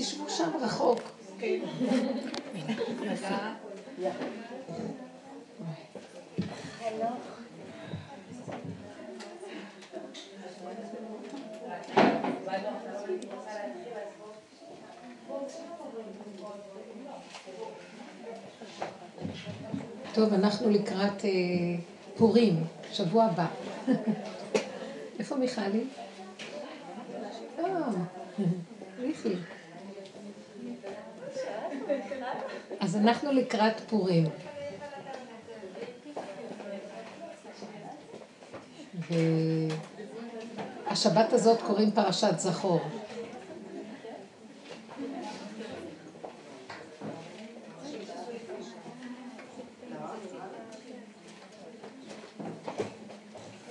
תשבו שם רחוק. טוב, אנחנו לקראת אה, פורים, שבוע הבא. איפה מיכלי? טוב, מיכלי. אז אנחנו לקראת פורים. והשבת הזאת קוראים פרשת זכור.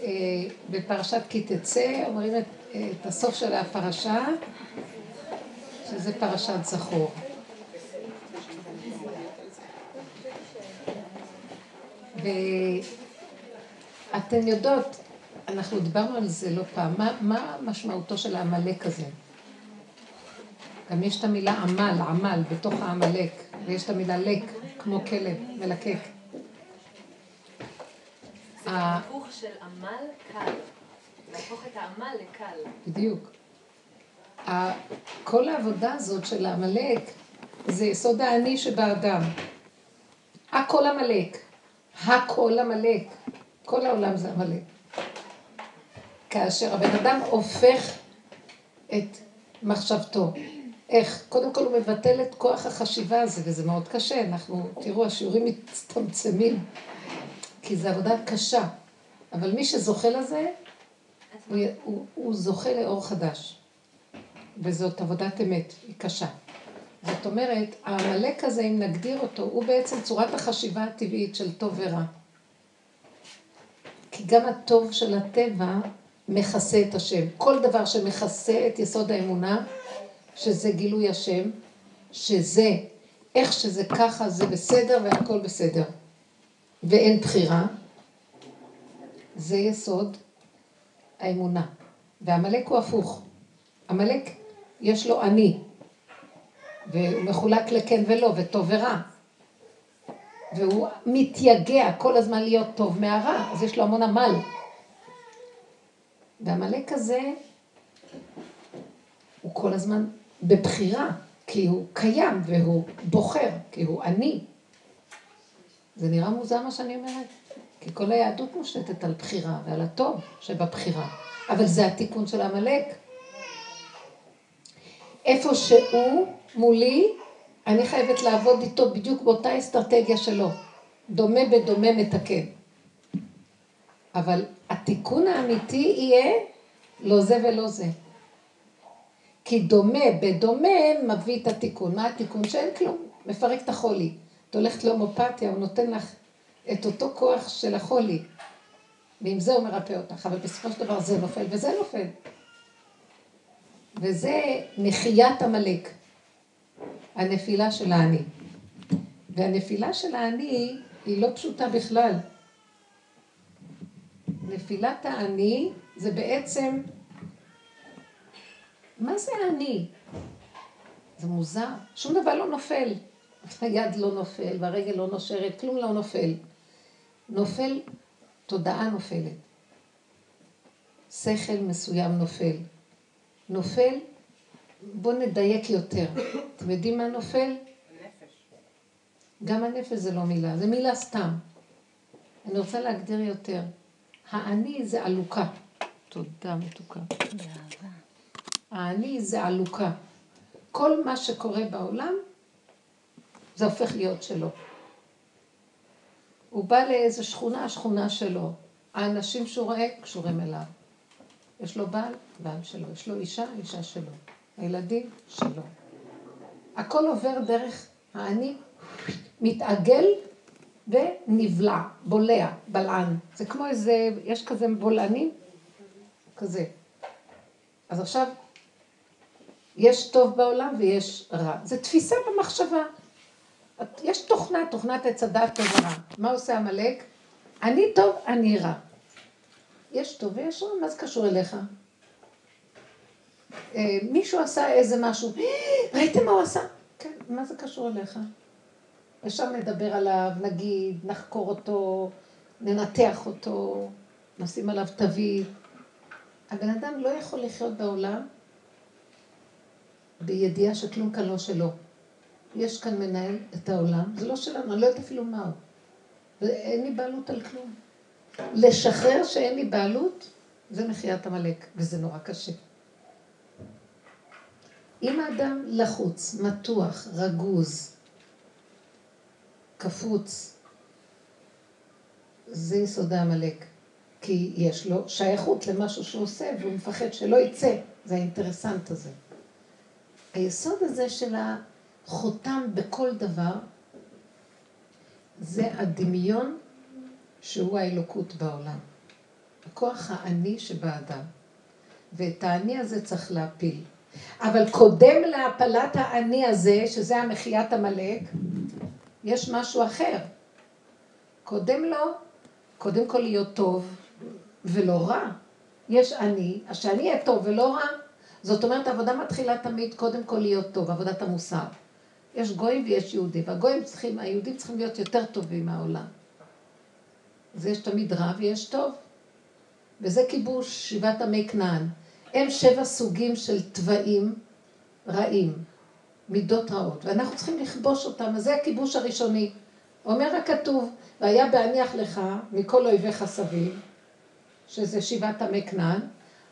אה, בפרשת כי תצא אומרים את, את הסוף של הפרשה, שזה פרשת זכור. ואתן יודעות, אנחנו דיברנו על זה לא פעם, מה, מה משמעותו של העמלק הזה? גם יש את המילה עמל, עמל, בתוך העמלק, ויש את המילה לק, כמו כלב, מלקק. זה היפוך של עמל קל. להפוך את העמל לקל. בדיוק. כל העבודה הזאת של העמלק זה יסוד האני שבאדם. הכל עמלק. הכל עמלק. כל העולם זה עמלק. כאשר הבן אדם הופך את מחשבתו. איך? קודם כל הוא מבטל את כוח החשיבה הזה, וזה מאוד קשה. אנחנו, תראו, השיעורים מצטמצמים, כי זו עבודה קשה. אבל מי שזוכה לזה, הוא, הוא, הוא זוכה לאור חדש. וזאת עבודת אמת, היא קשה. זאת אומרת, העמלק הזה, אם נגדיר אותו, הוא בעצם צורת החשיבה הטבעית של טוב ורע. כי גם הטוב של הטבע מכסה את השם. כל דבר שמכסה את יסוד האמונה, שזה גילוי השם, שזה, איך שזה ככה, זה בסדר והכל בסדר. ואין בחירה, זה יסוד האמונה. ועמלק הוא הפוך. עמלק, יש לו אני, והוא מחולק לכן ולא, וטוב ורע. והוא מתייגע כל הזמן להיות טוב מהרע, אז יש לו המון עמל. ועמלק הזה, הוא כל הזמן בבחירה, כי הוא קיים והוא בוחר, כי הוא אני. זה נראה מוזר מה שאני אומרת? כי כל היהדות מושתתת על בחירה ועל הטוב שבבחירה. אבל זה התיקון של עמלק. איפה שהוא מולי, אני חייבת לעבוד איתו בדיוק באותה אסטרטגיה שלו. דומה בדומה מתקן. אבל התיקון האמיתי יהיה לא זה ולא זה. כי דומה בדומה מביא את התיקון. מה התיקון? שאין כלום, מפרק את החולי. את הולכת להומופתיה, הוא נותן לך את אותו כוח של החולי. ועם זה הוא מרפא אותך, אבל בסופו של דבר זה נופל וזה נופל. וזה נחיית עמלק, הנפילה של האני. והנפילה של האני היא לא פשוטה בכלל. נפילת האני זה בעצם, מה זה האני? זה מוזר, שום דבר לא נופל. היד לא נופל, והרגל לא נושרת, כלום לא נופל. נופל, תודעה נופלת. שכל מסוים נופל. נופל, בואו נדייק יותר. אתם יודעים מה נופל? גם הנפש זה לא מילה, זה מילה סתם. אני רוצה להגדיר יותר. האני זה עלוקה. תודה מתוקה. האני זה עלוקה. כל מה שקורה בעולם, זה הופך להיות שלו. הוא בא לאיזו שכונה, השכונה שלו. האנשים שהוא רואה קשורים אליו. יש לו בעל, בעל שלו. יש לו אישה, אישה שלו. הילדים, שלו. הכל עובר דרך האני, מתעגל ונבלע, בולע, בלען. זה כמו איזה, יש כזה בולענים, כזה. אז עכשיו, יש טוב בעולם ויש רע. זה תפיסה במחשבה. יש תוכנה, תוכנת עץ הדת טוב ורע. מה עושה עמלק? אני טוב, אני רע. יש טוב ויש רע, מה זה קשור אליך? אה, מישהו עשה איזה משהו, ראיתם מה הוא עשה? כן, מה זה קשור אליך? ישר נדבר עליו, נגיד, נחקור אותו, ננתח אותו, נשים עליו תווית. הבן אדם לא יכול לחיות בעולם בידיעה שכלום כאן לא שלו. יש כאן מנהל את העולם, זה לא שלנו, אני לא יודעת אפילו מה הוא. ואין לי בעלות על כלום. לשחרר שאין לי בעלות, זה מחיית עמלק, וזה נורא קשה. אם האדם לחוץ, מתוח, רגוז, קפוץ, זה יסוד העמלק. כי יש לו שייכות למשהו שהוא עושה, והוא מפחד שלא יצא. זה האינטרסנט הזה. היסוד הזה של החותם בכל דבר, זה הדמיון שהוא האלוקות בעולם. הכוח האני שבאדם. ואת האני הזה צריך להפיל. אבל קודם להפלת האני הזה, שזה המחיית עמלק, יש משהו אחר. קודם לו, קודם כל להיות טוב ולא רע. יש אני, אז שאני אהיה טוב ולא רע. זאת אומרת, העבודה מתחילה תמיד קודם כל להיות טוב, עבודת המוסר. יש גויים ויש יהודים, והגויים צריכים, היהודים צריכים להיות יותר טובים מהעולם. אז יש תמיד רע ויש טוב. וזה כיבוש שבעת עמי כנען. הם שבע סוגים של תוואים רעים, מידות רעות, ואנחנו צריכים לכבוש אותם, אז זה הכיבוש הראשוני. אומר הכתוב, והיה בהניח לך מכל אויביך סביב, שזה שבעת עמי כנען,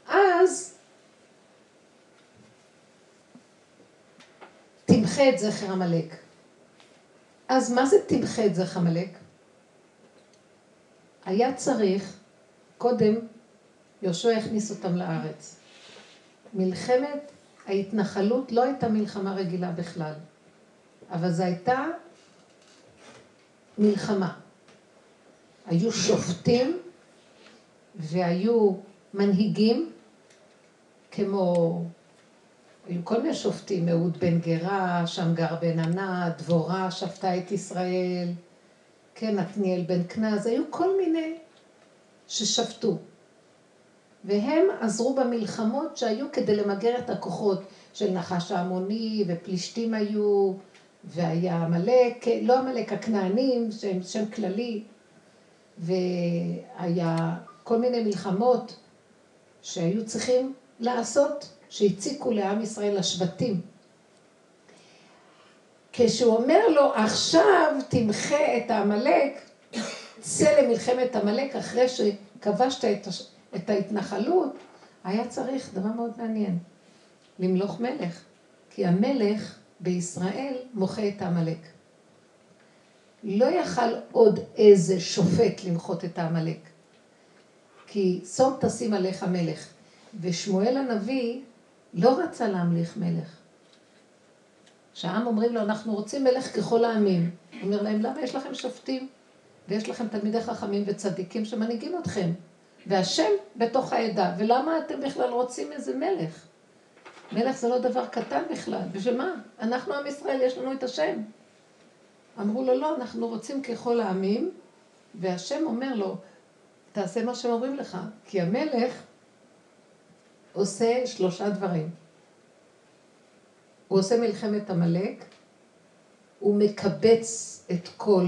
אז תמחה את זכר עמלק. אז מה זה תמחה את זכר עמלק? היה צריך, קודם יהושע הכניס אותם לארץ. מלחמת ההתנחלות לא הייתה מלחמה רגילה בכלל, אבל זו הייתה מלחמה. היו שופטים והיו מנהיגים כמו, היו כל מיני שופטים, אהוד בן גרה, שמגר בן ענת, דבורה שפטה את ישראל, כן, עתניאל בן קנז, היו כל מיני ששפטו. והם עזרו במלחמות שהיו כדי למגר את הכוחות של נחש העמוני, ופלישתים היו, והיה עמלק, לא עמלק, הכנענים, שהם שם כללי, והיה כל מיני מלחמות שהיו צריכים לעשות, שהציקו לעם ישראל השבטים. כשהוא אומר לו, עכשיו תמחה את העמלק, צא למלחמת עמלק אחרי שכבשת את, הש... את ההתנחלות, היה צריך דבר מאוד מעניין, למלוך מלך. כי המלך בישראל מוחה את העמלק. לא יכל עוד איזה שופט למחות את העמלק. כי שום תשים עליך מלך. ושמואל הנביא לא רצה להמליך מלך. שהעם אומרים לו, אנחנו רוצים מלך ככל העמים. הוא אומר להם, למה יש לכם שופטים? ויש לכם תלמידי חכמים וצדיקים שמנהיגים אתכם. והשם בתוך העדה. ולמה אתם בכלל רוצים איזה מלך? מלך זה לא דבר קטן בכלל. בשביל מה? אנחנו עם ישראל, יש לנו את השם. אמרו לו, לא, אנחנו רוצים ככל העמים, והשם אומר לו, תעשה מה שהם אומרים לך, כי המלך עושה שלושה דברים. הוא עושה מלחמת עמלק, הוא מקבץ את כל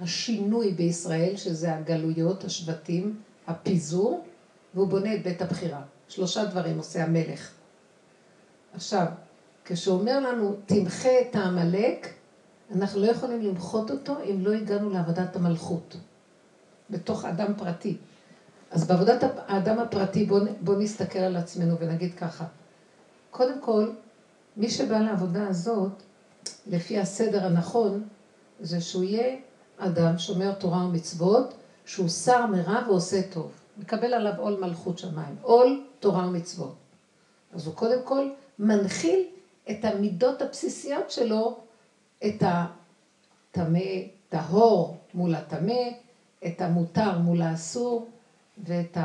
השינוי בישראל, שזה הגלויות, השבטים, הפיזור, והוא בונה את בית הבחירה. שלושה דברים עושה המלך. עכשיו, כשהוא אומר לנו, תמחה את העמלק, אנחנו לא יכולים למחות אותו אם לא הגענו לעבודת המלכות, בתוך אדם פרטי. אז בעבודת האדם הפרטי בואו בוא נסתכל על עצמנו ונגיד ככה. קודם כל, מי שבא לעבודה הזאת, לפי הסדר הנכון, זה שהוא יהיה אדם שומר תורה ומצוות, שהוא שר מרע ועושה טוב. מקבל עליו עול מלכות שמיים, עול תורה ומצוות. אז הוא קודם כל מנחיל את המידות הבסיסיות שלו, את הטמא, טהור מול הטמא, את המותר מול האסור, ואת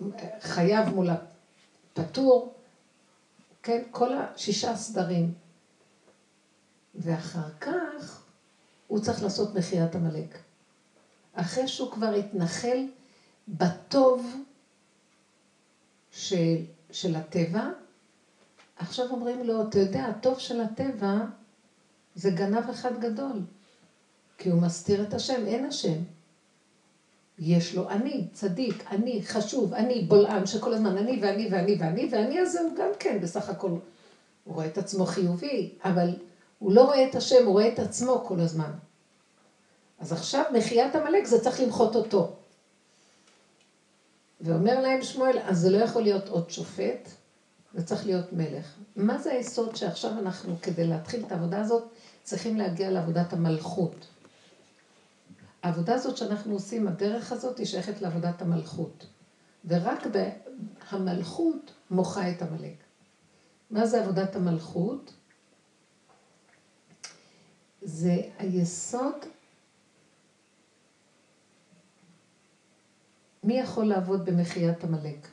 החייב מול הפטור, כן, כל השישה סדרים. ואחר כך הוא צריך לעשות מחיית עמלק. אחרי שהוא כבר התנחל בטוב של, של הטבע. עכשיו אומרים לו, אתה יודע, הטוב של הטבע זה גנב אחד גדול, כי הוא מסתיר את השם, אין השם. יש לו אני, צדיק, אני, חשוב, אני, בולען, שכל הזמן אני ואני ואני ואני, ואני הזה הוא גם כן, בסך הכל, הוא רואה את עצמו חיובי, אבל הוא לא רואה את השם, הוא רואה את עצמו כל הזמן. אז עכשיו מחיית עמלק זה צריך למחות אותו. ואומר להם שמואל, אז זה לא יכול להיות עוד שופט, זה צריך להיות מלך. מה זה היסוד שעכשיו אנחנו, כדי להתחיל את העבודה הזאת, צריכים להגיע לעבודת המלכות. העבודה הזאת שאנחנו עושים, הדרך הזאת, היא שייכת לעבודת המלכות. ורק המלכות מוחה את עמלק. מה זה עבודת המלכות? זה היסוד מי יכול לעבוד במחיית עמלק?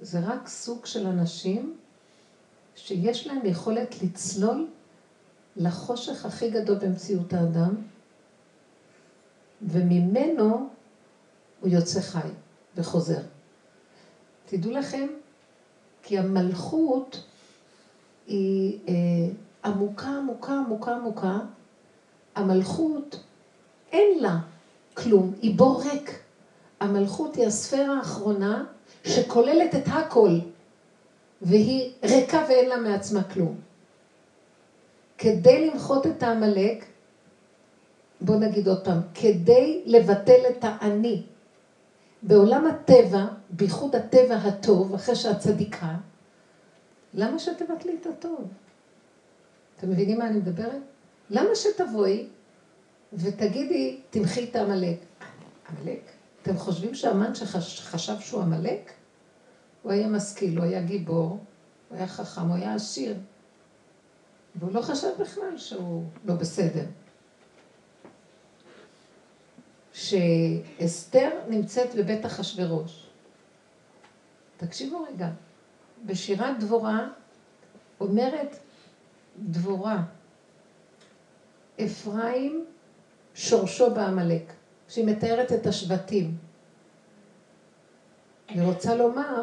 זה רק סוג של אנשים שיש להם יכולת לצלול לחושך הכי גדול במציאות האדם, וממנו הוא יוצא חי וחוזר. תדעו לכם, כי המלכות היא אה, עמוקה, עמוקה, עמוקה, עמוקה. המלכות, אין לה כלום, היא בור ריק. המלכות היא הספירה האחרונה שכוללת את הכל, והיא ריקה ואין לה מעצמה כלום. כדי למחות את העמלק, בואו נגיד עוד פעם, כדי לבטל את האני. בעולם הטבע, בייחוד הטבע הטוב, אחרי שאת צדיקה, למה שתבטלי את הטוב? אתם מבינים מה אני מדברת? למה שתבואי ותגידי, תמחי את העמלק. עמלק? אתם חושבים שהמן שחשב שהוא עמלק? הוא היה משכיל, הוא היה גיבור, הוא היה חכם, הוא היה עשיר. והוא לא חשב בכלל שהוא לא בסדר. שאסתר נמצאת בבית אחשורוש. תקשיבו רגע, בשירת דבורה אומרת דבורה, אפרים שורשו בעמלק, שהיא מתארת את השבטים. אני רוצה לומר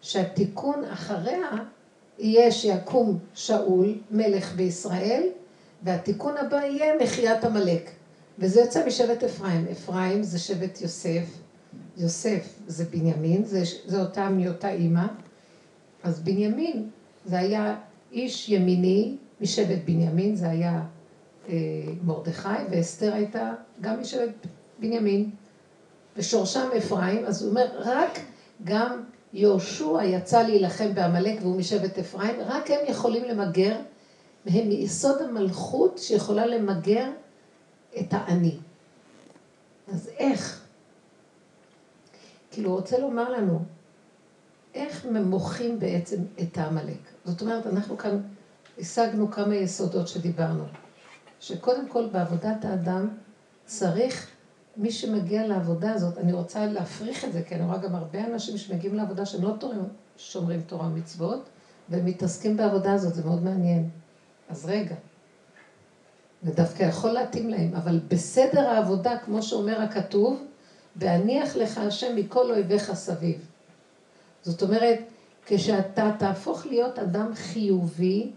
שהתיקון אחריה יהיה שיקום שאול, מלך בישראל, והתיקון הבא יהיה מחיית עמלק. וזה יוצא משבט אפרים. אפרים זה שבט יוסף, יוסף זה בנימין, זה, זה אותה מאותה אימא. אז בנימין זה היה איש ימיני משבט בנימין, זה היה אה, מרדכי, ואסתר הייתה גם משבט בנימין, ושורשם אפרים, אז הוא אומר, רק גם יהושע יצא להילחם בעמלק והוא משבט אפרים, רק הם יכולים למגר, והם מיסוד המלכות שיכולה למגר את האני. אז איך? כאילו, הוא רוצה לומר לנו, איך מוחים בעצם את העמלק? זאת אומרת, אנחנו כאן השגנו כמה יסודות שדיברנו. שקודם כל בעבודת האדם צריך, מי שמגיע לעבודה הזאת, אני רוצה להפריך את זה, כי אני רואה גם הרבה אנשים שמגיעים לעבודה שהם לא תורים, שומרים תורה ומצוות, והם מתעסקים בעבודה הזאת, זה מאוד מעניין. אז רגע, זה דווקא יכול להתאים להם, אבל בסדר העבודה, כמו שאומר הכתוב, והניח לך השם מכל אויביך סביב. זאת אומרת, כשאתה תהפוך להיות אדם חיובי,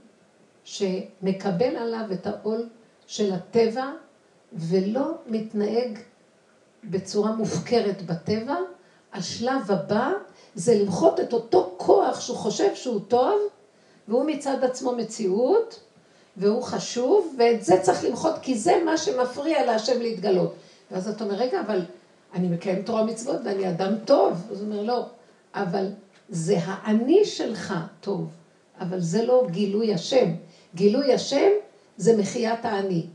שמקבל עליו את העול של הטבע ולא מתנהג בצורה מופקרת בטבע, השלב הבא זה למחות את אותו כוח שהוא חושב שהוא טוב, והוא מצד עצמו מציאות, והוא חשוב, ואת זה צריך למחות, כי זה מה שמפריע להשם להתגלות. ואז אתה אומר, רגע, אבל אני מקיים תורה מצוות ואני אדם טוב. אז הוא אומר, לא, אבל זה האני שלך טוב, אבל זה לא גילוי השם. גילוי השם זה מחיית האני.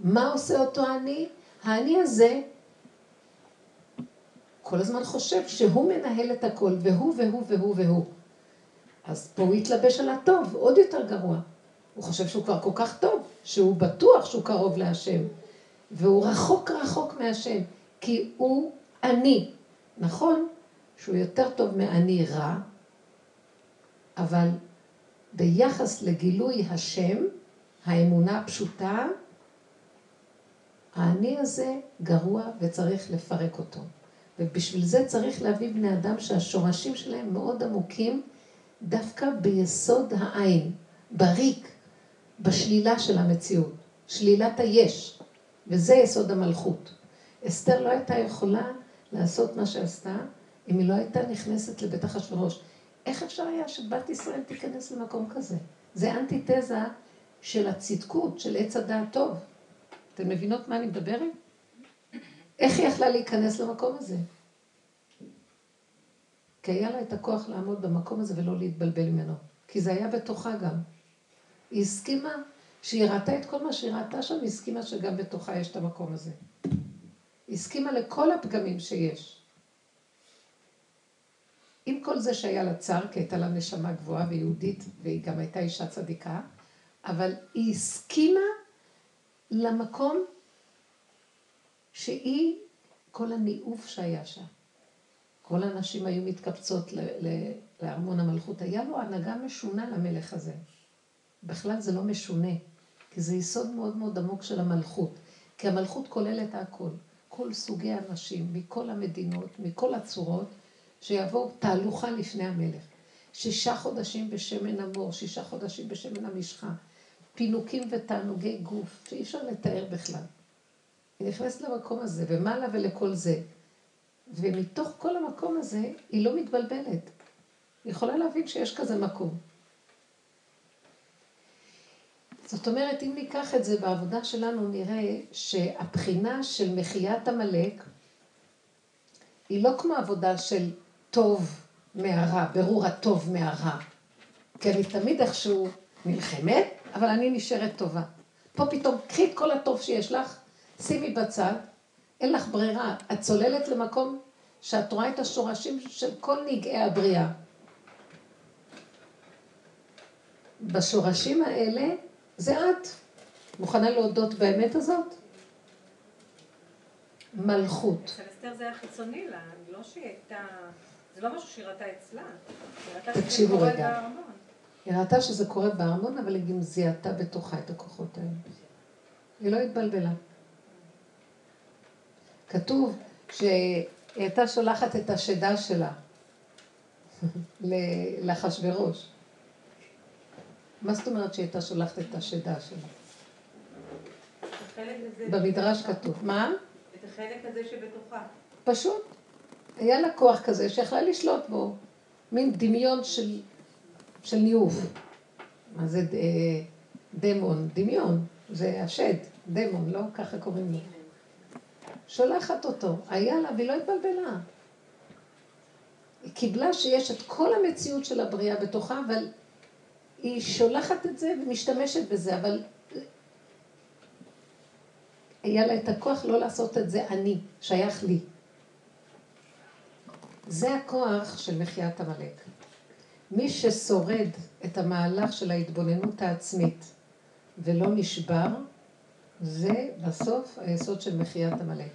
מה עושה אותו האני? האני הזה כל הזמן חושב שהוא מנהל את הכל, והוא והוא והוא והוא. אז פה הוא יתלבש על הטוב, עוד יותר גרוע. הוא חושב שהוא כבר כל כך טוב, שהוא בטוח שהוא קרוב להשם. והוא רחוק רחוק מהשם, כי הוא אני. נכון שהוא יותר טוב מאני רע, אבל ביחס לגילוי השם, האמונה הפשוטה, האני הזה גרוע וצריך לפרק אותו. ובשביל זה צריך להביא בני אדם שהשורשים שלהם מאוד עמוקים, דווקא ביסוד העין, בריק, בשלילה של המציאות, שלילת היש, וזה יסוד המלכות. אסתר לא הייתה יכולה לעשות מה שעשתה אם היא לא הייתה נכנסת לבית אחשורוש. איך אפשר היה שבת ישראל תיכנס למקום כזה? זה אנטיתזה של הצדקות, של עץ הדעת טוב. אתן מבינות מה אני מדברת? איך היא יכלה להיכנס למקום הזה? כי היה לה את הכוח לעמוד במקום הזה ולא להתבלבל ממנו. כי זה היה בתוכה גם. היא הסכימה, שהיא ראתה את כל מה שהיא ראתה שם, היא הסכימה שגם בתוכה יש את המקום הזה. היא הסכימה לכל הפגמים שיש. עם כל זה שהיה לה צער, כי הייתה לה נשמה גבוהה ויהודית, והיא גם הייתה אישה צדיקה, אבל היא הסכימה למקום שהיא, כל הניאוף שהיה שם. כל הנשים היו מתקבצות לארמון המלכות. היה לו הנהגה משונה למלך הזה. בכלל זה לא משונה, כי זה יסוד מאוד מאוד עמוק של המלכות. כי המלכות כוללת הכל. כל סוגי הנשים, מכל המדינות, מכל הצורות, שיבואו תהלוכה לפני המלך. שישה חודשים בשמן המור, שישה חודשים בשמן המשחה, פינוקים ותענוגי גוף, שאי אפשר לתאר בכלל. היא נכנסת למקום הזה, ומה לה ולכל זה. ומתוך כל המקום הזה, היא לא מתבלבלת. היא יכולה להבין שיש כזה מקום. זאת אומרת, אם ניקח את זה בעבודה שלנו, נראה שהבחינה של מחיית עמלק היא לא כמו עבודה של טוב מהרע, ברור הטוב מהרע. כי אני תמיד איכשהו נלחמת, אבל אני נשארת טובה. פה פתאום, קחי את כל הטוב שיש לך, שימי בצד, אין לך ברירה. את צוללת למקום שאת רואה את השורשים של כל נגעי הבריאה. בשורשים האלה זה את. מוכנה להודות באמת הזאת? מלכות. אצל אסתר זה היה חיצוני לה, לא שהיא הייתה... זה לא משהו שהיא ראתה אצלה. תקשיבו רגע. היא ראתה שזה קורה בארמון, אבל היא גם זיהתה בתוכה את הכוחות האלה. היא לא התבלבלה. כתוב שהיא הייתה שולחת את השדה שלה לאחשוורוש. מה זאת אומרת שהיא הייתה שולחת את השדה שלה? במדרש כתוב. מה? את החלק הזה שבתוכה. פשוט. היה לה כוח כזה שיכלה לשלוט בו. מין דמיון של, של ניאוף. מה זה ד, אה, דמון? דמיון. זה השד, דמון, לא? ככה קוראים לו. שולחת אותו. היה לה והיא לא התבלבלה. היא קיבלה שיש את כל המציאות של הבריאה בתוכה, אבל היא שולחת את זה ומשתמשת בזה, אבל היה לה את הכוח לא לעשות את זה אני, שייך לי. זה הכוח של מחיית עמלק. מי ששורד את המהלך של ההתבוננות העצמית ולא נשבר, זה בסוף היסוד של מחיית עמלק.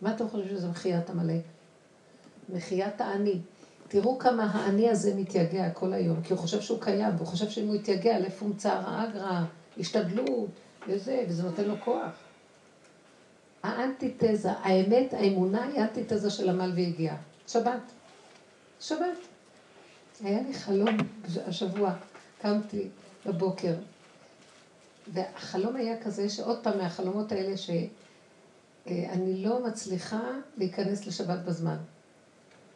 מה אתם חושבים שזה מחיית עמלק? מחיית האני. תראו כמה האני הזה מתייגע כל היום, כי הוא חושב שהוא קיים, והוא חושב שאם הוא יתייגע, לפום צער אגרא, השתדלות, וזה, וזה נותן לו כוח. האנטיתזה, האמת, האמונה היא האנטיתזה של עמל והגיעה. שבת. שבת. היה לי חלום השבוע, קמתי בבוקר, והחלום היה כזה שעוד פעם מהחלומות האלה שאני לא מצליחה להיכנס לשבת בזמן.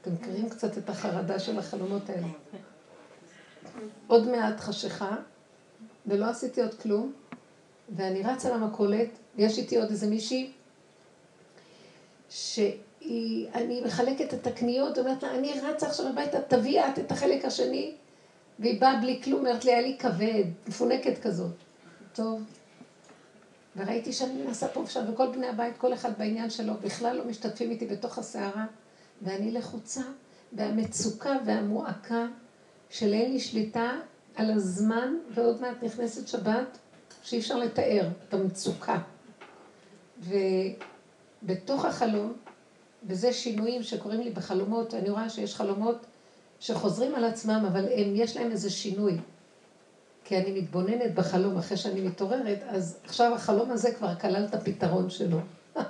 אתם מכירים קצת את החרדה של החלומות האלה. עוד מעט חשיכה, ולא עשיתי עוד כלום, ואני רצה למכולת, ויש איתי עוד איזה מישהי, שאני מחלקת את הקניות, אומרת לה, אני רצה עכשיו הביתה, תביאי את את החלק השני, והיא באה בלי כלום, אומרת לי, היה לי כבד, מפונקת כזאת. טוב. וראיתי שאני מנסה פה ושם, וכל בני הבית, כל אחד בעניין שלו, בכלל לא משתתפים איתי בתוך הסערה. ואני לחוצה, והמצוקה והמועקה של אין לי שליטה על הזמן, ועוד מעט נכנסת שבת, שאי אפשר לתאר את המצוקה. ובתוך החלום, וזה שינויים שקורים לי בחלומות, אני רואה שיש חלומות שחוזרים על עצמם, אבל הם, יש להם איזה שינוי. כי אני מתבוננת בחלום אחרי שאני מתעוררת, אז עכשיו החלום הזה כבר כלל את הפתרון שלו.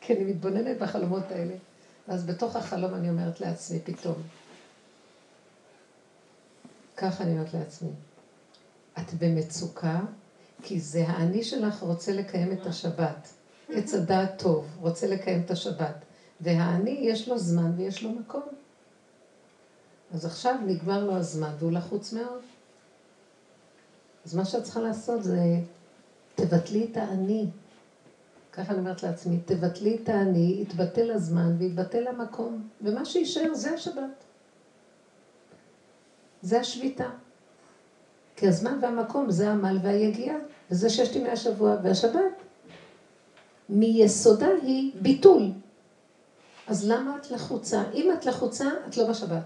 כי אני מתבוננת בחלומות האלה. אז בתוך החלום אני אומרת לעצמי פתאום, ככה אני אומרת לעצמי, את במצוקה, כי זה האני שלך רוצה לקיים את השבת. עץ הדעת טוב, רוצה לקיים את השבת. והאני, יש לו זמן ויש לו מקום. אז עכשיו נגמר לו הזמן והוא לחוץ מאוד. אז מה שאת צריכה לעשות זה, תבטלי את האני. ככה אני אומרת לעצמי, תבטלי את האני, יתבטל הזמן ויתבטל המקום, ומה שיישאר זה השבת. זה השביתה. כי הזמן והמקום זה העמל והיגיעה, וזה ששת ימי השבוע והשבת. מיסודה היא ביטול. אז למה את לחוצה? אם את לחוצה, את לא בשבת.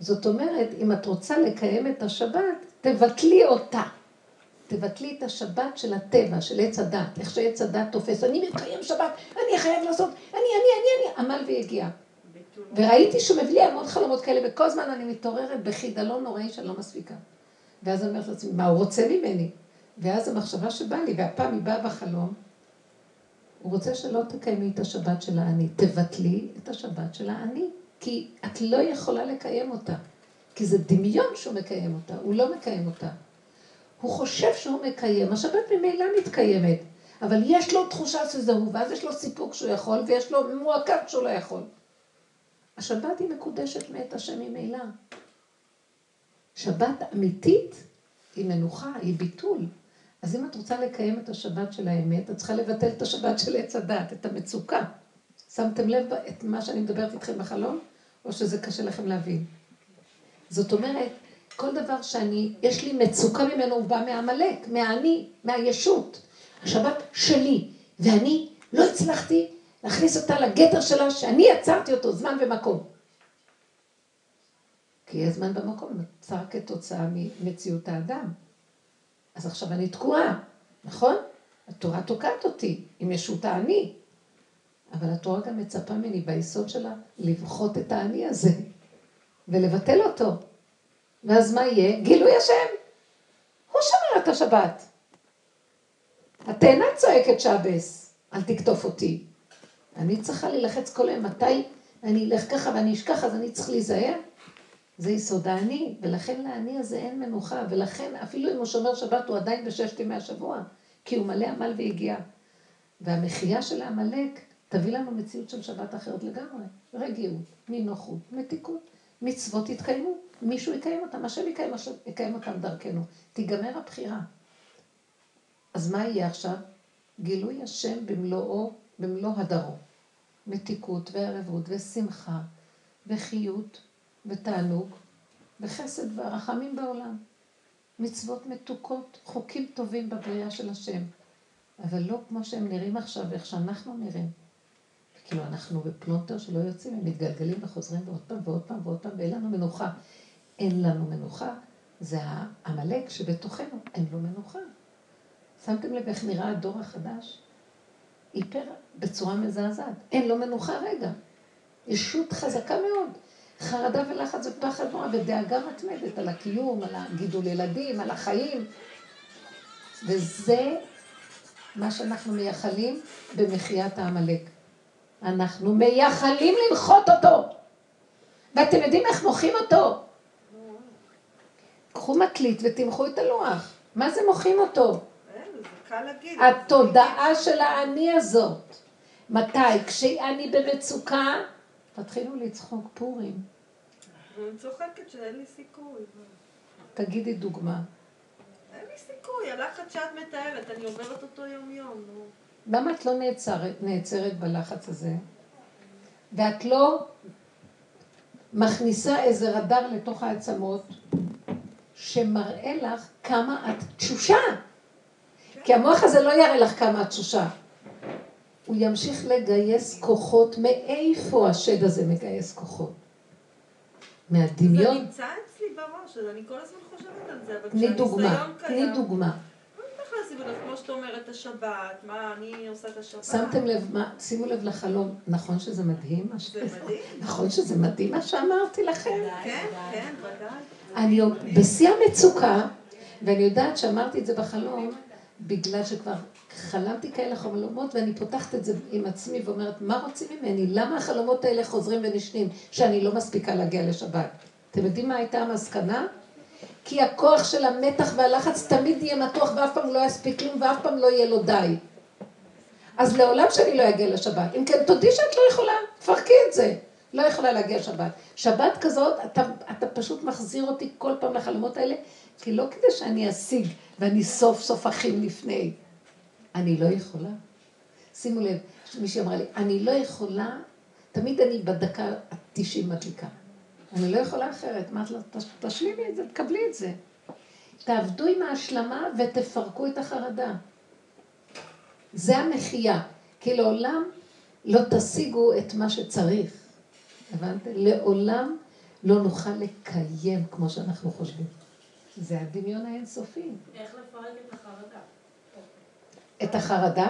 זאת אומרת, אם את רוצה לקיים את השבת, תבטלי אותה. תבטלי את השבת של הטבע, של עץ הדת, איך שעץ הדת תופס. אני מקיים שבת, אני חייב לעשות, אני, אני, אני, אני, עמל ויגיע. וראיתי שהוא מביא לי המון חלומות כאלה, וכל הזמן אני מתעוררת בחידלון נוראי שאני לא מספיקה. ואז אני אומרת לעצמי, מה הוא רוצה ממני? ואז המחשבה שבאה לי, והפעם היא באה בחלום, הוא רוצה שלא תקיימי את השבת של האני, תבטלי את השבת של האני, כי את לא יכולה לקיים אותה. כי זה דמיון שהוא מקיים אותה, הוא לא מקיים אותה. הוא חושב שהוא מקיים, השבת ממילא מתקיימת, אבל יש לו תחושה שזה הוא, ואז יש לו סיפוק שהוא יכול, ויש לו מועקב שהוא לא יכול. השבת היא מקודשת מאת השם ממילא. שבת אמיתית היא מנוחה, היא ביטול. אז אם את רוצה לקיים את השבת של האמת, את צריכה לבטל את השבת של עץ הדת, את המצוקה. שמתם לב את מה שאני מדברת איתכם בחלום, או שזה קשה לכם להבין? זאת אומרת, כל דבר שאני, יש לי מצוקה ממנו, הוא בא מעמלק, מהאני, מהישות. השבת שלי, ואני לא הצלחתי להכניס אותה לגדר שלה, שאני יצרתי אותו, זמן ומקום. כי יש זמן במקום, נוצר כתוצאה ממציאות האדם. אז עכשיו אני תקועה, נכון? התורה תוקעת אותי עם ישות האני. אבל התורה גם מצפה ממני ביסוד שלה לבחות את האני הזה ולבטל אותו. ואז מה יהיה? גילוי השם. הוא שומר את השבת. התאנה צועקת שבס, אל תקטוף אותי. אני צריכה להילחץ כל היום, מתי אני אלך ככה ואני אשכח, אז אני צריך להיזהר. זה יסוד האני, ולכן לאני הזה אין מנוחה, ולכן אפילו אם הוא שומר שבת הוא עדיין בששת ימי השבוע, כי הוא מלא עמל והגיע. והמחייה של העמלק תביא לנו מציאות של שבת אחרת לגמרי. רגיעות, נינוחות, מתיקות, מצוות יתקיימו, מישהו יקיים אותם, השם יקיים, השם יקיים אותם דרכנו. תיגמר הבחירה. אז מה יהיה עכשיו? גילוי השם במלואו, במלוא הדרו. מתיקות וערבות ושמחה וחיות ותענוג וחסד והרחמים בעולם. מצוות מתוקות, חוקים טובים בבריאה של השם. אבל לא כמו שהם נראים עכשיו, איך שאנחנו נראים. כאילו אנחנו בפלונטר שלא יוצאים, הם מתגלגלים וחוזרים ועוד פעם ועוד פעם ועוד פעם, ואין לנו מנוחה. אין לנו מנוחה, זה העמלק שבתוכנו, אין לו מנוחה. שמתם לב איך נראה הדור החדש? איפר בצורה מזעזעת. אין לו מנוחה רגע. ישות חזקה מאוד. חרדה ולחץ ופחד נורא ודאגה מתמדת על הקיום, על הגידול ילדים, על החיים. וזה מה שאנחנו מייחלים במחיית העמלק. אנחנו מייחלים למחות אותו. ואתם יודעים איך מוחים אותו? קחו מקליט ותמחו את הלוח. מה זה מוחים אותו? התודעה של האני הזאת. מתי? כשאני במצוקה, תתחילו לצחוק פורים. אני צוחקת שאין לי סיכוי. תגידי דוגמה. אין לי סיכוי, הלחץ שאת מתארת, אני עוברת אותו יום-יום. למה את לא נעצרת, נעצרת בלחץ הזה? ואת לא מכניסה איזה רדאר לתוך העצמות שמראה לך כמה את תשושה. כי המוח הזה לא יראה לך כמה את תשושה. הוא ימשיך לגייס כוחות. מאיפה השד הזה מגייס כוחות? מהדמיון. זה נמצא אצלי בראש, אז אני כל הזמן חושבת על זה, אבל תני דוגמה, תני דוגמה. כמו שאת אומרת, השבת, מה אני עושה את השבת. שמתם לב, מה, שימו לב לחלום, נכון שזה מדהים? זה מדהים. נכון שזה מדהים מה שאמרתי לכם? כן, כן, ודאי. אני בשיא המצוקה, ואני יודעת שאמרתי את זה בחלום, בגלל שכבר חלמתי כאלה חלומות, ואני פותחת את זה עם עצמי ואומרת, מה רוצים ממני? למה החלומות האלה חוזרים ונשנים, שאני לא מספיקה להגיע לשבת? אתם יודעים מה הייתה המסקנה? כי הכוח של המתח והלחץ תמיד יהיה מתוח ואף פעם לא יספיק כלום ואף פעם לא יהיה לו די. אז לעולם שאני לא אגיע לשבת. אם כן, תודי שאת לא יכולה, תפרקי את זה. לא יכולה להגיע לשבת. שבת כזאת, אתה, אתה פשוט מחזיר אותי כל פעם לחלומות האלה, כי לא כדי שאני אשיג ואני סוף סוף אחים לפני. אני לא יכולה. שימו לב, מישהי אמרה לי, אני לא יכולה, תמיד אני בדקה ה-90 מדליקה. אני לא יכולה אחרת. אמרת לה, תשלימי את זה, תקבלי את זה. תעבדו עם ההשלמה ותפרקו את החרדה. זה המחיה. כי לעולם לא תשיגו את מה שצריך. הבנתם? לעולם לא נוכל לקיים כמו שאנחנו חושבים. זה הדמיון האינסופי. איך לפרק את החרדה? את החרדה?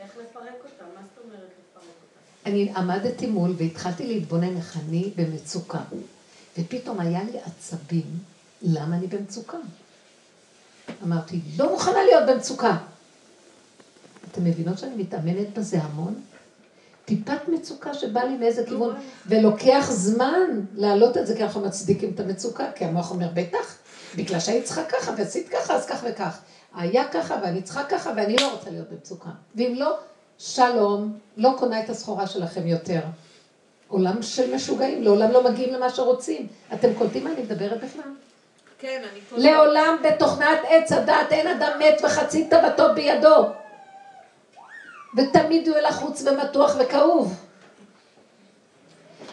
איך לפרק אותה? מה זאת אומרת לפרק אותה? אני עמדתי מול והתחלתי להתבונן איך אני במצוקה. ופתאום היה לי עצבים, למה אני במצוקה? אמרתי, לא מוכנה להיות במצוקה. אתם מבינות שאני מתאמנת בזה המון? טיפת מצוקה שבא לי מאיזה כיוון, ולוקח זמן להעלות את זה, כי אנחנו מצדיקים את המצוקה, כי המוח אומר, בטח, בגלל שהיית צריכה ככה, ועשית ככה, אז כך וכך. היה ככה, ואני צריכה ככה, ואני לא רוצה להיות במצוקה. ואם לא, שלום, לא קונה את הסחורה שלכם יותר. עולם של משוגעים, לעולם לא מגיעים למה שרוצים. אתם קולטים מה אני מדברת בכלל? כן, אני פה... לעולם בתוכנת עץ הדת אין אדם מת וחצי תאוותו בידו. ותמיד הוא יהיה לחוץ ומתוח וכאוב.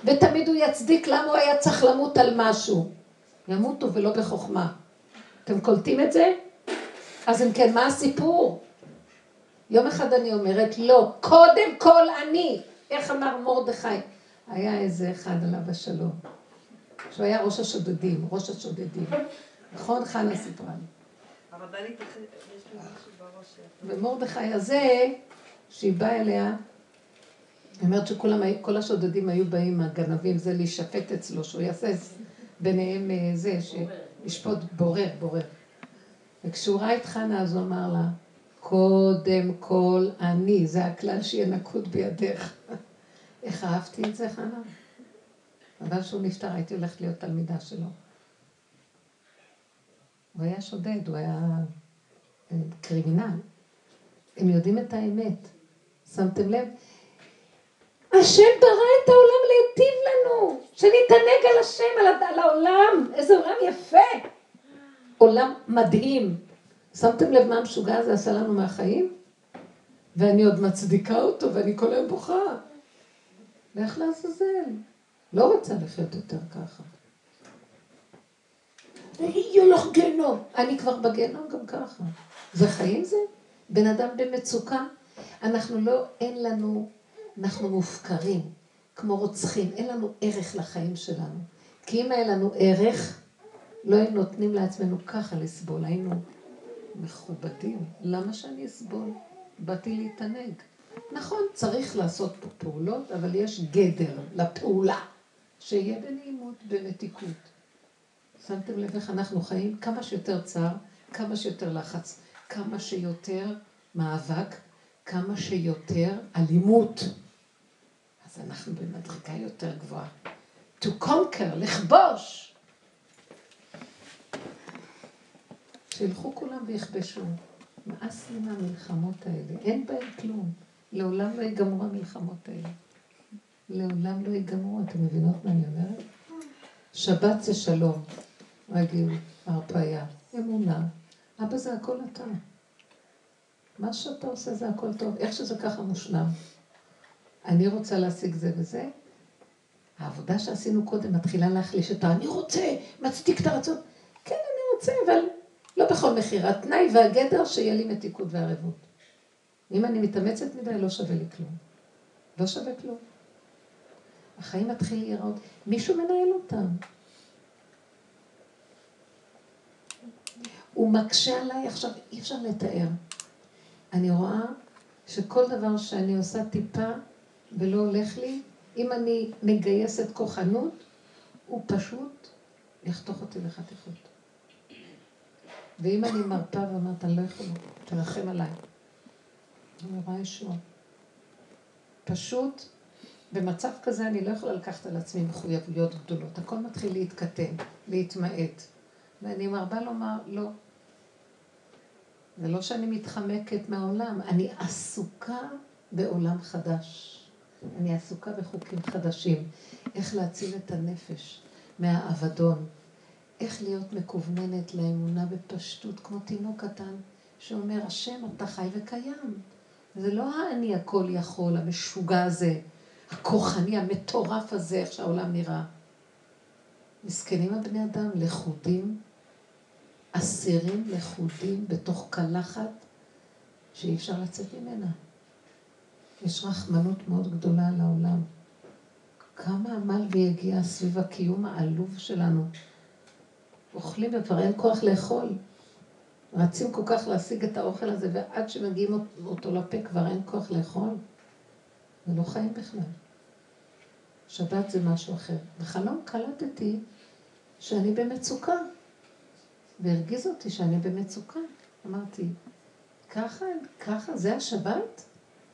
ותמיד הוא יצדיק למה הוא היה צריך למות על משהו. ימותו ולא בחוכמה. אתם קולטים את זה? אז אם כן, מה הסיפור? יום אחד אני אומרת, לא, קודם כל אני. איך אמר מרדכי? היה איזה אחד עליו השלום, שהוא היה ראש השודדים, ראש השודדים. נכון? חנה סיפרה לי. הרבנית, יש לי משהו בראש. ומרדכי הזה, שהיא באה אליה, היא אומרת שכולם, היו- כל השודדים היו באים, הגנבים, זה להישפט אצלו, שהוא יעשה ביניהם אה, זה, שישפוט בורר, בורר. וכשהוא ראה את חנה, אז הוא אמר לה, קודם כל אני, זה הכלל שיהיה נקוד בידך. איך אהבתי את זה, חנה? אבל שהוא נפטר, הייתי הולכת להיות תלמידה שלו. הוא היה שודד, הוא היה אה, קרימינל. הם יודעים את האמת. שמתם לב? השם ברא את העולם להיטיב לנו, שנתענג על השם, על, על העולם. איזה עולם יפה. עולם מדהים. שמתם לב מה המשוגע הזה עשה לנו מהחיים? ואני עוד מצדיקה אותו, ואני כל היום בוכה. לך לעזאזל. לא רוצה לחיות יותר ככה. יהיה לך גיהנום. אני כבר בגיהנום גם ככה. זה חיים זה? בן אדם במצוקה? אנחנו לא, אין לנו, אנחנו מופקרים, כמו רוצחים, אין לנו ערך לחיים שלנו. כי אם היה לנו ערך, לא היינו נותנים לעצמנו ככה לסבול, היינו מכובדים. למה שאני אסבול? באתי להתענג. נכון, צריך לעשות פה פעולות, אבל יש גדר לפעולה, שיהיה בנעימות, במתיקות. שמתם לב איך אנחנו חיים? כמה שיותר צער, כמה שיותר לחץ, כמה שיותר מאבק, כמה שיותר אלימות. אז אנחנו במדרגה יותר גבוהה. To conquer, לכבוש. שילכו כולם ויכבשו. מאס לי מהמלחמות האלה, אין בהן כלום. לעולם לא ייגמרו המלחמות האלה. לעולם לא ייגמרו, אתם מבינות מה אני אומרת? שבת זה שלום, רגיל, הרפאיה, אמונה. אבא זה הכל אתה. מה שאתה עושה זה הכל טוב, איך שזה ככה מושלם. אני רוצה להשיג זה וזה. העבודה שעשינו קודם מתחילה להחליש את ה... אני רוצה, מצדיק את הרצון. כן, אני רוצה, אבל לא בכל מחיר. התנאי והגדר שיהיה לי מתיקות וערבות. אם אני מתאמצת מדי, לא שווה לי כלום. לא שווה כלום. החיים מתחילים להיראות, מישהו מנהל אותם. הוא מקשה עליי, עכשיו אי אפשר לתאר. אני רואה שכל דבר שאני עושה טיפה ולא הולך לי, אם אני מגייסת כוחנות, הוא פשוט יחתוך אותי לחתיכות. ואם אני מרפה ואומרת, אני לא יכולה, תרחם עליי. אני רואה ישוע. פשוט, במצב כזה אני לא יכולה לקחת על עצמי מחויבויות גדולות. הכל מתחיל להתקטן, להתמעט. ואני מרבה לומר, לא. זה לא שאני מתחמקת מהעולם, אני עסוקה בעולם חדש. אני עסוקה בחוקים חדשים. איך להציל את הנפש מהאבדון. איך להיות מקווננת לאמונה בפשטות, כמו תינוק קטן, שאומר, השם, אתה חי וקיים. זה לא האני הכל יכול, המשוגע הזה, הכוחני, המטורף הזה, איך שהעולם נראה. מסכנים הבני אדם, לכודים, אסירים לכודים בתוך קלחת שאי אפשר לצאת ממנה. יש רחמנות מאוד גדולה על העולם. כמה עמל ויגיע סביב הקיום העלוב שלנו. אוכלים וכבר אין כוח לאכול. רצים כל כך להשיג את האוכל הזה, ועד שמגיעים אותו לפה כבר אין כוח לאכול. ולא חיים בכלל. שבת זה משהו אחר. בחלום קלטתי שאני במצוקה, והרגיז אותי שאני במצוקה. אמרתי, ככה, ככה, זה השבת?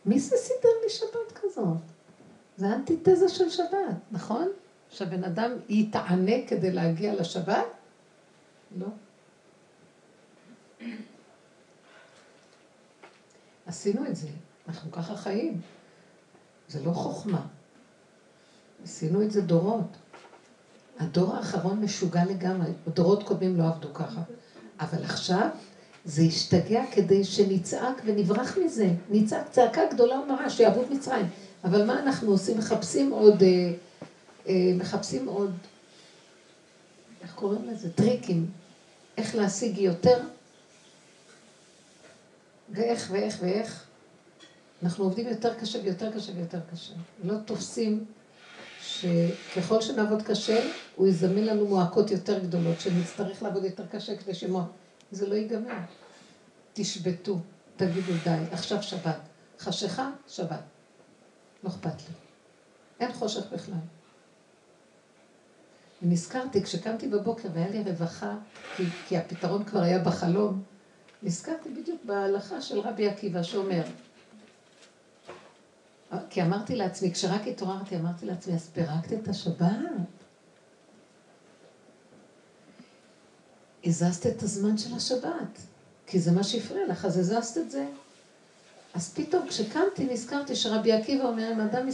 מי זה סידר לי שבת כזאת? זה אנטיתזה של שבת, נכון? שהבן אדם יתענה כדי להגיע לשבת? לא. עשינו את זה, אנחנו ככה חיים. זה לא חוכמה. עשינו את זה דורות. הדור האחרון משוגע לגמרי, דורות קודמים לא עבדו ככה. אבל עכשיו זה השתגע כדי שנצעק ונברח מזה. נצעק צעקה גדולה ומרה, שיעבוד מצרים. אבל מה אנחנו עושים? מחפשים עוד, אה, אה, מחפשים עוד, איך קוראים לזה? טריקים. איך להשיג יותר, ואיך ואיך ואיך. אנחנו עובדים יותר קשה ויותר קשה ויותר קשה. לא תופסים שככל שנעבוד קשה, הוא יזמן לנו מועקות יותר גדולות, שנצטרך לעבוד יותר קשה כדי שמוע... זה לא ייגמר. תשבתו, תגידו די, עכשיו שבת. חשיכה, שבת. לא אכפת לי. אין חושך בכלל. ונזכרתי, כשקמתי בבוקר והיה לי רווחה, כי, כי הפתרון כבר היה בחלום, נזכרתי בדיוק בהלכה של רבי עקיבא שאומר, כי אמרתי לעצמי, כשרק התעוררתי, אמרתי לעצמי, אז פירקת את השבת? הזזת את הזמן של השבת, כי זה מה שהפריע לך, אז הזזת את זה. אז פתאום כשקמתי נזכרתי שרבי עקיבא אומר, אם אדם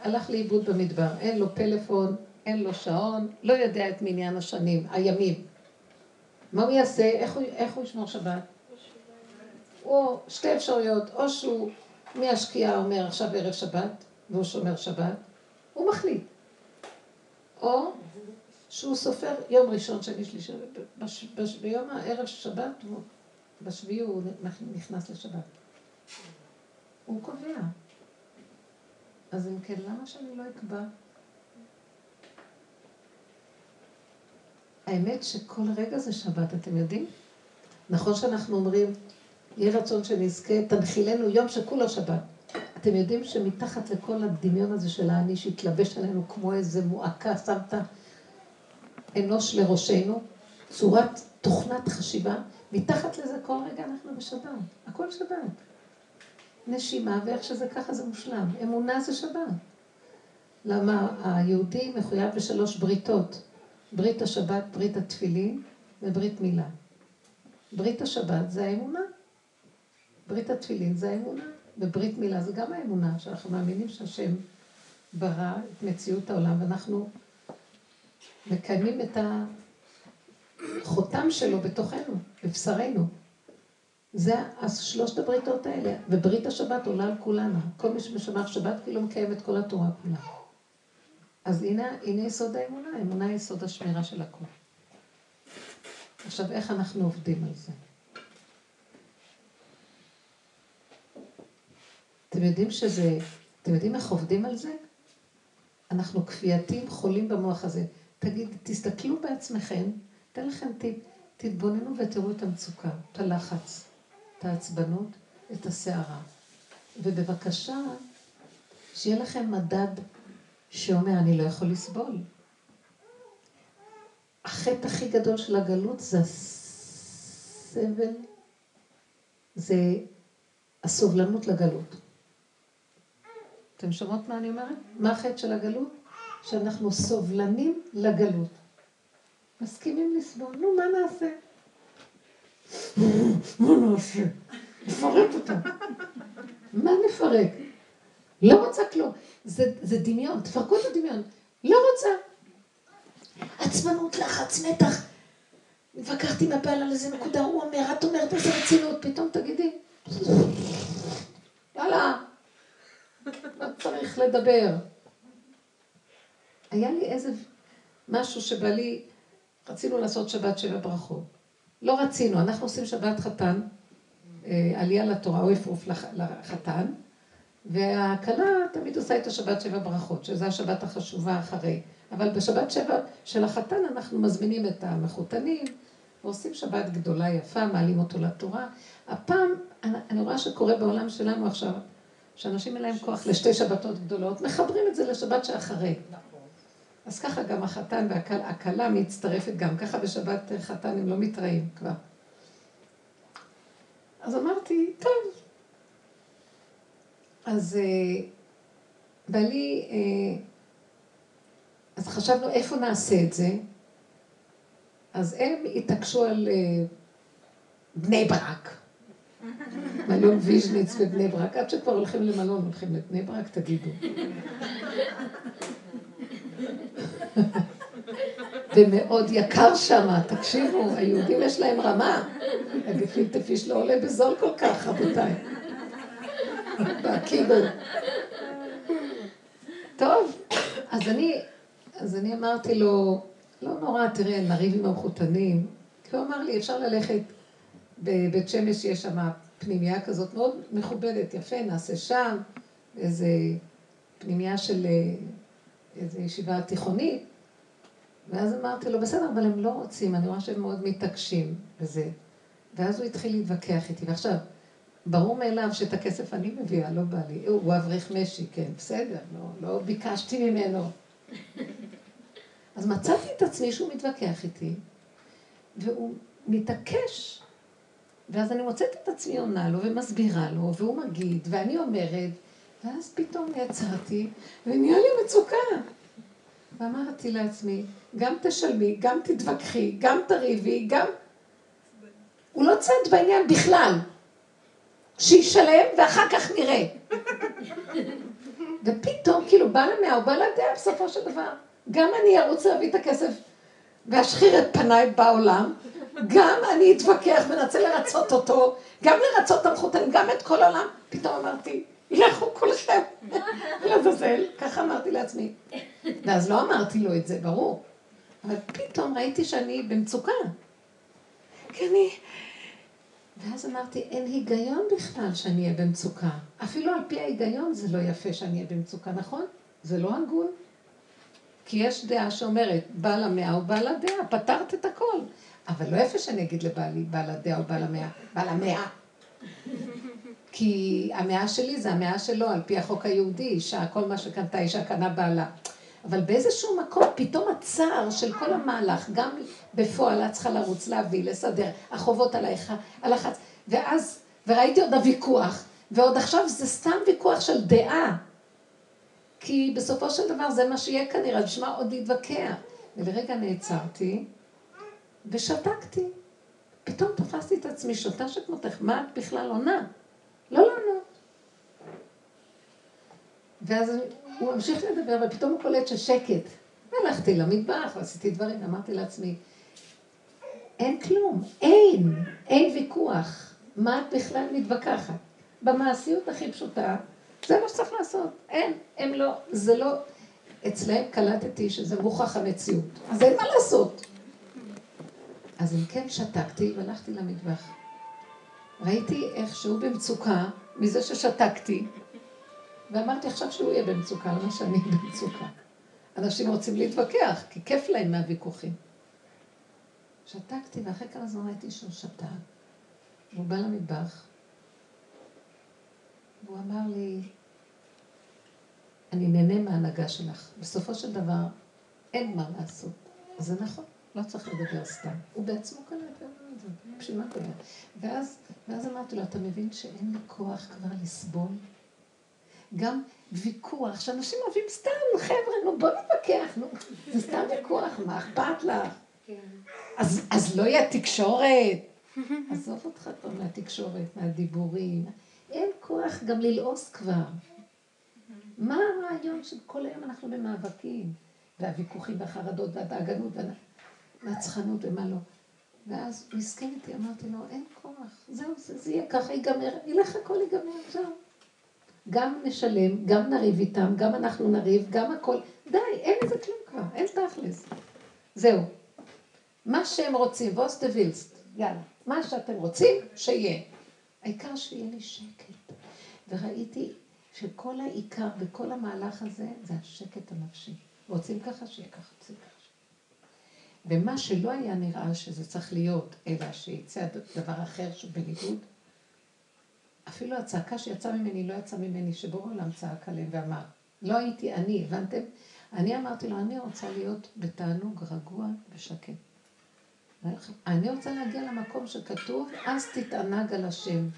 הלך לאיבוד במדבר, אין לו פלאפון, אין לו שעון, לא יודע את מניין השנים, הימים. מה הוא יעשה? איך הוא, איך הוא ישמור שבת? או שתי אפשרויות, או שהוא מהשקיעה אומר עכשיו ערב שבת, והוא שומר שבת, הוא מחליט. או שהוא סופר יום ראשון, שני, שלישי, בש, בש, ביום הערב שבת, בשביעי הוא נכנס לשבת. הוא קובע. אז אם כן, למה שאני לא אקבע? האמת שכל רגע זה שבת, אתם יודעים? נכון שאנחנו אומרים, יהי רצון שנזכה, תנחילנו יום שכולו שבת. אתם יודעים שמתחת לכל הדמיון הזה של האני שהתלבש עלינו כמו איזה מועקה, שמת אנוש לראשנו, צורת תוכנת חשיבה, מתחת לזה כל רגע אנחנו בשבת, הכל שבת. נשימה, ואיך שזה ככה זה מושלם. אמונה זה שבת. למה היהודי מחויב בשלוש בריתות. ברית השבת, ברית התפילין וברית מילה. ברית השבת זה האמונה. ברית התפילין זה האמונה. וברית מילה זה גם האמונה, שאנחנו מאמינים שהשם ברא את מציאות העולם, ואנחנו מקיימים את החותם שלו בתוכנו, בבשרנו. זה שלושת הבריתות האלה, וברית השבת עולה על כולנו. כל מי שמשמר שבת כאילו מקיים את כל התורה כולה. אז הנה, הנה יסוד האמונה, האמונה היא יסוד השמירה של הכול. עכשיו, איך אנחנו עובדים על זה? אתם יודעים שזה, אתם יודעים איך עובדים על זה? אנחנו כפייתיים חולים במוח הזה. תגיד, תסתכלו בעצמכם, אתן לכם טיפ, תתבוננו ותראו את המצוקה, את הלחץ, את העצבנות, את הסערה. ובבקשה, שיהיה לכם מדד שאומר, אני לא יכול לסבול. החטא הכי גדול של הגלות זה הסבל, זה הסובלנות לגלות. אתם שומעות מה אני אומרת? מה החטא של הגלות? שאנחנו סובלנים לגלות. מסכימים לסבול, נו, מה נעשה? מה נעשה? נפרק אותה. מה נפרק? לא רוצה כלום. זה, זה דמיון, תפרקו את הדמיון. לא רוצה. עצמנות, לחץ, מתח. התווכחתי עם הבעל על איזה נקודה, הוא אומר, את אומרת איזה רצינות, פתאום תגידי. יאללה, לא צריך לדבר. היה לי איזה משהו שבא לי, רצינו לעשות שבת שבע ברכות. לא רצינו, אנחנו עושים שבת חתן, אה, עלייה לתורה או אפרוף לחתן, והכלה תמיד עושה את השבת שבע ברכות, שזו השבת החשובה אחרי. אבל בשבת שבע של החתן אנחנו מזמינים את המחותנים, ועושים שבת גדולה יפה, מעלים אותו לתורה. הפעם, אני רואה שקורה בעולם שלנו עכשיו, שאנשים אין להם כוח לשתי שבתות גדולות, מחברים את זה לשבת שאחרי. נכון. אז ככה גם החתן והכלה מצטרפת גם, ככה בשבת חתן הם לא מתראים כבר. אז אמרתי, טוב. אז אה, בעלי, אה, אז חשבנו איפה נעשה את זה. אז הם התעקשו על אה, בני ברק. מלון ויז'ניץ בבני ברק. עד שכבר הולכים למלון, הולכים לבני ברק, תגידו. ומאוד יקר שם, תקשיבו, היהודים יש להם רמה. הגפילטע פיש לא עולה בזול כל כך, רבותיי. בקיבל. טוב, אז אני, אז אני אמרתי לו, לא נורא, תראה, נריב עם המחותנים. כי הוא אמר לי, אפשר ללכת, בבית שמש יש שם פנימייה כזאת מאוד מכובדת, יפה, נעשה שם, איזה פנימייה של אה, איזו ישיבה תיכונית. ואז אמרתי לו, בסדר, אבל הם לא רוצים, אני רואה שהם מאוד מתעקשים בזה. ואז הוא התחיל להתווכח איתי. ועכשיו, ברור מאליו שאת הכסף אני מביאה, לא בא לי. הוא אברך משי, כן, בסדר, לא, לא ביקשתי ממנו. אז מצאתי את עצמי שהוא מתווכח איתי, והוא מתעקש. ואז אני מוצאת את עצמי עונה לו ומסבירה לו, והוא מגיד, ואני אומרת, ואז פתאום יצאתי, ונהיה לי מצוקה. ואמרתי לעצמי, גם תשלמי, גם תתווכחי, גם תריבי, גם... הוא לא צד בעניין בכלל. שישלם ואחר כך נראה. ופתאום, כאילו, בא למאה, הוא בא לדעה בסופו של דבר. גם אני ארוץ להביא את הכסף ואשחיר את פניי בעולם, גם אני אתווכח ונרצה לרצות אותו, גם לרצות את המחותנים, גם את כל העולם. פתאום אמרתי, לכו כולכם לעזאזל, ככה אמרתי לעצמי. ואז לא אמרתי לו את זה, ברור. אבל פתאום ראיתי שאני במצוקה. כי אני... ואז אמרתי, אין היגיון בכלל שאני אהיה במצוקה. אפילו על פי ההיגיון זה לא יפה שאני אהיה במצוקה, נכון? זה לא הגון. כי יש דעה שאומרת, בעל המאה הוא בעל הדעה, פתרת את הכל. אבל לא יפה שאני אגיד לבעלי, בעל הדעה או בעל המאה, בעל המאה. כי המאה שלי זה המאה שלו, על פי החוק היהודי, אישה, כל מה שקנתה אישה קנה בעלה. אבל באיזשהו מקום, פתאום הצער של כל המהלך, גם בפועל את צריכה לרוץ, להביא, לסדר, החובות עלייך, הלחץ, ואז, וראיתי עוד הוויכוח, ועוד עכשיו זה סתם ויכוח של דעה. כי בסופו של דבר זה מה שיהיה כנראה, בשביל מה עוד להתווכח? ולרגע נעצרתי ושתקתי. פתאום תפסתי את עצמי שותה שכמותך, מה את בכלל עונה? לא לענות. ואז הוא המשיך לדבר, ופתאום הוא קולט ששקט. הלכתי למטבח ועשיתי דברים, אמרתי לעצמי, אין כלום, אין, אין ויכוח. מה את בכלל מתווכחת? במעשיות הכי פשוטה, זה מה שצריך לעשות. אין, הם לא, זה לא... אצלהם קלטתי שזה מוכח המציאות. אז אין מה לעשות. אז אם כן שתקתי והלכתי למטבח. ראיתי איך שהוא במצוקה מזה ששתקתי, ואמרתי עכשיו שהוא יהיה במצוקה, למה שאני במצוקה. אנשים רוצים להתווכח, כי כיף להם מהוויכוחים. שתקתי, ואחרי כמה זמן ראיתי שהוא שתק, והוא בא למטבח, והוא אמר לי, אני נהנה מההנהגה שלך. בסופו של דבר, אין מה לעשות. זה נכון, לא צריך לדבר סתם. הוא בעצמו קלט את זה, בשביל מה קורה? ואז ואז אמרתי לו, אתה מבין שאין לי כוח כבר לסבול? גם ויכוח, שאנשים אוהבים סתם, חבר'ה, נו בוא נתווכח, נו, זה סתם ויכוח, מה אכפת לך? כן. אז, אז לא יהיה תקשורת. עזוב אותך כבר מהתקשורת, מהדיבורים. אין כוח גם ללעוס כבר. מה הרעיון של כל היום אנחנו במאבקים, והוויכוחים והחרדות והדאגנות והנצחנות ומה לא. ואז הוא הסכים איתי, אמרתי לו, אין כוח, זהו, זה, זה יהיה ככה, ייגמר, ילך הכל ייגמר, זהו. גם נשלם, גם נריב איתם, גם אנחנו נריב, גם הכל, די, אין לזה כלום כבר, אין תכלס. זהו. מה שהם רוצים, ווס דה וילסט, יאללה, מה שאתם רוצים, שיהיה. העיקר שיהיה לי שקט. וראיתי שכל העיקר בכל המהלך הזה, זה השקט הנפשי. רוצים ככה, שיהיה ככה, רוצים ככה. ומה שלא היה נראה שזה צריך להיות, אלא שיצא דבר אחר שהוא בניגוד, אפילו הצעקה שיצאה ממני לא יצאה ממני, שבורא עולם צעק עליהם ואמר, לא הייתי אני, הבנתם? אני אמרתי לו, אני רוצה להיות בתענוג רגוע ושקט. אני רוצה להגיע למקום שכתוב, אז תתענג על השם.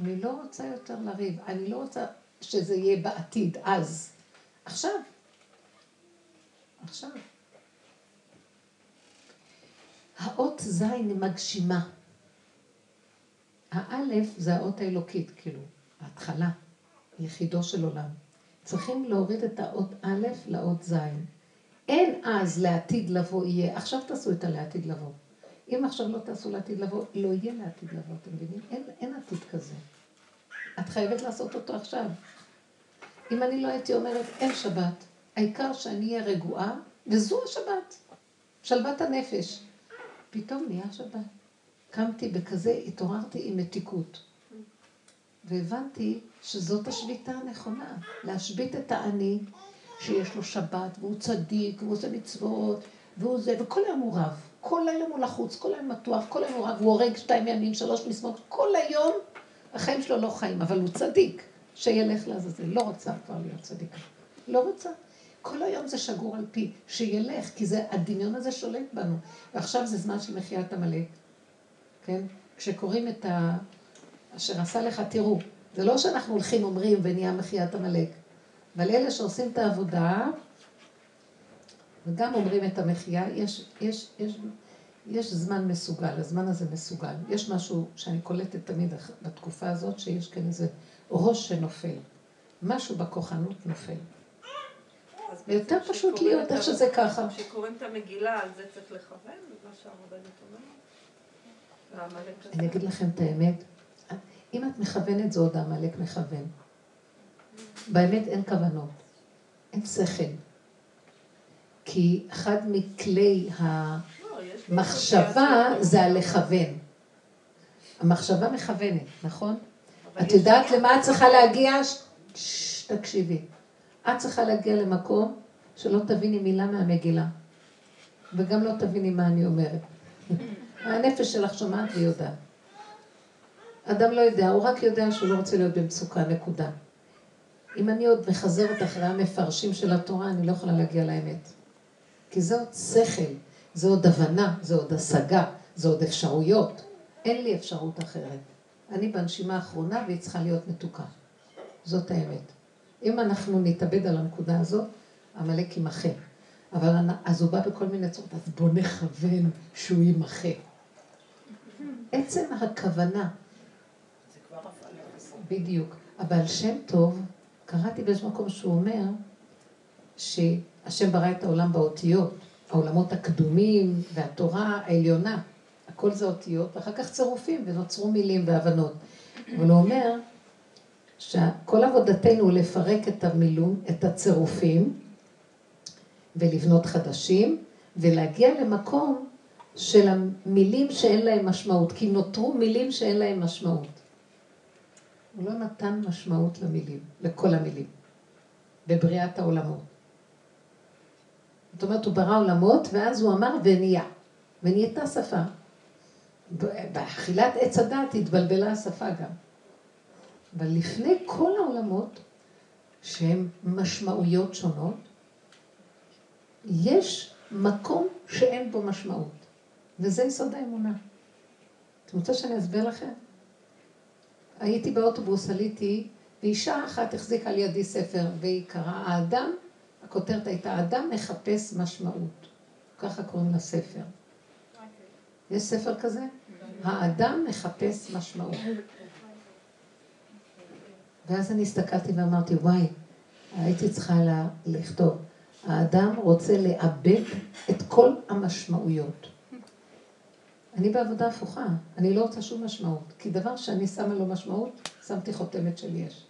אני לא רוצה יותר לריב, אני לא רוצה שזה יהיה בעתיד, אז. עכשיו. עכשיו. האות זין מגשימה. האלף זה האות האלוקית, כאילו, ההתחלה, יחידו של עולם. צריכים להוריד את האות א' לאות ז'. אין אז לעתיד לבוא יהיה, עכשיו תעשו את הלעתיד לבוא. אם עכשיו לא תעשו לעתיד לבוא, לא יהיה לעתיד לבוא, אתם מבינים? אין, אין עתיד כזה. את חייבת לעשות אותו עכשיו. אם אני לא הייתי אומרת, אין שבת, העיקר שאני אהיה רגועה, וזו השבת. שלוות הנפש. פתאום נהיה שבת. קמתי בכזה, התעוררתי עם מתיקות. והבנתי שזאת השביתה הנכונה, להשבית את האני שיש לו שבת, והוא צדיק, והוא עושה מצוות, והוא זה, וכל היום הוא רב. כל היום הוא לחוץ, כל היום מתוח, כל היום הוא רב, הוא הורג שתיים ימים, שלוש מזמות, כל היום החיים שלו לא חיים, אבל הוא צדיק, שילך לעזאזל. לא רוצה כבר להיות צדיקה. לא רוצה. כל היום זה שגור על פי, שילך, כי זה, הדמיון הזה שולט בנו. ועכשיו זה זמן של מחיית עמלק, כן? כשקוראים את ה... אשר עשה לך, תראו, זה לא שאנחנו הולכים אומרים ונהיה מחיית עמלק, אבל אלה שעושים את העבודה, וגם אומרים את המחייה, יש, יש, יש, יש זמן מסוגל, הזמן הזה מסוגל. יש משהו שאני קולטת תמיד בתקופה הזאת, שיש כאן איזה ראש שנופל. משהו בכוחנות נופל. ויותר פשוט להיות איך שזה ככה. כשקוראים את המגילה, על זה צריך לכוון, מה שהרבנית אומרת? אני אגיד לכם את האמת, אם את מכוונת זה עוד העמלק מכוון. באמת אין כוונות, אין שכל. כי אחד מכלי המחשבה זה הלכוון. המחשבה מכוונת, נכון? את יודעת למה את צריכה להגיע? תקשיבי. את צריכה להגיע למקום שלא תביני מילה מהמגילה, וגם לא תביני מה אני אומרת. הנפש שלך שומעת ויודעת. אדם לא יודע, הוא רק יודע שהוא לא רוצה להיות במצוקה, נקודה. אם אני עוד מחזרת אחרי המפרשים של התורה, אני לא יכולה להגיע לאמת. כי זה עוד שכל, זה עוד הבנה, זה עוד השגה, זה עוד אפשרויות. אין לי אפשרות אחרת. אני בנשימה האחרונה והיא צריכה להיות מתוקה. זאת האמת. אם אנחנו נתאבד על הנקודה הזאת, עמלק יימחה. אבל אז הוא בא בכל מיני צורות, אז בוא נכוון שהוא יימחה. עצם הכוונה. בדיוק. אבל שם טוב, קראתי באיזשהו מקום שהוא אומר, שהשם ברא את העולם באותיות, העולמות הקדומים והתורה העליונה, הכל זה אותיות, ואחר כך צירופים, ונוצרו מילים והבנות. אבל הוא אומר, שכל עבודתנו הוא לפרק את המילון, את הצירופים, ולבנות חדשים, ולהגיע למקום של המילים שאין להם משמעות, כי נותרו מילים שאין להם משמעות. הוא לא נתן משמעות למילים, לכל המילים, בבריאת העולמות. זאת אומרת, הוא ברא עולמות, ואז הוא אמר ונהיה, ונהייתה שפה. באכילת עץ הדת התבלבלה השפה גם. אבל לפני כל העולמות, שהם משמעויות שונות, יש מקום שאין בו משמעות, וזה יסוד האמונה. אתם רוצה שאני אסביר לכם? הייתי באוטובוס, עליתי, ואישה אחת החזיקה על ידי ספר, והיא קראה, האדם, הכותרת הייתה, אדם מחפש משמעות. ככה קוראים לספר. יש ספר כזה? האדם מחפש משמעות. ואז אני הסתכלתי ואמרתי, וואי, הייתי צריכה לכתוב, האדם רוצה לאבד את כל המשמעויות. אני בעבודה הפוכה, אני לא רוצה שום משמעות, כי דבר שאני שמה לו משמעות, שמתי חותמת של יש.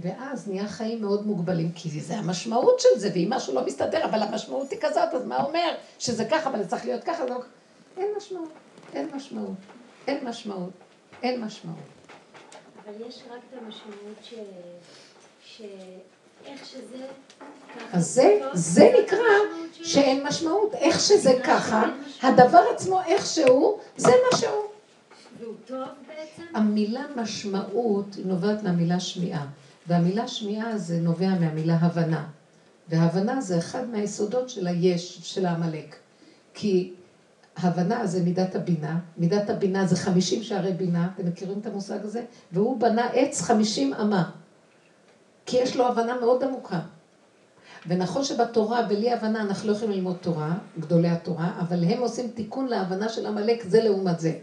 ואז נהיה חיים מאוד מוגבלים, כי זה המשמעות של זה, ואם משהו לא מסתדר, אבל המשמעות היא כזאת, אז מה אומר? שזה ככה, אבל זה צריך להיות ככה, לא... אין משמעות, אין משמעות, אין משמעות, אין משמעות. אבל יש רק את המשמעות ש... ש... איך. אז זה, זה נקרא שאין משמעות. איך שזה ככה, הדבר עצמו איכשהו, זה מה שהוא. והוא טוב בעצם? המילה משמעות נובעת מהמילה שמיעה. והמילה שמיעה זה נובע מהמילה הבנה. והבנה זה אחד מהיסודות של היש, של העמלק. כי הבנה זה מידת הבינה, מידת הבינה זה חמישים שערי בינה, אתם מכירים את המושג הזה? והוא בנה עץ חמישים אמה. כי יש לו הבנה מאוד עמוקה. ונכון שבתורה, בלי הבנה, אנחנו לא יכולים ללמוד תורה, גדולי התורה, אבל הם עושים תיקון להבנה של עמלק זה לעומת זה.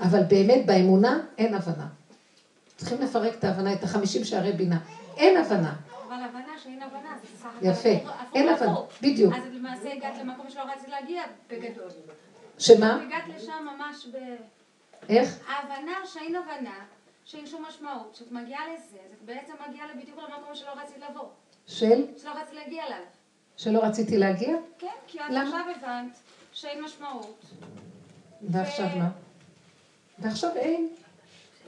אבל באמת באמונה אין הבנה. צריכים לפרק את ההבנה, את החמישים שערי בינה. אין הבנה. אבל הבנה שאין הבנה, זה סך הכל יפה. הפוך אין הפוך. הבנה, בדיוק. אז למעשה הגעת למקום שלא רצית להגיע בגדול. שמה? הגעת לשם ממש ב... איך? ההבנה שאין הבנה, שאין שום משמעות, שאת מגיעה לזה, אז את בעצם מגיעה בדיוק למקום שלא רצית לבוא, של? שלא רצית להגיע אליו. שלא רציתי להגיע? כן, כי את? עכשיו הבנת שאין משמעות. ועכשיו מה? ועכשיו אין.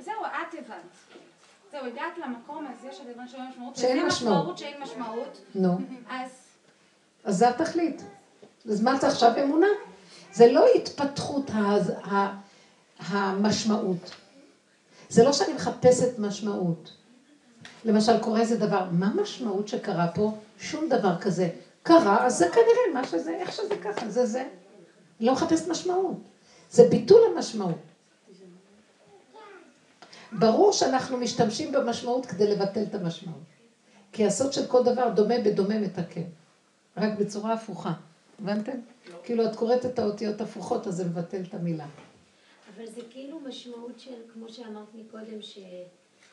זהו, את הבנת. זהו, הגעת למקום הזה של הבנת שאין משמעות. שאין משמעות. משמעות שאין משמעות. נו. אז אז זה התכלית. אז מה זה עכשיו אמונה? זה לא התפתחות ה- המשמעות. זה לא שאני מחפשת משמעות. למשל, קורה איזה דבר, מה המשמעות שקרה פה? שום דבר כזה. קרה, אז זה כנראה מה שזה, איך שזה ככה, זה זה. לא מחפשת משמעות. זה ביטול המשמעות. ברור שאנחנו משתמשים במשמעות כדי לבטל את המשמעות. כי הסוד של כל דבר דומה בדומה מתקן. רק בצורה הפוכה. הבנתם? כאילו את קוראת את האותיות הפוכות, אז זה מבטל את המילה. אבל זה כאילו משמעות של, כמו שאמרת מקודם, ש...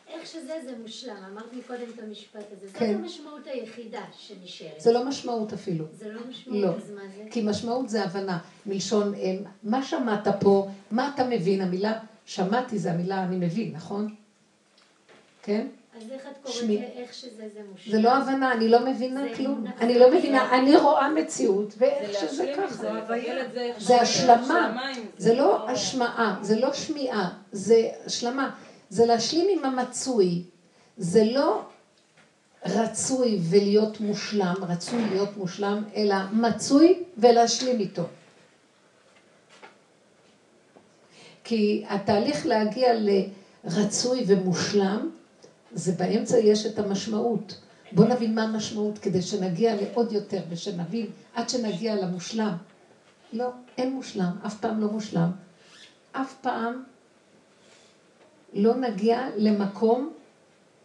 איך שזה זה מושלם. אמרת מקודם את המשפט הזה. זאת כן. המשמעות היחידה שנשארת. זה לא משמעות אפילו. זה לא משמעות, לא. אז מה זה? כי משמעות זה הבנה, מלשון אה, מה שמעת פה, מה אתה מבין, המילה שמעתי זה המילה אני מבין, נכון? כן? אז איך את קוראת שמי- לאיך שזה זה מושלם? זה לא הבנה, אני לא מבינה כלום. אמונה. אני לא מבינה, אני רואה מציאות, ואיך זה שזה ככה. זה, השלמה. זה לא השמעה, זה לא שמיעה, זה השלמה. זה להשלים עם המצוי. זה לא רצוי ולהיות מושלם, רצוי להיות מושלם, אלא מצוי ולהשלים איתו. כי התהליך להגיע לרצוי ומושלם, זה באמצע יש את המשמעות. בוא נבין מה המשמעות כדי שנגיע לעוד יותר ושנבין עד שנגיע למושלם. לא, אין מושלם, אף פעם לא מושלם. אף פעם לא נגיע למקום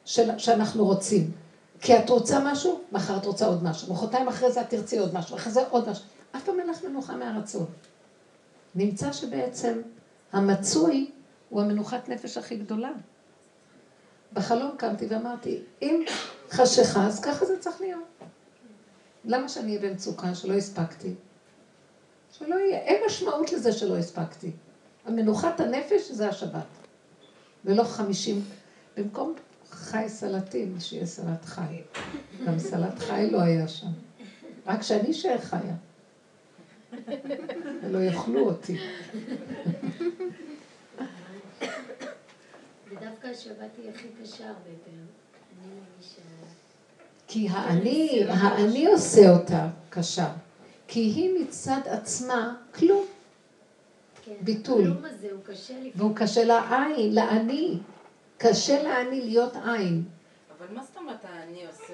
של, שאנחנו רוצים. כי את רוצה משהו, מחר את רוצה עוד משהו. מחרתיים אחרי זה את תרצי עוד משהו, אחרי זה עוד משהו. אף פעם אין לך מנוחה מהרצון. נמצא שבעצם המצוי הוא המנוחת נפש הכי גדולה. בחלום קמתי ואמרתי, אם חשיכה, אז ככה זה צריך להיות. למה שאני אהיה במצוקה שלא הספקתי? שלא יהיה, אין משמעות לזה שלא הספקתי. המנוחת הנפש זה השבת. ולא חמישים, במקום חי סלטים, שיהיה סלט חי. גם סלט חי לא היה שם. רק שאני שאר חיה. ולא יאכלו אותי. ודווקא השבת היא הכי קשה הרבה פעמים. אני מרגישה... כי האני, האני עושה אותה קשה. כי היא מצד עצמה כלום. כן, ביטול. הכלום הזה הוא קשה לפעמים. והוא קשה לעין, לעני. קשה לעני להיות עין. אבל מה זאת אומרת אני עושה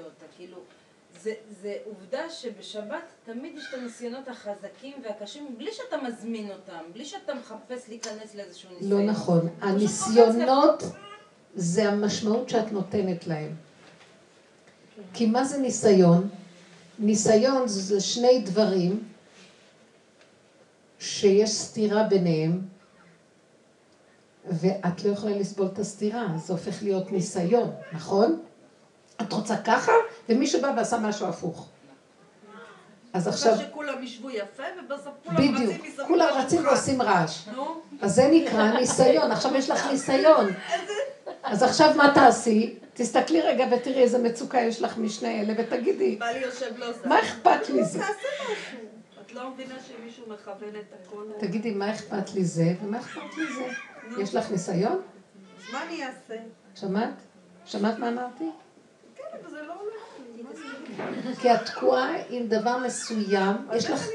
זה, זה עובדה שבשבת תמיד יש את הניסיונות החזקים והקשים, בלי שאתה מזמין אותם, בלי שאתה מחפש להיכנס לאיזשהו ניסיון. לא נכון. פשוט הניסיונות זה המשמעות שאת נותנת להם. כי מה זה ניסיון? ניסיון זה שני דברים שיש סתירה ביניהם, ואת לא יכולה לסבול את הסתירה, זה הופך להיות ניסיון, נכון? את רוצה ככה, ומישהו בא ועשה משהו הפוך. אז עכשיו... שכולם ישבו יפה, ובסוף כולם בדיוק, רצים מסביב כולם לשולחן. רצים ועושים רעש. נו, אז זה נקרא ניסיון, עכשיו יש לך ניסיון. אז עכשיו מה תעשי? תסתכלי רגע ותראי איזה מצוקה יש לך משני אלה, ותגידי, יושב לא. מה אכפת לי זה? את לא מבינה שמישהו מכוון את הכל? תגידי, מה אכפת לי זה, ומה אכפת לי זה? יש לך ניסיון? מה אני אעשה? שמעת? שמעת מה אמרתי? כי את תקועה עם דבר מסוים, יש לך?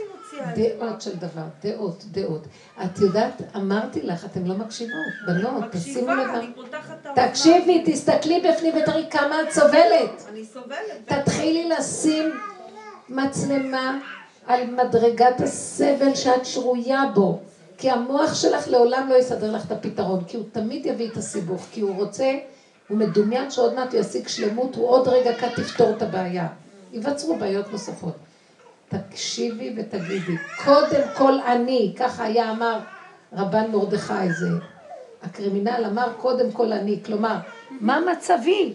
דעות של דבר, דעות, דעות. את יודעת, אמרתי לך, אתן לא מקשיבות, בנות, תשימו לב. תקשיבי, תסתכלי בפנים ותראי כמה את סובלת. אני סובלת. תתחילי לשים מצלמה על מדרגת הסבל שאת שרויה בו. כי המוח שלך לעולם לא יסדר לך את הפתרון, כי הוא תמיד יביא את הסיבוך, כי הוא רוצה, הוא מדומיין שעוד מעט הוא ישיג שלמות, הוא עוד רגע כאן תפתור את הבעיה. ייווצרו בעיות נוספות. תקשיבי ותגידי, קודם כל אני, ככה היה אמר רבן מרדכי, זה הקרימינל אמר קודם כל אני, כלומר, מה מצבי?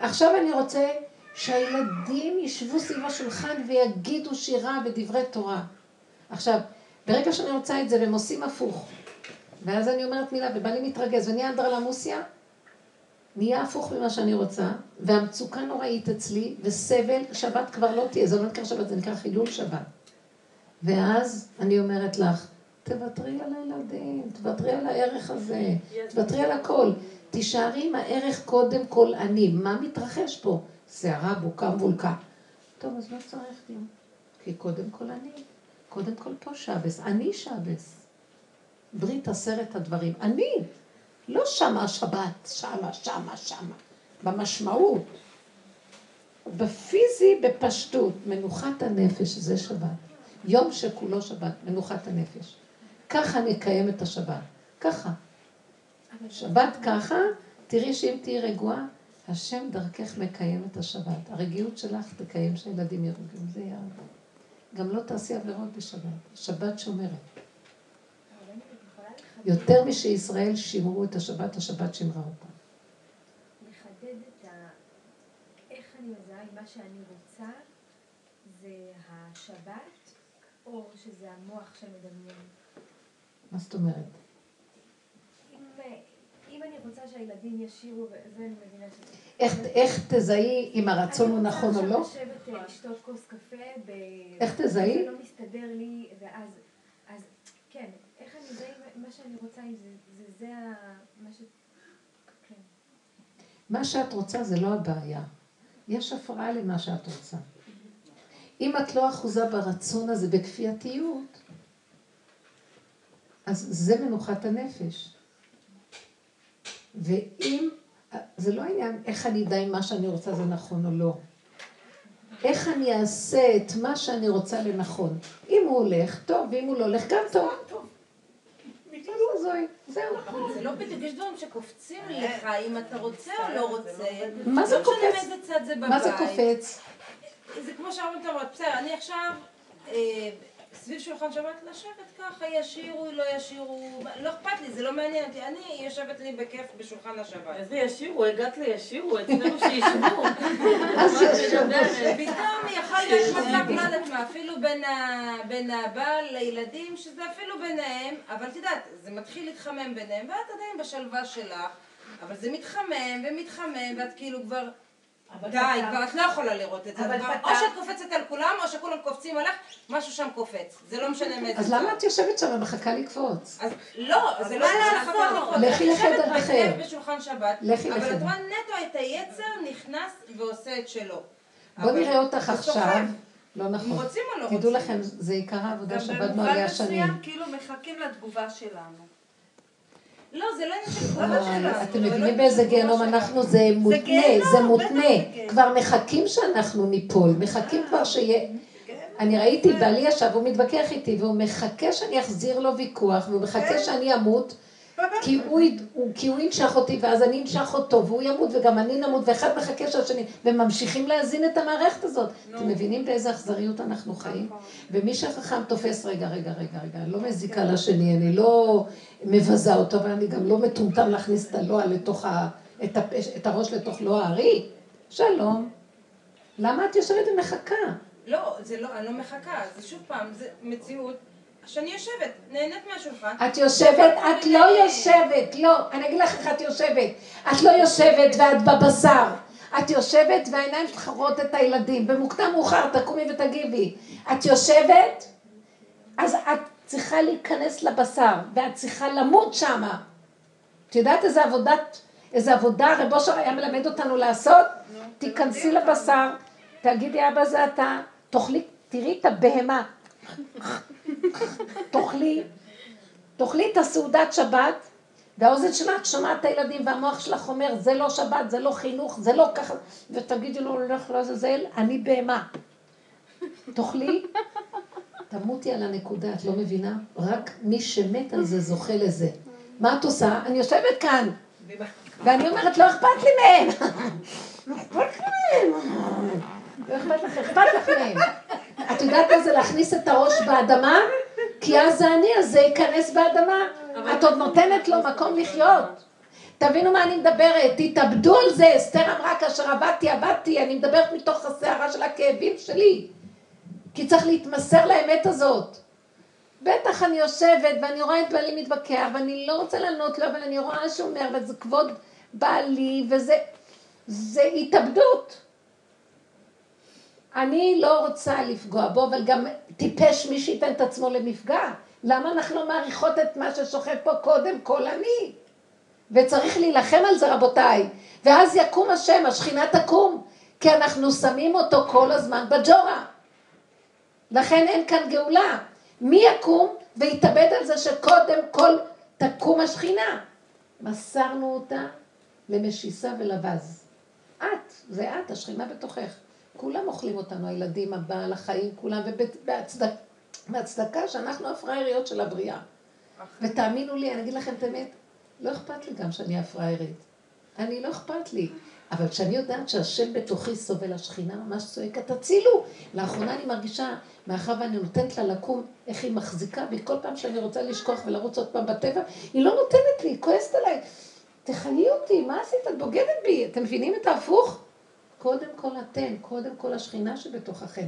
עכשיו אני רוצה שהילדים ישבו סביב השולחן ויגידו שירה ודברי תורה. עכשיו, ברגע שאני רוצה את זה והם עושים הפוך, ואז אני אומרת מילה ובא לי מתרגז ונהיה אנדרלמוסיה, נהיה הפוך ממה שאני רוצה, והמצוקה נוראית אצלי, וסבל, שבת כבר לא תהיה, זה לא נקרא שבת, זה נקרא חילול שבת. ואז אני אומרת לך, תוותרי על הילדים, תוותרי על הערך הזה, תוותרי על הכל. תישארי עם הערך קודם כל אני. מה מתרחש פה? שערה, בוקה, מבולקה. טוב, אז לא צריך דיון. כי קודם כל אני. קודם כל פה שבס. אני שבס. ברית עשרת הדברים. אני. לא שמה שבת, שמה, שמה, שמה. במשמעות. בפיזי, בפשטות. מנוחת הנפש זה שבת. יום שכולו שבת, מנוחת הנפש. ככה נקיים את השבת. ככה. שבת ככה, תראי שאם תהיי רגועה, השם דרכך מקיים את השבת. הרגיעות שלך תקיים שהילדים ירוגים, זה יעד. גם לא תעשי עבירות בשבת. שבת שומרת. יותר משישראל שימרו את השבת, השבת שימרה אותה. לחדד את ה... איך אני מזהה אם מה שאני רוצה זה השבת, או שזה המוח שמדמיין. מה זאת אומרת? אם, אני רוצה שהילדים ישירו, וזה אני מבינה שזה... איך, איך תזהי אם הרצון הוא נכון או לא? אני רוצה עכשיו לשבת אה, לשתות כוס קפה, ב... איך תזהי? זה לא מסתדר לי, ואז... אז כן, כן. מה שאת רוצה זה לא הבעיה. יש הפרעה למה שאת רוצה. אם את לא אחוזה ברצון הזה, בכפייתיות, אז זה מנוחת הנפש. ואם, זה לא העניין איך אני אדע אם מה שאני רוצה זה נכון או לא. איך אני אעשה את מה שאני רוצה לנכון. אם הוא הולך, טוב, ואם הוא לא הולך, גם טוב. זוהי, זהו. זה לא בדיוק, יש דברים שקופצים לך, אם אתה רוצה או לא רוצה. מה זה לא משנה קופץ? מאיזה צד זה בבית. מה זה קופץ? זה כמו שאמרת, אמרת, בסדר, אני עכשיו אה, סביב שולחן שבת לשבת ככה, ישירו, לא ישירו, לא אכפת לי, זה לא מעניין אותי. אני יושבת לי בכיף בשולחן השבת. איזה ישירו, הגעת לישירו, אצלנו שישבו. פתאום יכול להיות מצב, לא יודעת מה, אפילו בין הבעל לילדים, שזה אפילו ביניהם, אבל את יודעת, זה מתחיל להתחמם ביניהם, ואת עדיין בשלווה שלך, אבל זה מתחמם ומתחמם, ואת כאילו כבר... די, כבר את לא יכולה לראות את זה. או שאת קופצת על כולם, או שכולם קופצים עליך, משהו שם קופץ. זה לא משנה מאיזה אז למה את יושבת שם ומחכה לקפוץ? אז לא, זה לא מה לחכות לעשות? לקרות. לכי לחדר אחר. בשולחן שבת, לכי אבל. את רואה נטו את היצר נכנס ועושה את שלו. בוא נראה אותך עכשיו. לא נכון. רוצים או לא תדעו רוצים. לכם, זה עיקר העבודה גם שעבדנו במובן עליה שנים. מסוים כאילו מחכים לתגובה שלנו. לא, זה לא עניין של תגובה שלנו. אתם לא מבינים באיזה גיהנום. אנחנו, זה מותנה, זה מותנה. כבר מחכים שאנחנו ניפול, מחכים כבר שיהיה... אני ראיתי, בעלי ישב, הוא מתווכח איתי, והוא מחכה שאני אחזיר לו ויכוח, והוא מחכה שאני אמות, כי הוא, הוא, כי הוא ינשך אותי, ואז אני אנשך אותו, והוא ימות, וגם אני נמות, ואחד מחכה שהשני, וממשיכים להזין את המערכת הזאת. אתם מבינים באיזה אכזריות אנחנו חיים? ומי שחכם תופס, רגע, רגע, רגע, רגע, לא מזיקה לשני, אני לא מבזה אותו, אבל אני גם לא מטומטם להכניס את הלוע לתוך ה... את, הפש, את הראש לתוך לוע הארי. שלום. למה את יושבת ומחכה? לא, זה לא, אני לא מחכה, זה שוב פעם, זה מציאות שאני יושבת, נהנית מהשולחן. את יושבת, את לא יושבת, לא, אני אגיד לך איך את יושבת. את לא יושבת ואת בבשר. את יושבת והעיניים שלך רואות את הילדים. במוקדם מאוחר תקומי ותגיבי. את יושבת, אז את צריכה להיכנס לבשר, ואת צריכה למות שמה. את יודעת איזה עבודת, איזה עבודה רב אושר היה מלמד אותנו לעשות? תיכנסי לבשר, תגידי אבא זה אתה, תאכלי, תראי את הבהמה. תאכלי, תאכלי את הסעודת שבת, והאוזן שלך שומעת את הילדים, והמוח שלך אומר, זה לא שבת, זה לא חינוך, זה לא ככה, ותגידי לו, הולך לעזאזל, אני בהמה. תאכלי, תמותי על הנקודה, את לא מבינה? רק מי שמת על זה זוכה לזה. מה את עושה? אני יושבת כאן, ואני אומרת, לא אכפת לי מהם. לא אכפת לי מהם. לא אכפת לך, אכפת לך מהם. יודעת מה זה להכניס את הראש באדמה? כי אז האני הזה ייכנס באדמה. את עוד נותנת לו מקום לחיות. תבינו מה אני מדברת, תתאבדו על זה, אסתר אמרה כאשר עבדתי, עבדתי, אני מדברת מתוך הסערה של הכאבים שלי. כי צריך להתמסר לאמת הזאת. בטח אני יושבת ואני רואה את בעלי מתווכח ואני לא רוצה לענות לו, אבל אני רואה שהוא אומר, וזה כבוד בעלי, וזה זה התאבדות. אני לא רוצה לפגוע בו, אבל גם טיפש מי שייתן את עצמו למפגע. למה אנחנו לא מעריכות את מה ששוכב פה קודם כל אני? וצריך להילחם על זה רבותיי. ואז יקום השם, השכינה תקום, כי אנחנו שמים אותו כל הזמן בג'ורה. לכן אין כאן גאולה. מי יקום ויתאבד על זה שקודם כל תקום השכינה? מסרנו אותה למשיסה ולבז. את, זה את, השכינה בתוכך. כולם אוכלים אותנו, הילדים, הבעל, החיים, כולם, ובהצדקה שאנחנו הפראייריות של הבריאה. ותאמינו לי, אני אגיד לכם את האמת, לא אכפת לי גם שאני הפראיירית. אני לא אכפת לי. אבל כשאני יודעת שהשם בתוכי סובל, השכינה ממש צועקת, תצילו. לאחרונה אני מרגישה, מאחר ואני נותנת לה לקום, איך היא מחזיקה בי, כל פעם שאני רוצה לשכוח ולרוץ עוד פעם בטבע, היא לא נותנת לי, היא כועסת עליי. תחני אותי, מה עשית? את בוגדת בי. אתם מבינים את ההפוך? קודם כל אתם, קודם כל השכינה שבתוככם.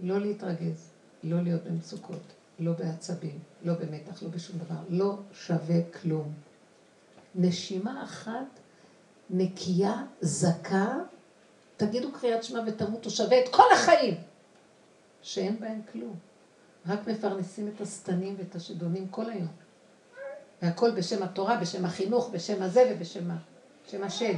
לא להתרגז, לא להיות במצוקות, לא בעצבים, לא במתח, לא בשום דבר. לא שווה כלום. נשימה אחת נקייה, זכה, תגידו קריאת שמע ותמותו, שווה את כל החיים, שאין בהם כלום. רק מפרנסים את השטנים ואת השדונים כל היום. והכל בשם התורה, בשם החינוך, בשם הזה ובשם השד.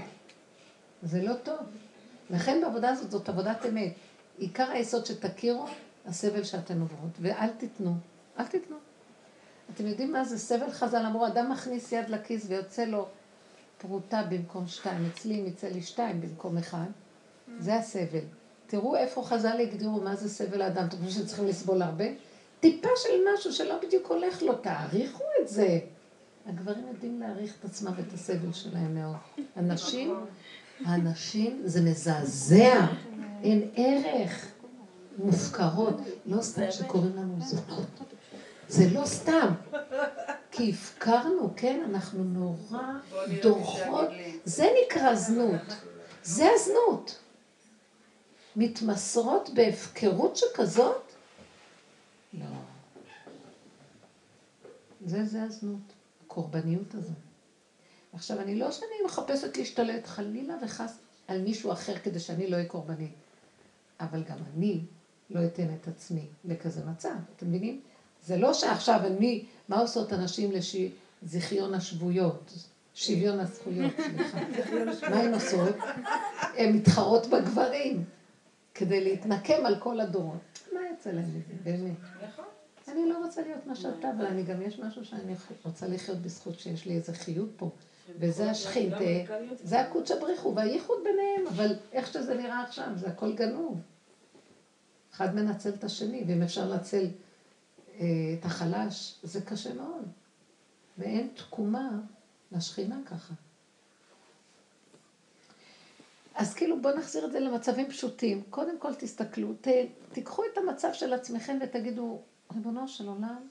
זה לא טוב. לכן בעבודה הזאת, זאת עבודת אמת. עיקר היסוד שתכירו, הסבל שאתן עוברות. ואל תיתנו, אל תיתנו. אתם יודעים מה זה סבל חז"ל? אמרו, אדם מכניס יד לכיס ויוצא לו פרוטה במקום שתיים. אצלי אם יצא לי שתיים במקום אחד, זה הסבל. תראו איפה חז"ל הגדירו מה זה סבל האדם. אתם חושבים שצריכים לסבול הרבה? טיפה של משהו שלא בדיוק הולך לו, תעריכו את זה. הגברים יודעים להעריך את עצמם ואת הסבל שלהם מאוד. הנשים, הנשים זה מזעזע, אין ערך, מופקרות. לא סתם שקוראים לנו זונות. זה לא סתם. כי הפקרנו, כן? אנחנו נורא דורכות. זה נקרא זנות. זה הזנות. מתמסרות בהפקרות שכזאת? לא. זה, זה הזנות. הקורבניות הזו. עכשיו, אני לא שאני מחפשת להשתלט חלילה וחס על מישהו אחר כדי שאני לא אהיה קורבנית, אבל גם אני לא אתן את עצמי לכזה מצב, אתם מבינים? זה לא שעכשיו אני, מה עושות הנשים לזיכיון השבויות? שוויון הזכויות, סליחה. מה הן עושות? הן מתחרות בגברים כדי להתנקם על כל הדורות. מה יצא להם מזה, באמת? אני לא רוצה להיות מה שאתה, אבל אני גם יש משהו שאני רוצה לחיות בזכות שיש לי איזה חיות פה. וזה השכין, זה הקודש הבריחו, והייחוד ביניהם, אבל איך שזה נראה עכשיו, זה הכל גנוב. אחד מנצל את השני, ואם אפשר לנצל אה, את החלש, זה קשה מאוד. ואין תקומה לשכינה ככה. אז כאילו בואו נחזיר את זה למצבים פשוטים. קודם כל תסתכלו, ת, תיקחו את המצב של עצמכם ותגידו, ריבונו של עולם,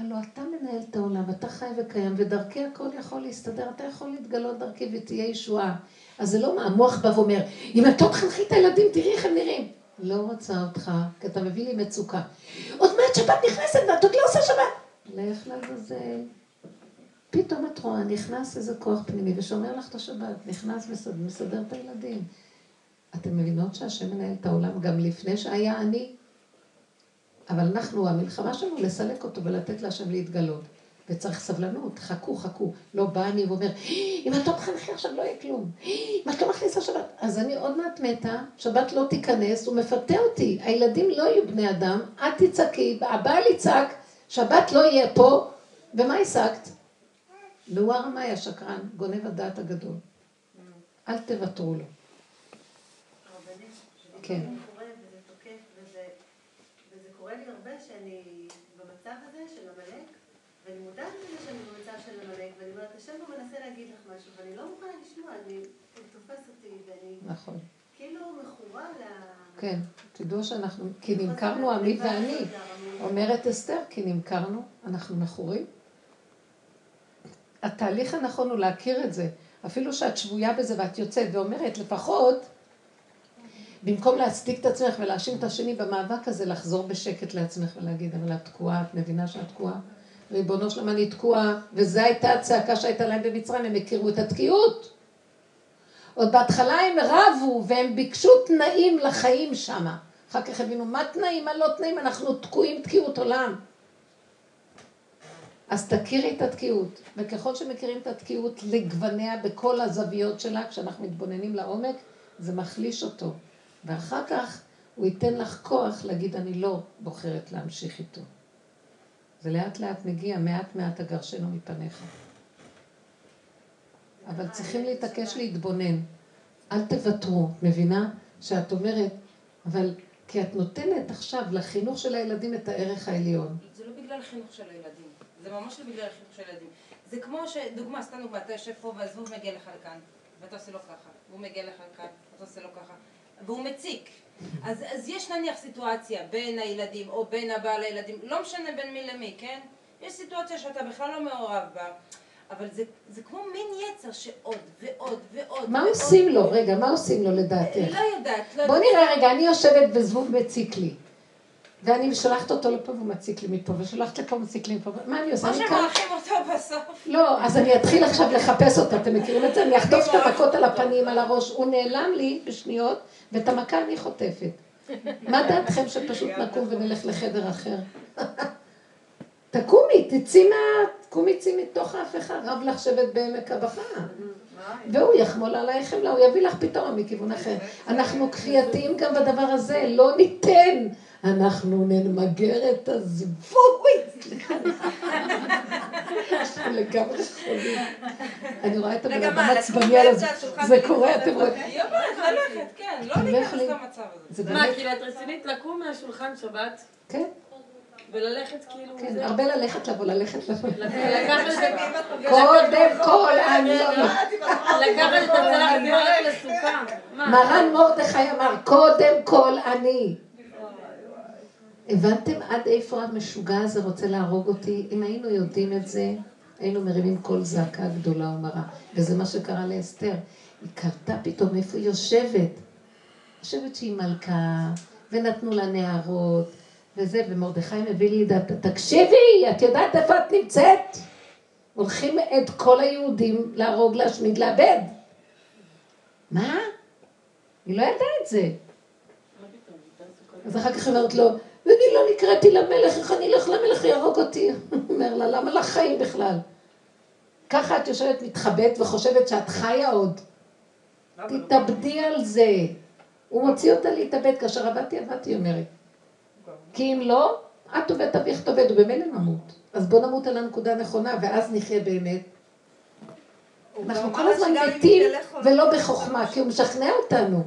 הלוא אתה מנהל את העולם, אתה חי וקיים, ודרכי הכל יכול להסתדר, אתה יכול להתגלות דרכי ותהיה ישועה. אז זה לא מה, המוח בא ואומר, אם את לא תחנכי את הילדים, תראי איך הם נראים. לא רוצה אותך, כי אתה מביא לי מצוקה. עוד מעט שבת נכנסת ואת עוד לא עושה שבת. לך לעזאזל. פתאום את רואה, נכנס איזה כוח פנימי ושומר לך את השבת, נכנס מסדר, מסדר את הילדים. אתם מבינות שהשם מנהל את העולם גם לפני שהיה אני? אבל אנחנו, המלחמה שלנו לסלק אותו ולתת להשם להתגלות. וצריך סבלנות, חכו, חכו. לא בא אני ואומר, אם את לא תחנכי עכשיו לא יהיה כלום. אם את לא מכניסה שבת. אז אני עוד מעט מתה, שבת לא תיכנס, הוא מפתה אותי. הילדים לא יהיו בני אדם, את תצעקי, הבעל יצעק, שבת לא יהיה פה, ומה השגת? והוא הרמאי השקרן, גונב הדעת הגדול. אל תוותרו לו. כן. וזה קורה לי הרבה שאני במצב הזה של עמלק, ואני מודעת לזה שאני במצב של עמלק, ואני אומרת, השם הוא מנסה להגיד לך משהו, ואני לא מוכנה לשמוע, אני, הוא תופס אותי, ואני נכון. כאילו מכורה ל... כן, תדעו שאנחנו, כי נמכרנו עמי ואני. אומרת אסתר, כי נמכרנו, אנחנו מכורים. התהליך הנכון הוא להכיר את זה. אפילו שאת שבויה בזה ואת יוצאת ואומרת, לפחות, במקום להצדיק את עצמך ולהאשים את השני במאבק הזה, לחזור בשקט לעצמך ולהגיד, אבל את תקועה, את מבינה שאת תקועה? ריבונו שלמה, אני תקועה, וזו הייתה הצעקה שהייתה להם במצרים, הם הכירו את התקיעות. עוד בהתחלה הם רבו והם ביקשו תנאים לחיים שם. אחר כך הבינו, מה תנאים, מה לא תנאים, אנחנו תקועים תקיעות עולם. אז תכירי את התקיעות, וככל שמכירים את התקיעות לגווניה בכל הזוויות שלה, כשאנחנו מתבוננים לעומק, זה מחליש אותו. ואחר כך הוא ייתן לך כוח להגיד, אני לא בוחרת להמשיך איתו. זה לאט לאט מגיע, מעט מעט אגרשנו מפניך. אבל צריכים להתעקש להתבונן. אל תוותרו, מבינה? שאת אומרת, אבל כי את נותנת עכשיו לחינוך של הילדים את הערך העליון. זה לא בגלל חינוך של הילדים. זה ממש לא בגלל חינוך של ילדים. זה כמו שדוגמה, סתם דוגמה, אתה יושב פה והזבוב מגיע לך לכאן, ואתה עושה לו ככה, והוא מגיע לך לכאן, ואתה עושה לו ככה, והוא מציק. אז, אז יש נניח סיטואציה בין הילדים או בין הבעל לילדים, לא משנה בין מי למי, כן? יש סיטואציה שאתה בכלל לא מעורב בה, אבל זה, זה כמו מין יצר שעוד ועוד ועוד. מה ועוד. עושים לו? רגע, מה עושים לו לדעתך? לא יודעת, לא בוא יודעת. נראה רגע, אני יושבת וזבוב מציק לי. ואני שולחת אותו לפה והוא מציק לי מפה, ושולחת לפה ומציק לי מפה, מה אני עושה? או. שמורחים אותו בסוף. לא, אז אני אתחיל עכשיו לחפש אותה, אתם מכירים את זה? אני אחטוף את המכות על הפנים, על הראש, הוא נעלם לי בשניות, ואת המכה אני חוטפת. מה דעתכם שפשוט נקום ונלך לחדר אחר? תקומי, תצאי מה... תקומי, צאי מתוך ההפכה, רב לך שבט בעמק הבכה. והוא יחמול עלייך חמלה, הוא יביא לך פתרון מכיוון אחר. אנחנו כפייתיים גם בדבר הזה, לא ניתן. אנחנו נמגר את הזבוב. אוי, סליחה. אנחנו לגמרי חולים. אני רואה את הבן אדם עצבני על זה. השולחן זה קורה, אתם? רואים. היא אומרת ללכת, כן, לא לא להיכנס יכולים- למצב הזה. זה מה, כאילו את רצינית לקום מהשולחן שבת כן, וללכת כאילו... כן, הרבה ללכת לבוא, ללכת לבוא. קודם כל, אני לא... לקחת את הצלחת לסוכה. מרן מרדכי אמר, קודם כל אני. הבנתם עד איפה המשוגע הזה רוצה להרוג אותי? אם היינו יודעים את זה, היינו מרימים קול זעקה גדולה ומרה. וזה מה שקרה לאסתר. היא קלטה פתאום איפה היא יושבת. יושבת שהיא מלכה, ונתנו לה נערות, וזה, ומרדכי מביא לי דעתה, תקשיבי, את יודעת איפה את נמצאת? הולכים את כל היהודים להרוג, להשמיד, לאבד. מה? היא לא ידעה את זה. אז אחר כך היא אומרת לו, ואני לא נקראתי למלך, איך אני אלך למלך יהרוג אותי? אומר לה, למה לך חיים בכלל? ככה את יושבת מתחבאת וחושבת שאת חיה עוד. תתאבדי על זה. הוא מוציא אותה להתאבד, כאשר עבדתי, עבדתי, היא אומרת. כי אם לא, את ובית אביך תאבד, ובמילא נמות. אז בוא נמות על הנקודה הנכונה, ואז נחיה באמת. אנחנו כל הזמן מתים ולא בחוכמה, כי הוא משכנע אותנו.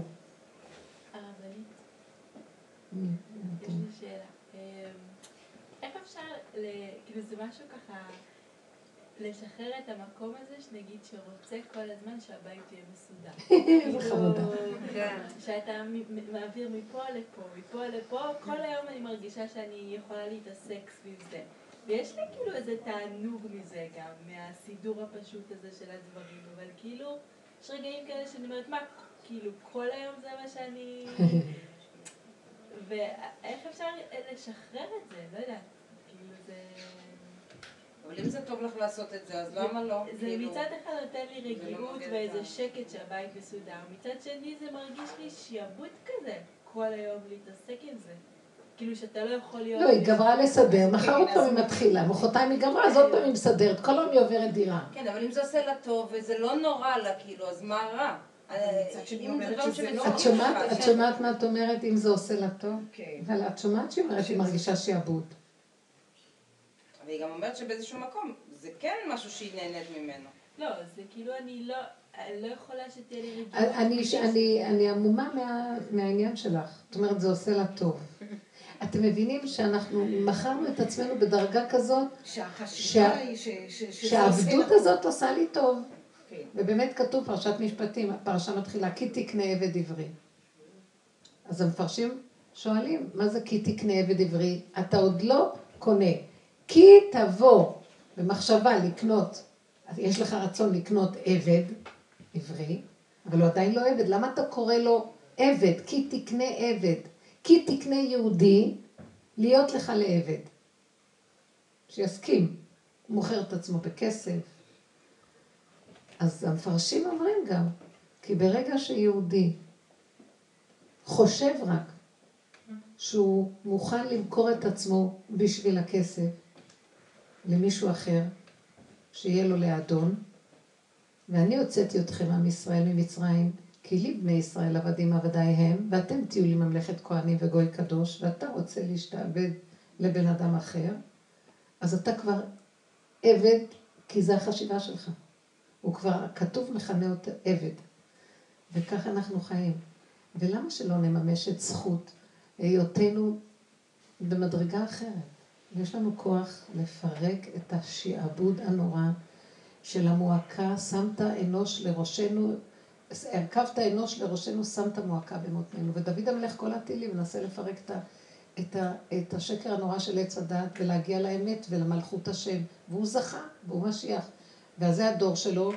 הרבנית, יש לי שאלה. אמ, איך אפשר, ל- כאילו זה משהו ככה, לשחרר את המקום הזה, שנגיד שרוצה כל הזמן שהבית יהיה מסודר. איזה כאילו, חמודה. כן. שאתה מעביר מפה לפה, מפה לפה, כל היום אני מרגישה שאני יכולה להתעסק סביב זה. ויש לי כאילו איזה תענוג מזה גם, מהסידור הפשוט הזה של הדברים, אבל כאילו, יש רגעים כאלה שאני אומרת, מה, כאילו, כל היום זה מה שאני... ואיך אפשר לשחרר את זה? לא יודעת. כאילו זה... אבל אם זה טוב לך לעשות את זה, אז למה לא? זה כאילו, מצד אחד נותן לי לא רגיעות ואיזה שקט שהבית מסודר, מצד שני זה מרגיש לי שיעבוד כזה, כל היום להתעסק עם זה. כאילו שאתה לא יכול להיות... לא, היא גמרה לסדר, מחר עוד פעם היא מתחילה, מחרתיים היא גמרה, אז עוד פעם היא מסדרת, כל היום היא עוברת דירה. כן, אבל אם זה עושה לה טוב וזה לא נורא לה, כאילו, אז מה רע? אה, לא- שמתאים את שומעת, כן. מה את אומרת, אם זה עושה לה טוב? כן. אבל את שומעת שהיא אומרת שהיא מרגישה שעבוד. והיא גם אומרת שבאיזשהו מקום זה כן משהו שהיא נהנית ממנו. לא, זה כאילו אני לא... אני לא יכולה שתהיה לי רגיעות. אני, אני, אני עמומה מה, מהעניין שלך. זאת אומרת, זה עושה לה טוב. אתם מבינים שאנחנו מכרנו את עצמנו בדרגה כזאת, שהחשיבה היא ש- שהעבדות הזאת עושה לי טוב. כן. ובאמת כתוב פרשת משפטים, הפרשה מתחילה, כי תקנה עבד עברי. אז המפרשים שואלים, מה זה כי תקנה עבד עברי? אתה עוד לא קונה. כי תבוא במחשבה לקנות, אז יש לך רצון לקנות עבד עברי, אבל הוא עדיין לא עבד. למה אתה קורא לו עבד? כי תקנה עבד. כי תקנה יהודי להיות לך לעבד. שיסכים. הוא מוכר את עצמו בכסף. אז המפרשים אומרים גם, כי ברגע שיהודי חושב רק שהוא מוכן למכור את עצמו בשביל הכסף למישהו אחר, שיהיה לו לאדון, ואני הוצאתי אתכם עם ישראל ממצרים, כי לי בני ישראל עבדים עבדי הם, ואתם תהיו לי ממלכת כהנים וגוי קדוש, ואתה רוצה להשתעבד לבן אדם אחר, אז אתה כבר עבד, כי זה החשיבה שלך. הוא כבר, כתוב מכנה אותו עבד. וככה אנחנו חיים. ולמה שלא נממש את זכות היותנו במדרגה אחרת? יש לנו כוח לפרק את השעבוד הנורא של המועקה, שמת אנוש לראשנו, הרכבת אנוש לראשנו, שמת מועקה במותנינו. ודוד המלך כל הטילים מנסה לפרק את, ה, את, ה, את השקר הנורא של עץ הדת ולהגיע לאמת ולמלכות השם. והוא זכה, והוא משיח. ואז זה הדור שלו,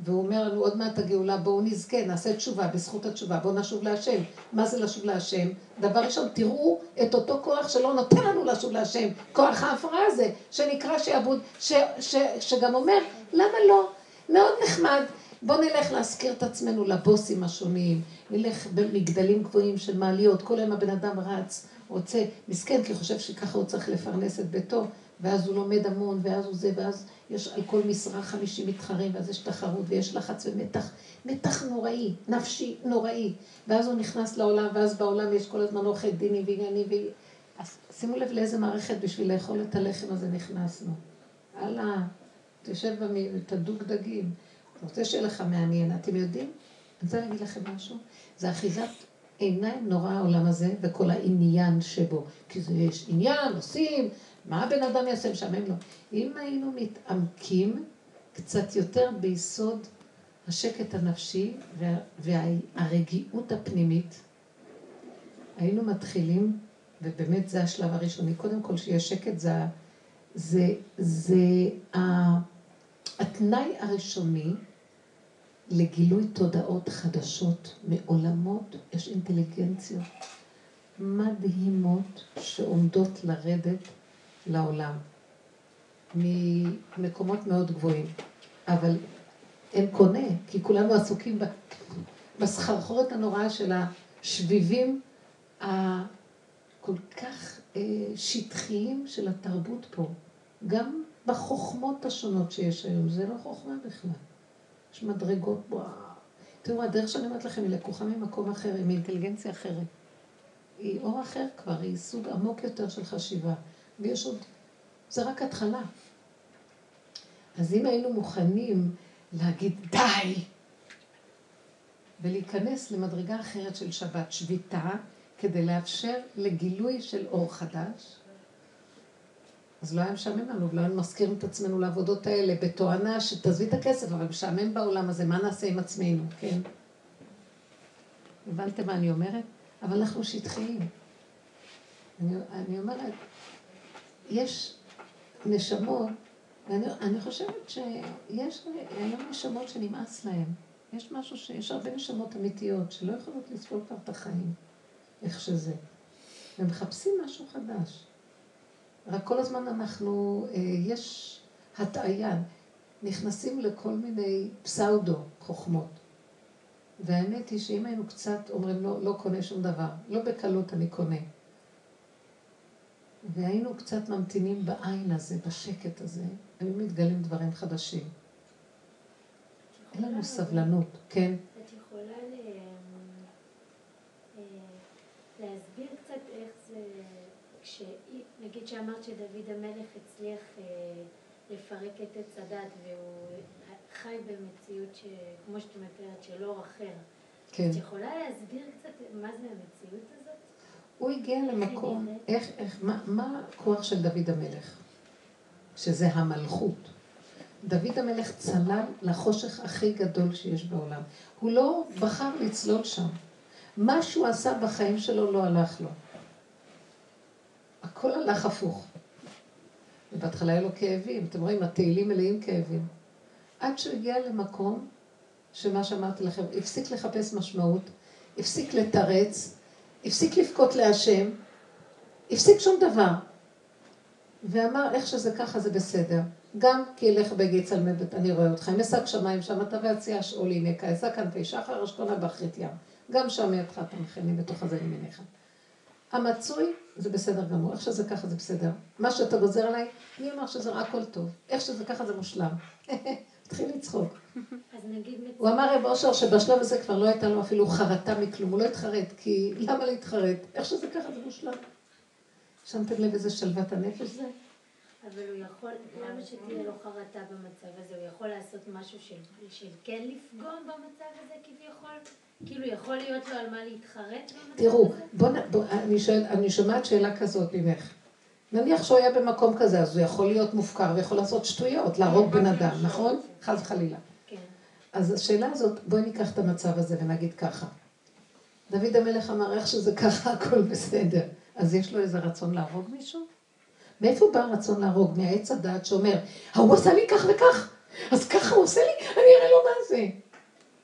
והוא אומר לנו עוד מעט הגאולה, בואו נזכה, נעשה תשובה, בזכות התשובה, בואו נשוב להשם. מה זה לשוב להשם? דבר ראשון, תראו את אותו כוח שלא נותן לנו לשוב להשם, כוח ההפרעה הזה, שנקרא שעבוד, ש, ש, שגם אומר, למה לא? מאוד נחמד. בואו נלך להזכיר את עצמנו לבוסים השונים, נלך במגדלים גבוהים של מעליות, כל היום הבן אדם רץ, רוצה, מסכן, כי חושב שככה הוא צריך לפרנס את ביתו, ואז הוא לומד המון, ואז הוא זה, ואז יש על כל משרה חמישים מתחרים, ואז יש תחרות, ויש לחץ ומתח, מתח נוראי, נפשי נוראי. ואז הוא נכנס לעולם, ואז בעולם יש כל הזמן עורכי דינים ועניינים. ו... אז שימו לב לאיזה מערכת בשביל לאכול את הלחם הזה נכנסנו. הלאה, תשב במ... תדוג דגים. אתה רוצה שיהיה לך מעניין. אתם יודעים? אני רוצה להגיד לכם משהו. זה אחיזת עיניים נורא העולם הזה, וכל העניין שבו. כי זה יש עניין, עושים, מה הבן אדם יעשה משעמם לו? אם היינו מתעמקים קצת יותר ביסוד השקט הנפשי וה, והרגיעות הפנימית, היינו מתחילים, ובאמת זה השלב הראשוני, קודם כל שיהיה שקט, זה, זה, זה ה, התנאי הראשוני לגילוי תודעות חדשות מעולמות, יש אינטליגנציות מדהימות שעומדות לרדת לעולם ממקומות מאוד גבוהים, אבל אין קונה, כי כולנו עסוקים בסחרחורת הנוראה של השביבים הכל כך אה, שטחיים של התרבות פה, גם בחוכמות השונות שיש היום, זה לא חוכמה בכלל. יש מדרגות, וואו. תראו, הדרך שאני אומרת לכם היא לקוחה ממקום אחר, היא מאינטליגנציה אחרת. היא אור אחר כבר, היא סוג עמוק יותר של חשיבה. ויש עוד, זה רק התחלה. אז אם היינו מוכנים להגיד די, ולהיכנס למדרגה אחרת של שבת שביתה, כדי לאפשר לגילוי של אור חדש, אז לא היה משעמם לנו, ולא היינו מזכירים את עצמנו לעבודות האלה, בתואנה שתעזבי את הכסף, אבל משעמם בעולם הזה, מה נעשה עם עצמנו, כן? הבנתם מה אני אומרת? אבל אנחנו שטחיים. אני, אני אומרת, יש נשמות, ואני אני חושבת שיש היום נשמות שנמאס להן. יש משהו שיש הרבה נשמות אמיתיות שלא יכולות לסבול כבר את החיים, איך שזה. ומחפשים משהו חדש. רק כל הזמן אנחנו, אה, יש הטעיה, נכנסים לכל מיני פסאודו חוכמות. והאמת היא שאם היינו קצת אומרים לא, לא קונה שום דבר, לא בקלות אני קונה. והיינו קצת ממתינים בעין הזה, בשקט הזה, היו מתגלים דברים חדשים. אין לנו סבלנות, כן? את יכולה אה, להסביר קצת איך זה. נגיד שאמרת שדוד המלך הצליח אה, לפרק את עץ הדת והוא חי במציאות. כמו שאת מתארת, של אור אחר. כן. את יכולה להסביר קצת מה זה המציאות הזאת? הוא הגיע למקום, איך, איך, מה, מה הכוח של דוד המלך? שזה המלכות. דוד המלך צלל לחושך הכי גדול שיש בעולם. הוא לא בחר לצלול שם. מה שהוא עשה בחיים שלו לא הלך לו. הכל הלך הפוך. ובהתחלה היה לו כאבים. אתם רואים, התהילים מלאים כאבים. עד שהוא הגיע למקום שמה שאמרתי לכם, הפסיק לחפש משמעות, הפסיק לתרץ, הפסיק לבכות להשם, הפסיק שום דבר. ואמר, איך שזה ככה זה בסדר. גם כי ילך בגי צלמי אני רואה אותך. אם אשק שמיים שם אתה ויציע שאול הנה כאסה כנפי שחר אשכונה באחרית ים. גם שם ידך אתה מכני בתוך הזה ימיניך. המצוי זה בסדר גמור, איך שזה ככה זה בסדר. מה שאתה גוזר עליי, אני אומר שזה רק הכל טוב. איך שזה ככה זה מושלם. התחיל לצחוק. הוא אמר רב אושר שבשלב הזה כבר לא הייתה לו אפילו חרטה מכלום, הוא לא התחרט, כי למה להתחרט? איך שזה ככה זה מושלם. שמתם לב איזה שלוות הנפש זה? אבל הוא יכול, למה שתהיה לו חרטה במצב הזה? הוא יכול לעשות משהו של, כן לפגום במצב הזה כביכול? כאילו יכול להיות לו על מה להתחרט תראו, הזה? בוא, בוא אני, שואל, אני שומעת שאלה כזאת ממך. נניח שהוא היה במקום כזה, אז הוא יכול להיות מופקר ויכול לעשות שטויות, להרוג בן אדם, נכון? חס וחלילה. כן. אז השאלה הזאת, בואי ניקח את המצב הזה ונגיד ככה. דוד המלך אמר, איך שזה ככה, הכל בסדר. אז יש לו איזה רצון להרוג מישהו? מאיפה בא הרצון להרוג? מהעץ הדעת שאומר, ההוא עשה לי כך וכך, אז ככה הוא עושה לי, אני אראה לו מה זה.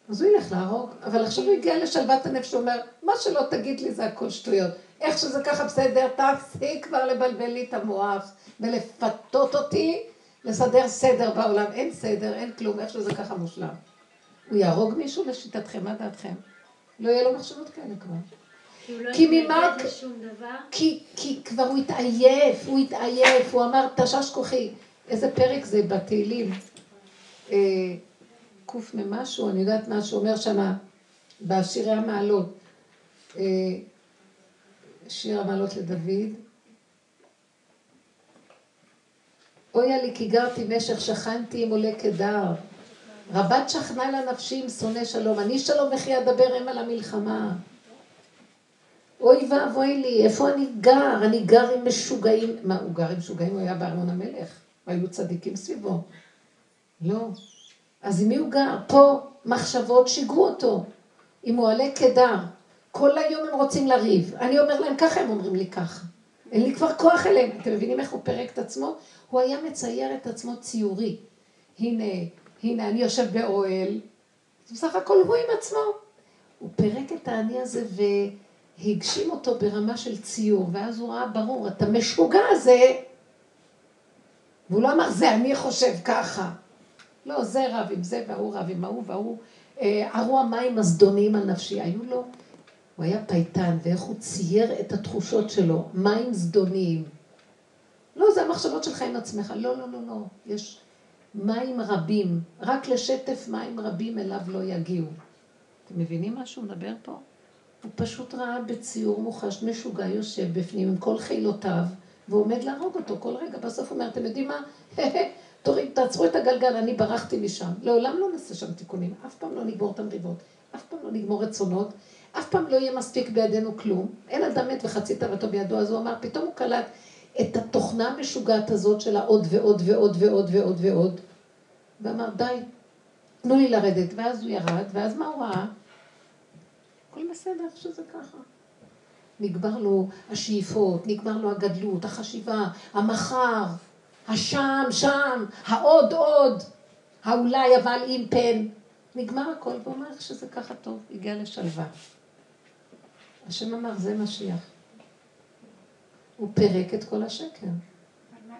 אז הוא ילך להרוג, אבל עכשיו הוא הגיע לשלוות הנפש, שאומר, מה שלא תגיד לי זה הכל שטויות. איך שזה ככה בסדר, תפסיק כבר לבלבל לי את המוח ולפתות אותי לסדר סדר בעולם. אין סדר, אין כלום, איך שזה ככה מושלם. הוא יהרוג מישהו לשיטתכם, מה דעתכם? לא יהיה לו מחשבות כאלה כבר. כי ממה... כי, כי כבר הוא התעייף, הוא התעייף, הוא אמר תשש כוחי. איזה פרק זה בתהילים? אה, ממשהו, אני יודעת מה שהוא אומר שמה, בשירי המעלות. שיר המעלות לדוד. אויה לי כי גרתי משך שכנתי עם עולה כדר. רבת שכנה לנפשי עם שונא שלום. אני שלום וכי אדבר אם על המלחמה. אוי ואבוי לי, איפה אני גר? אני גר עם משוגעים. מה, הוא גר עם משוגעים? הוא היה בארמון המלך. והיו צדיקים סביבו. לא. אז עם מי הוא גר? פה מחשבות שיגרו אותו. אם הוא כדר. כל היום הם רוצים לריב. אני אומר להם ככה, הם אומרים לי ככה. אין לי כבר כוח אליהם. אתם מבינים איך הוא פירק את עצמו? הוא היה מצייר את עצמו ציורי. הנה, הנה, אני יושב באוהל. בסך הכל הוא עם עצמו. הוא פירק את האני הזה והגשים אותו ברמה של ציור, ואז הוא ראה ברור, אתה משוגע הזה. והוא לא אמר, זה אני חושב ככה. לא, זה רב עם זה, וההוא רב עם ההוא, וההוא... ערו המים הזדוניים על נפשי. היו לו הוא היה פייטן, ואיך הוא צייר את התחושות שלו, מים זדוניים. לא, זה המחשבות שלך עם עצמך. לא, לא, לא, לא. יש מים רבים, רק לשטף מים רבים אליו לא יגיעו. אתם מבינים מה שהוא מדבר פה? הוא פשוט ראה בציור מוחש משוגע יושב בפנים עם כל חילותיו, ועומד להרוג אותו כל רגע. בסוף הוא אומר, אתם יודעים מה? תוריד, תעצרו את הגלגל, אני ברחתי משם. לעולם לא נעשה שם תיקונים, אף פעם לא נגמור את המריבות, אף פעם לא נגמור רצונות. אף פעם לא יהיה מספיק בידינו כלום. אין אדם מת וחצי תאוותו בידו, אז הוא אמר, פתאום הוא קלט, את התוכנה המשוגעת הזאת של העוד ועוד ועוד ועוד ועוד ועוד, ואמר, די, תנו לי לרדת. ואז הוא ירד, ואז מה הוא ראה? הכל בסדר, שזה ככה. נגמר לו השאיפות, נגמר לו הגדלות, החשיבה, המחר, השם, שם, העוד עוד, האולי אבל עם פן. נגמר הכל, והוא אומר שזה ככה טוב, הגיע לשלווה. השם אמר, זה משיח. הוא פירק את כל השקר.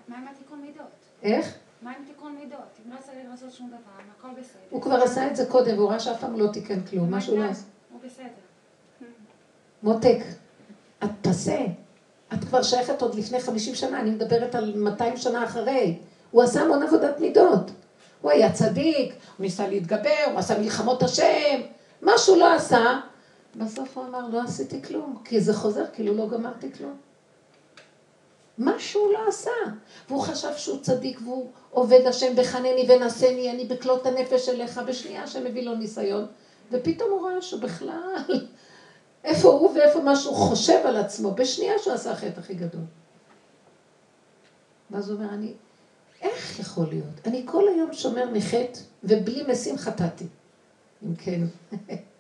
מה עם התיקון מידות? איך? מה עם תיקון מידות? אם לא צריך לעשות שום דבר, הכל בסדר. הוא כבר עשה את זה קודם, והוא ראה שאף פעם לא תיקן כלום, מה שהוא לא עשה. הוא בסדר. מותק, את פסה. את כבר שייכת עוד לפני 50 שנה, אני מדברת על 200 שנה אחרי. הוא עשה המון עבודת מידות. הוא היה צדיק, הוא ניסה להתגבר, הוא עשה מלחמות השם, מה שהוא לא עשה. בסוף הוא אמר, לא עשיתי כלום, כי זה חוזר כאילו לא גמרתי כלום. מה שהוא לא עשה. והוא חשב שהוא צדיק והוא עובד השם בחנני ונשני, אני בכלות הנפש אליך, בשנייה השם מביא לו ניסיון, ופתאום הוא רואה שהוא בכלל, איפה הוא ואיפה מה שהוא חושב על עצמו, בשנייה שהוא עשה החטא הכי גדול. ואז הוא אומר, אני, איך יכול להיות? אני כל היום שומר מחטא, ובלי משים חטאתי. אם כן.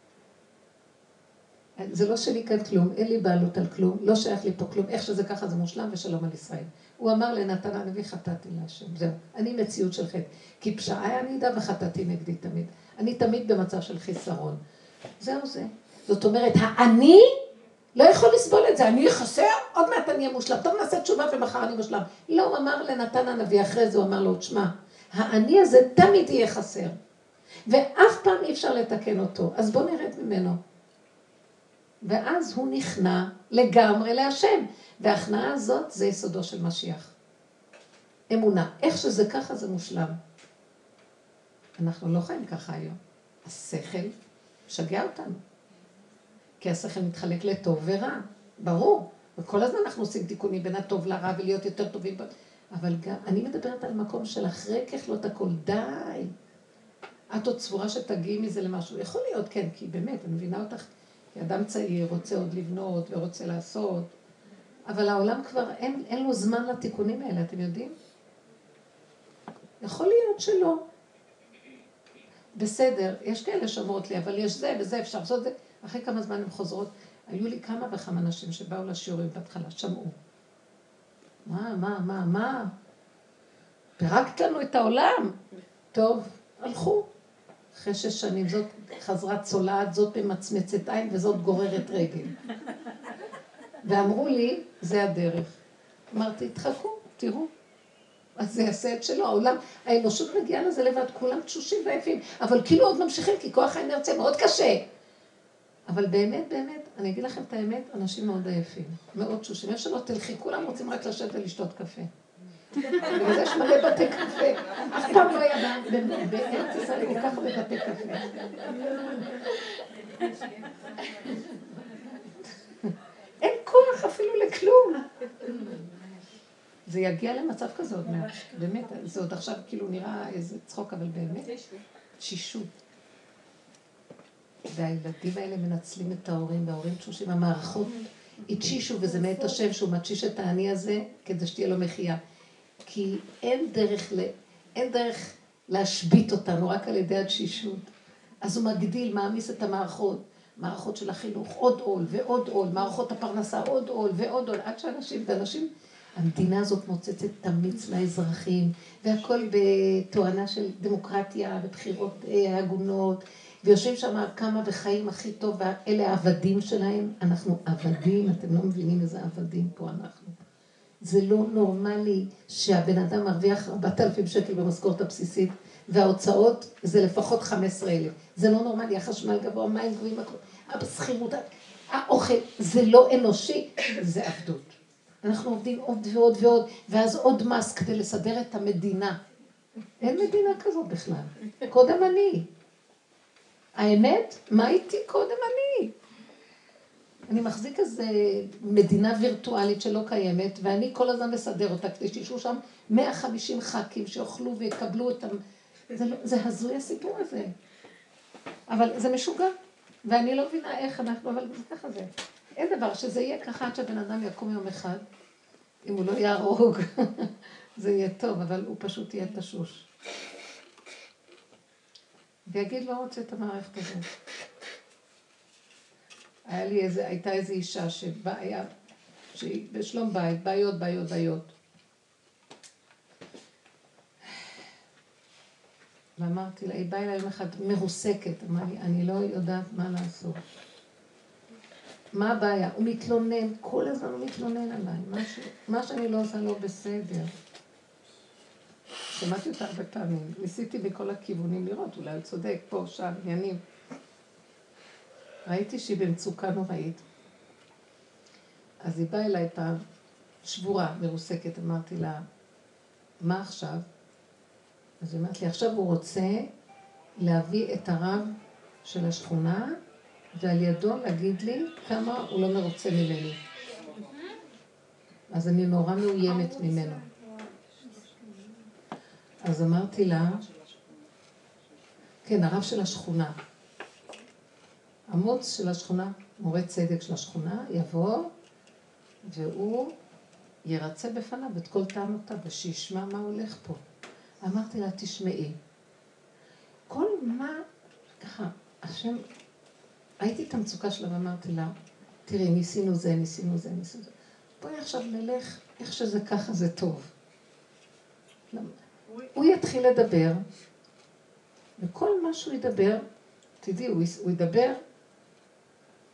זה לא שלי כאן כלום, אין לי בעלות על כלום, לא שייך לי פה כלום, איך שזה ככה זה מושלם ושלום על ישראל. הוא אמר לנתן הנביא חטאתי להשם, זהו, אני מציאות של חטא. כי פשעי אני אדע וחטאתי נגדי תמיד. אני תמיד במצב של חיסרון. זהו זה. זאת אומרת, האני לא יכול לסבול את זה, אני חסר, עוד מעט אני אהיה מושלם, טוב נעשה תשובה ומחר אני מושלם. לא, הוא אמר לנתן הנביא, אחרי זה הוא אמר לו, תשמע, האני הזה תמיד יהיה חסר. ואף פעם אי אפשר לתקן אותו, אז בוא נרד ממנו. ואז הוא נכנע לגמרי להשם. וההכנעה הזאת זה יסודו של משיח. אמונה. איך שזה ככה זה מושלם. אנחנו לא חיים ככה היום. השכל משגע אותנו. כי השכל מתחלק לטוב ורע, ברור. וכל הזמן אנחנו עושים תיקונים בין הטוב לרע ולהיות יותר טובים. אבל גם, אני מדברת על מקום של אחרי ככלות הכל, די. את עוד סבורה שתגיעי מזה למשהו. יכול להיות, כן, כי באמת, אני מבינה אותך. אדם צעיר רוצה עוד לבנות ורוצה לעשות, אבל העולם כבר, אין, אין לו זמן לתיקונים האלה, אתם יודעים? יכול להיות שלא. בסדר, יש כאלה שאומרות לי, אבל יש זה וזה, אפשר לעשות את זה. אחרי כמה זמן הן חוזרות, היו לי כמה וכמה נשים שבאו לשיעורים בהתחלה, שמעו. מה, מה, מה, מה? פירקת לנו את העולם. טוב, הלכו. אחרי שש שנים, זאת חזרה צולעת, זאת ממצמצת עין וזאת גוררת רגל. ואמרו לי, זה הדרך. אמרתי, תחכו, תראו. אז זה יעשה את שלו, העולם, האנושות מגיעה לזה לבד, כולם תשושים ועייפים, אבל כאילו עוד ממשיכים, כי כוח האנרציה מאוד קשה. אבל באמת, באמת, אני אגיד לכם את האמת, אנשים מאוד עייפים, מאוד תשושים. איפה שלא תלכי, כולם רוצים רק לשבת ולשתות קפה. זה יש מלא בתי קפה. אף פעם לא היה בארץ ישראל כל כך הרבה בתי קפה. אין כוח אפילו לכלום. זה יגיע למצב כזה עוד מעט, באמת, זה עוד עכשיו כאילו נראה איזה צחוק, אבל באמת, תשישות. והילדים האלה מנצלים את ההורים, וההורים תשושים, המערכות התשישו, וזה מאת השם שהוא מתשיש את האני הזה, כדי שתהיה לו מחייה. כי אין דרך, ל... אין דרך להשבית אותנו רק על ידי התשישות. אז הוא מגדיל, מעמיס את המערכות. מערכות של החינוך, עוד עול ועוד עול, מערכות הפרנסה, עוד עול ועוד עול, עד שאנשים, ואנשים, המדינה הזאת מוצצת את המיץ לאזרחים, והכל בתואנה של דמוקרטיה ובחירות אה, הגונות, ויושבים שם כמה וחיים הכי טוב, ואלה העבדים שלהם. אנחנו עבדים, אתם לא מבינים איזה עבדים פה אנחנו. זה לא נורמלי שהבן אדם מרוויח 4,000 שקל במשכורת הבסיסית, וההוצאות זה לפחות 15,000. זה לא נורמלי, החשמל גבוה, מים גבוהים, השכירות, האוכל, זה לא אנושי, זה עבדות. אנחנו עובדים עוד ועוד ועוד, ואז עוד מס כדי לסדר את המדינה. אין מדינה כזאת בכלל. קודם אני. האמת, מה איתי קודם אני? אני מחזיק איזה מדינה וירטואלית שלא קיימת, ואני כל הזמן מסדר אותה, כדי שישבו שם 150 ח"כים שיאכלו ויקבלו את ה... זה, לא, זה הזוי הסיפור הזה. אבל זה משוגע, ואני לא מבינה איך אנחנו, אבל זה ככה זה. אין דבר שזה יהיה ככה עד שהבן אדם יקום יום אחד, אם הוא לא יהרוג, זה יהיה טוב, אבל הוא פשוט יהיה תשוש. ויגיד, לא רוצה את המערכת הזאת. היה לי איזה, הייתה איזו אישה שבאה, שהיא בשלום בית, בעיות, בעיות, בעיות. ואמרתי לה, היא באה אליי יום אחד מרוסקת, אמרה לי, אני לא יודעת מה לעשות. מה הבעיה? הוא מתלונן, כל הזמן הוא מתלונן עליי, מה, ש... מה שאני לא עושה לא בסדר. שמעתי אותה הרבה פעמים, ניסיתי בכל הכיוונים לראות, אולי הוא צודק, פה, שם, עניינים. ראיתי שהיא במצוקה נוראית. אז היא באה אליי פעם, שבורה, מרוסקת, אמרתי לה, מה עכשיו? אז היא אומרת לי, עכשיו הוא רוצה להביא את הרב של השכונה, ועל ידו להגיד לי כמה הוא לא מרוצה ממני. אז אני נורא מאוימת ממנו. אז אמרתי לה, כן, הרב של השכונה. המוץ של השכונה, מורה צדק של השכונה, יבוא והוא ירצה בפניו את כל טענותיו ושישמע מה הולך פה. אמרתי לה, תשמעי, כל מה, ככה, השם, ראיתי את המצוקה שלה ואמרתי לה, תראי, ניסינו זה, ניסינו זה, ניסינו זה. בואי עכשיו נלך, איך שזה ככה זה טוב. הוא יתחיל לדבר, וכל מה שהוא ידבר, תדעי, הוא, ידבר,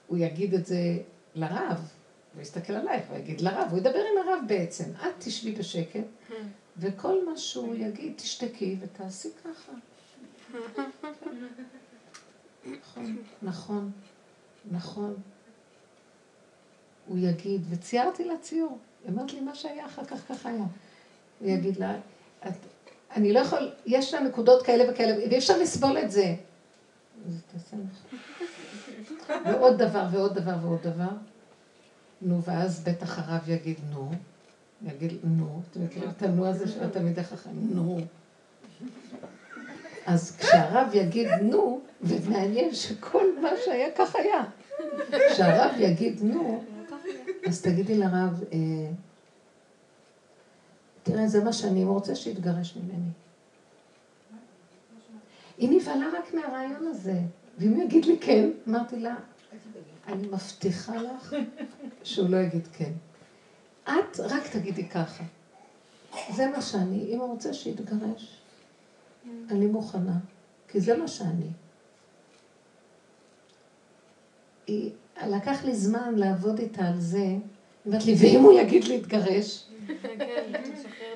הוא יגיד את זה לרב, הוא יסתכל עלייך, הוא יגיד לרב, הוא ידבר עם הרב בעצם. את תשבי בשקט, וכל מה שהוא יגיד, תשתקי ותעשי ככה. נכון, נכון, נכון. הוא יגיד, וציירתי לה ציור. היא אמרת לי, מה שהיה אחר כך, ככה היה. הוא יגיד לה, את, אני לא יכול, יש לה נקודות כאלה וכאלה, ואי אפשר לסבול את זה. אז תעשה לך. ועוד דבר, ועוד דבר, ועוד דבר. נו, ואז בטח הרב יגיד נו. יגיד נו, אתם מכירים את הנו הזה של התלמידי חכם, נו. אז כשהרב יגיד נו, ומעניין שכל מה שהיה כך היה. כשהרב יגיד נו, אז תגידי לרב, אה, תראה, זה מה שאני רוצה שיתגרש ממני. היא נבהלה רק מהרעיון הזה, ואם הוא יגיד לי כן, אמרתי לה, אני מבטיחה לך שהוא לא יגיד כן. את רק תגידי ככה. זה מה שאני, אם הוא רוצה שיתגרש, אני מוכנה, כי זה מה שאני. היא, לקח לי זמן לעבוד איתה על זה, היא לי, ואם הוא יגיד להתגרש?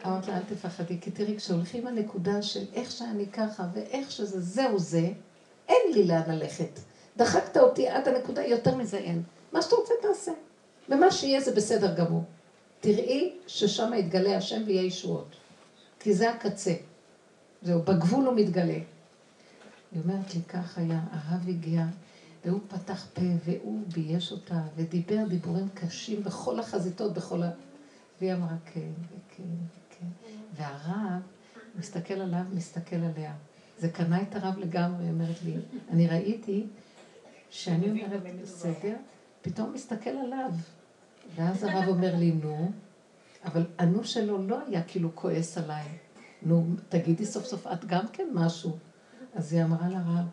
אמרת לה, אל תפחדי, כי תראי, כשהולכים לנקודה של איך שאני ככה ואיך שזה, זהו זה, אין לי לאן ללכת. דחקת אותי עד הנקודה, יותר מזה אין. מה שאתה רוצה תעשה. ומה שיהיה זה בסדר גמור. תראי ששם יתגלה השם ויהיה ישועות. כי זה הקצה. זהו, בגבול הוא מתגלה. היא אומרת לי, כך היה, הרב הגיע, והוא פתח פה, והוא בייש אותה, ודיבר דיבורים קשים בכל החזיתות, בכל ה... והיא אמרה כן, וכן, וכן. והרב מסתכל עליו, מסתכל עליה. זה קנה את הרב לגמרי, אומרת לי. אני ראיתי שאני אומרת, בסדר, פתאום מסתכל עליו. ואז הרב אומר לי, נו, אבל הנו שלו לא היה כאילו כועס עליי. נו, תגידי סוף סוף את גם כן משהו. אז היא אמרה לרב,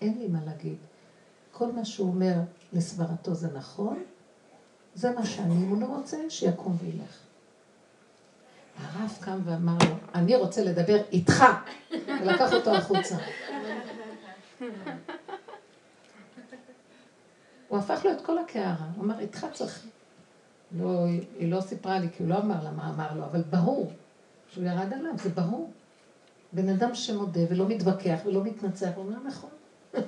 אין לי מה להגיד. כל מה שהוא אומר לסברתו זה נכון, זה מה שאני, אם הוא לא רוצה, שיקום וילך. הרב קם ואמר לו, אני רוצה לדבר איתך, ולקח אותו החוצה. הוא הפך לו את כל הקערה, הוא אמר, איתך צריך... לא, היא לא סיפרה לי, כי הוא לא אמר לה מה אמר לו, אבל ברור שהוא ירד עליו, זה ברור. בן אדם שמודה ולא מתווכח ולא מתנצח, הוא אומר, נכון.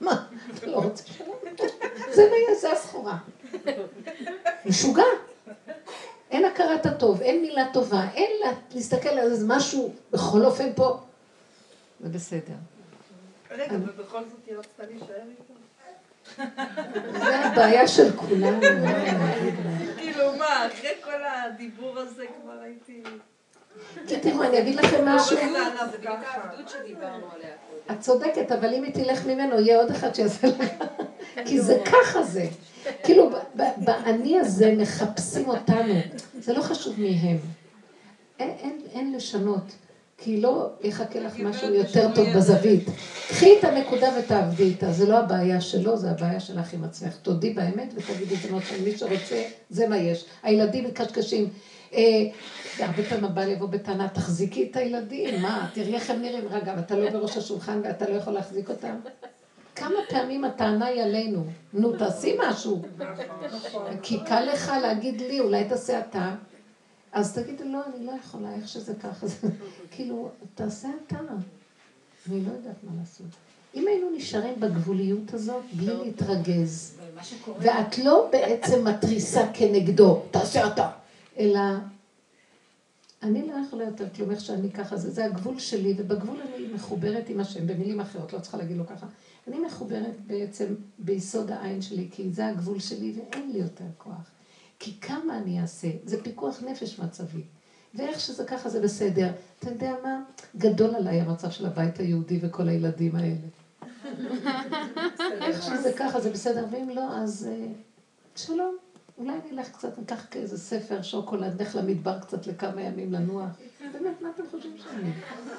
מה, אתה לא רוצה שלום? זה מה יהיה, זה הסחורה. משוגע. אין הכרת הטוב, אין מילה טובה, אין לה, להסתכל על איזה משהו, בכל אופן פה. זה בסדר. רגע, ובכל זאת היא רצתה להישאר איתו? זה הבעיה של כולנו. כאילו מה, אחרי כל הדיבור הזה כבר הייתי... כי תראו, אני אגיד לכם משהו. עליה קודם. את צודקת, אבל אם היא תלך ממנו, יהיה עוד אחד שיעשה לך. כי זה ככה זה. כאילו, באני הזה מחפשים אותנו. זה לא חשוב מי הם. אין, לשנות. כי לא יחכה לך משהו יותר טוב בזווית. קחי את הנקודה ותעבדי איתה, זה לא הבעיה שלו, זה הבעיה שלך עם עצמך. תודי באמת ותגידי את זה מאוד מי שרוצה, זה מה יש. הילדים מקשקשים. הרבה פעמים הבעל יבוא בטענה, תחזיקי את הילדים, מה, תראי איך הם נראים, רגע, ואתה לא בראש השולחן ואתה לא יכול להחזיק אותם? כמה פעמים הטענה היא עלינו, נו, תעשי משהו. כי קל לך להגיד לי, אולי תעשה אתה. אז תגידי, לא, אני לא יכולה, איך שזה ככה. כאילו, תעשה אתה. אני לא יודעת מה לעשות. אם היינו נשארים בגבוליות הזאת, בלי להתרגז, ואת לא בעצם מתריסה כנגדו, תעשה אתה, אלא אני לא יכולה יותר כלום, איך שאני ככה, זה, זה הגבול שלי, ובגבול אני מחוברת עם השם, במילים אחרות, לא צריכה להגיד לו ככה. אני מחוברת בעצם ביסוד העין שלי, כי זה הגבול שלי, ואין לי יותר כוח. כי כמה אני אעשה, זה פיקוח נפש מצבי. ואיך שזה ככה זה בסדר. אתה יודע מה? גדול עליי המצב של הבית היהודי וכל הילדים האלה. איך שזה ככה זה בסדר, ואם לא, אז אה, שלום. אולי נלך קצת, ניקח כאיזה ספר שוקולד, נלך למדבר קצת לכמה ימים לנוח. באמת, מה אתם חושבים שאני?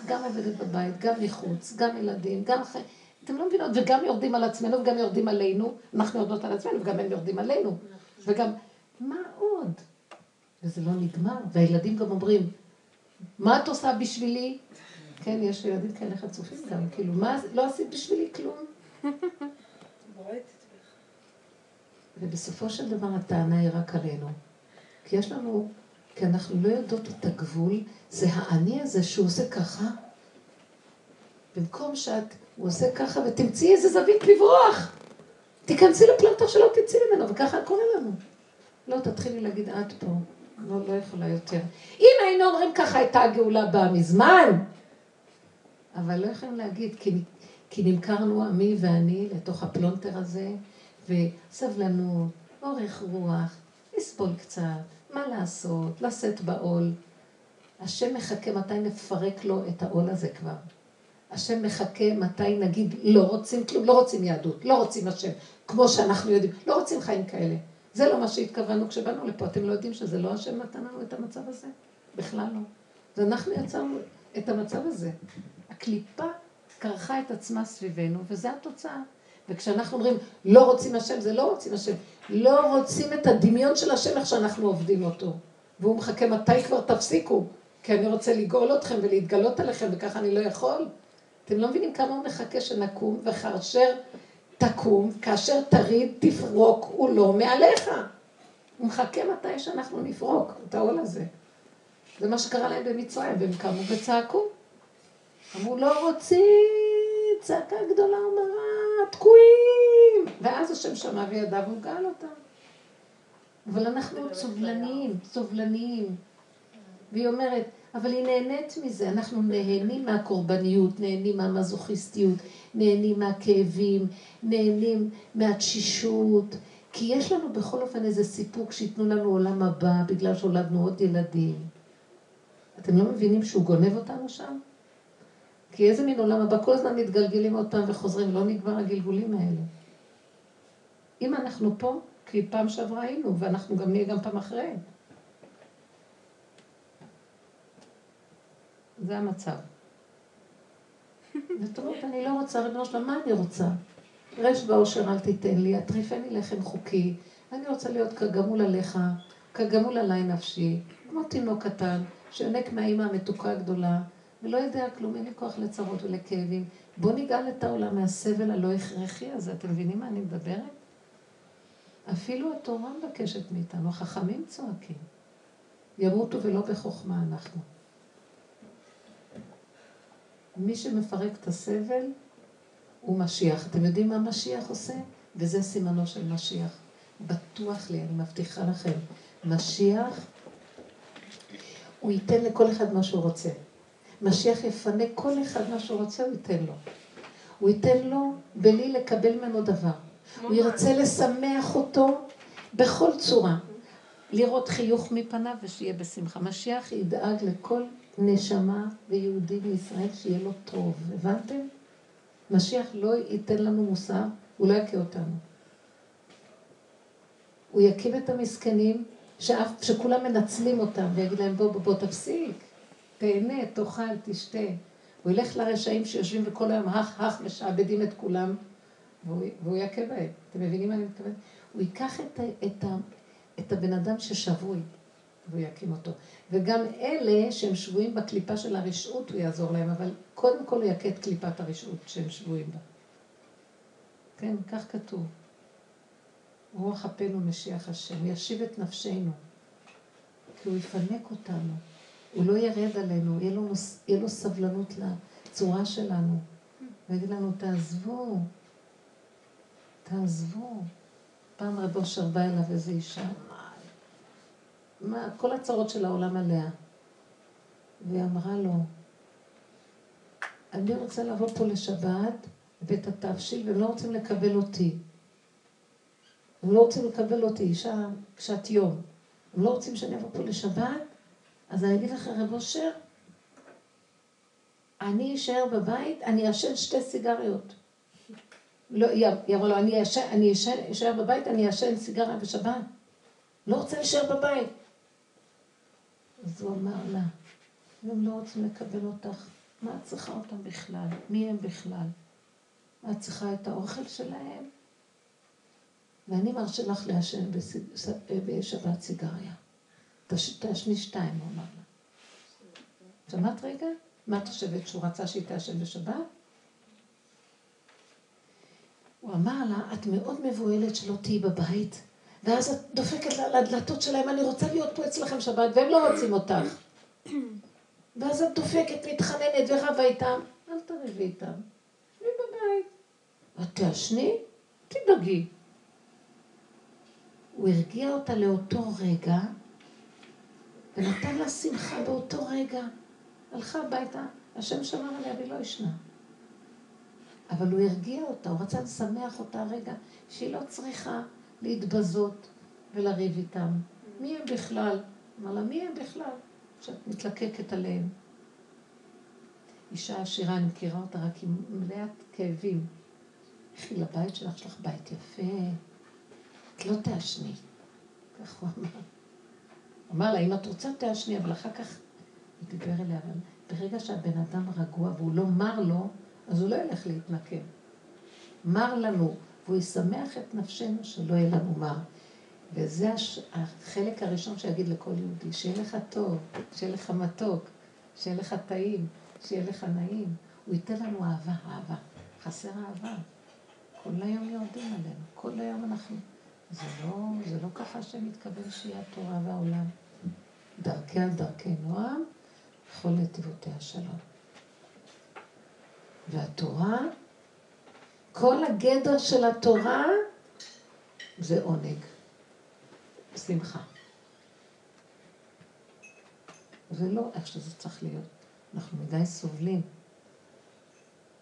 גם עובדת בבית, גם מחוץ, גם ילדים, גם חיים. אתם לא מבינות, וגם יורדים על עצמנו וגם יורדים עלינו. אנחנו יורדות על עצמנו וגם הם יורדים עלינו. וגם, מה עוד? וזה לא נגמר, והילדים גם אומרים, מה את עושה בשבילי? כן, יש ילדים כאלה חצופים גם, כאילו, מה, לא עשית בשבילי כלום? ובסופו של דבר הטענה היא רק עלינו. כי יש לנו, כי אנחנו לא יודעות את הגבול, זה האני הזה שהוא עושה ככה, במקום שאת, הוא עושה ככה, ותמצאי איזה זווית לברוח. תיכנסי לפלונטר שלא תצאי ממנו, וככה קורה לנו. לא, תתחילי להגיד, את פה. לא, לא יכולה יותר. אם היינו אומרים ככה, הייתה הגאולה באה מזמן. אבל לא יכולים להגיד, כי, כי נמכרנו עמי ואני לתוך הפלונטר הזה, וסבלנות, אורך רוח, לסבול קצת, מה לעשות, לשאת בעול. השם מחכה מתי נפרק לו את העול הזה כבר. השם מחכה מתי נגיד לא רוצים כלום, לא רוצים יהדות, לא רוצים השם, כמו שאנחנו יודעים, לא רוצים חיים כאלה. זה לא מה שהתכוונו כשבאנו לפה, אתם לא יודעים שזה לא השם נתן לנו את המצב הזה? בכלל לא. זה אנחנו יצרנו את המצב הזה. הקליפה כרכה את עצמה סביבנו, וזו התוצאה. וכשאנחנו אומרים, לא רוצים השם, זה לא רוצים השם. לא רוצים את הדמיון של השם, איך שאנחנו עובדים אותו. והוא מחכה, מתי כבר תפסיקו? כי אני רוצה לגאול אתכם ולהתגלות עליכם, וככה אני לא יכול. אתם לא מבינים כמה הוא מחכה שנקום, וכאשר תקום, כאשר תריד, תפרוק, הוא לא מעליך. הוא מחכה מתי שאנחנו נפרוק את העול הזה. זה מה שקרה להם במצרים, והם קמו וצעקו. אמרו, לא רוצים, צעקה גדולה ומרה, תקועים. ואז השם שמע וידע והוא גאל אותם. אבל אנחנו עוד סובלניים, סובלניים. והיא אומרת, אבל היא נהנית מזה, אנחנו נהנים מהקורבניות, נהנים מהמזוכיסטיות, נהנים מהכאבים, נהנים מהתשישות, כי יש לנו בכל אופן איזה סיפוק שייתנו לנו עולם הבא בגלל שהולדנו עוד ילדים. אתם לא מבינים שהוא גונב אותנו שם? כי איזה מין עולם הבא, כל הזמן מתגלגלים עוד פעם וחוזרים, לא נגמר הגלגולים האלה. אם אנחנו פה, כי פעם שעברה היינו, ואנחנו גם נהיה גם פעם אחריהם. זה המצב. ואת אומרת, אני לא רוצה, ריבונו שלום, מה אני רוצה? רש באושר אל תיתן לי, אטריפני לחם חוקי, אני רוצה להיות כגמול עליך, כגמול עליי נפשי, כמו תינוק קטן, שיונק מהאימא המתוקה הגדולה, ולא יודע כלום, אין לי כוח לצרות ולכאבים. בוא נגאל את העולם מהסבל הלא הכרחי הזה, אתם מבינים מה אני מדברת? אפילו התורה מבקשת מאיתנו, החכמים צועקים. ימותו ולא בחוכמה אנחנו. מי שמפרק את הסבל הוא משיח. אתם יודעים מה משיח עושה? וזה סימנו של משיח. בטוח לי, אני מבטיחה לכם. משיח, הוא ייתן לכל אחד מה שהוא רוצה. משיח יפנה כל אחד מה שהוא רוצה, הוא ייתן לו. הוא ייתן לו בלי לקבל ממנו דבר. הוא ירצה לשמח אותו בכל צורה. לראות חיוך מפניו ושיהיה בשמחה. משיח ידאג לכל נשמה ויהודי בישראל שיהיה לו טוב, הבנתם? משיח לא ייתן לנו מוסר, הוא לא יכה אותנו. הוא יקים את המסכנים, שאף, שכולם מנצלים אותם, ויגיד להם בוא בוא בוא תפסיק, תהנה, תאכל, תשתה. הוא ילך לרשעים שיושבים וכל היום הך הך משעבדים את כולם, והוא, והוא יכה בהם. אתם מבינים מה אני מתכוונת? הוא ייקח את, ה, את, ה, את הבן אדם ששבוי, והוא יקים אותו. וגם אלה שהם שבויים בקליפה של הרשעות, הוא יעזור להם, אבל קודם כל הוא יכה את קליפת הרשעות שהם שבויים בה. כן, כך כתוב. רוח אפינו משיח השם, ישיב את נפשנו, כי הוא יפנק אותנו, הוא לא ירד עלינו, יהיה לו, יהיה לו סבלנות לצורה שלנו, ויגיד לנו, תעזבו, תעזבו. פעם רב אושר בא אליו איזו אישה, מה, כל הצרות של העולם עליה. והיא אמרה לו, אני רוצה לבוא פה לשבת, ואת התבשיל, והם לא רוצים לקבל אותי. הם לא רוצים לקבל אותי, אישה קשת יום. הם לא רוצים שאני אבוא פה לשבת, אז אני אגיד לך, רב אושר, אני אשאר בבית, אני אעשן שתי סיגריות. לא, אמרה לו, אני אשאר בבית, אני אעשן סיגריה בשבת. לא רוצה להישאר בבית. אז הוא אמר לה, הם לא רוצים לקבל אותך, מה את צריכה אותם בכלל? מי הם בכלל? את צריכה את האוכל שלהם? ואני מרשה לך לעשן בשבת סיגריה. תעשני שתיים, הוא אמר לה. שמעת רגע? מה את חושבת, שהוא רצה שהיא תעשן בשבת? הוא אמר לה, את מאוד מבוהלת שלא תהיי בבית, ואז את דופקת לדלתות שלהם, אני רוצה להיות פה אצלכם שבת, והם לא רוצים אותך. ואז את דופקת, מתחננת ורבה איתם, אל תריבי איתם. תשבי בבית. את תעשני? תדאגי. הוא הרגיע אותה לאותו רגע, ונתן לה שמחה באותו רגע. הלכה הביתה, השם שמר עליה והיא לא ישנה. אבל הוא הרגיע אותה, הוא רצה לשמח אותה רגע, שהיא לא צריכה להתבזות ולריב איתם. מי הם בכלל? אמר לה, מי הם בכלל? שאת מתלקקת עליהם. אישה עשירה, אני מכירה אותה רק עם מלאת כאבים. לכי לבית שלך, יש לך בית יפה, את לא תעשני. כך הוא אמר. אמר לה, אם את רוצה תעשני, אבל אחר כך הוא דיבר אליה, אבל ברגע שהבן אדם רגוע והוא לא מר לו, אז הוא לא ילך להתנקם. מר לנו, והוא ישמח את נפשנו שלא יהיה לנו מר. וזה הש... החלק הראשון שיגיד לכל יהודי, שיהיה לך טוב, שיהיה לך מתוק, שיהיה לך טעים, שיהיה לך נעים. הוא ייתן לנו אהבה, אהבה. חסר אהבה. כל היום יורדים עלינו, כל היום אנחנו... זה לא, זה לא ככה שמתכוון שיהיה התורה והעולם. דרכי על דרכי נועם, בכל נתיבותיה שלום. והתורה, כל הגדר של התורה זה עונג, שמחה. זה לא איך שזה צריך להיות. אנחנו מדי סובלים.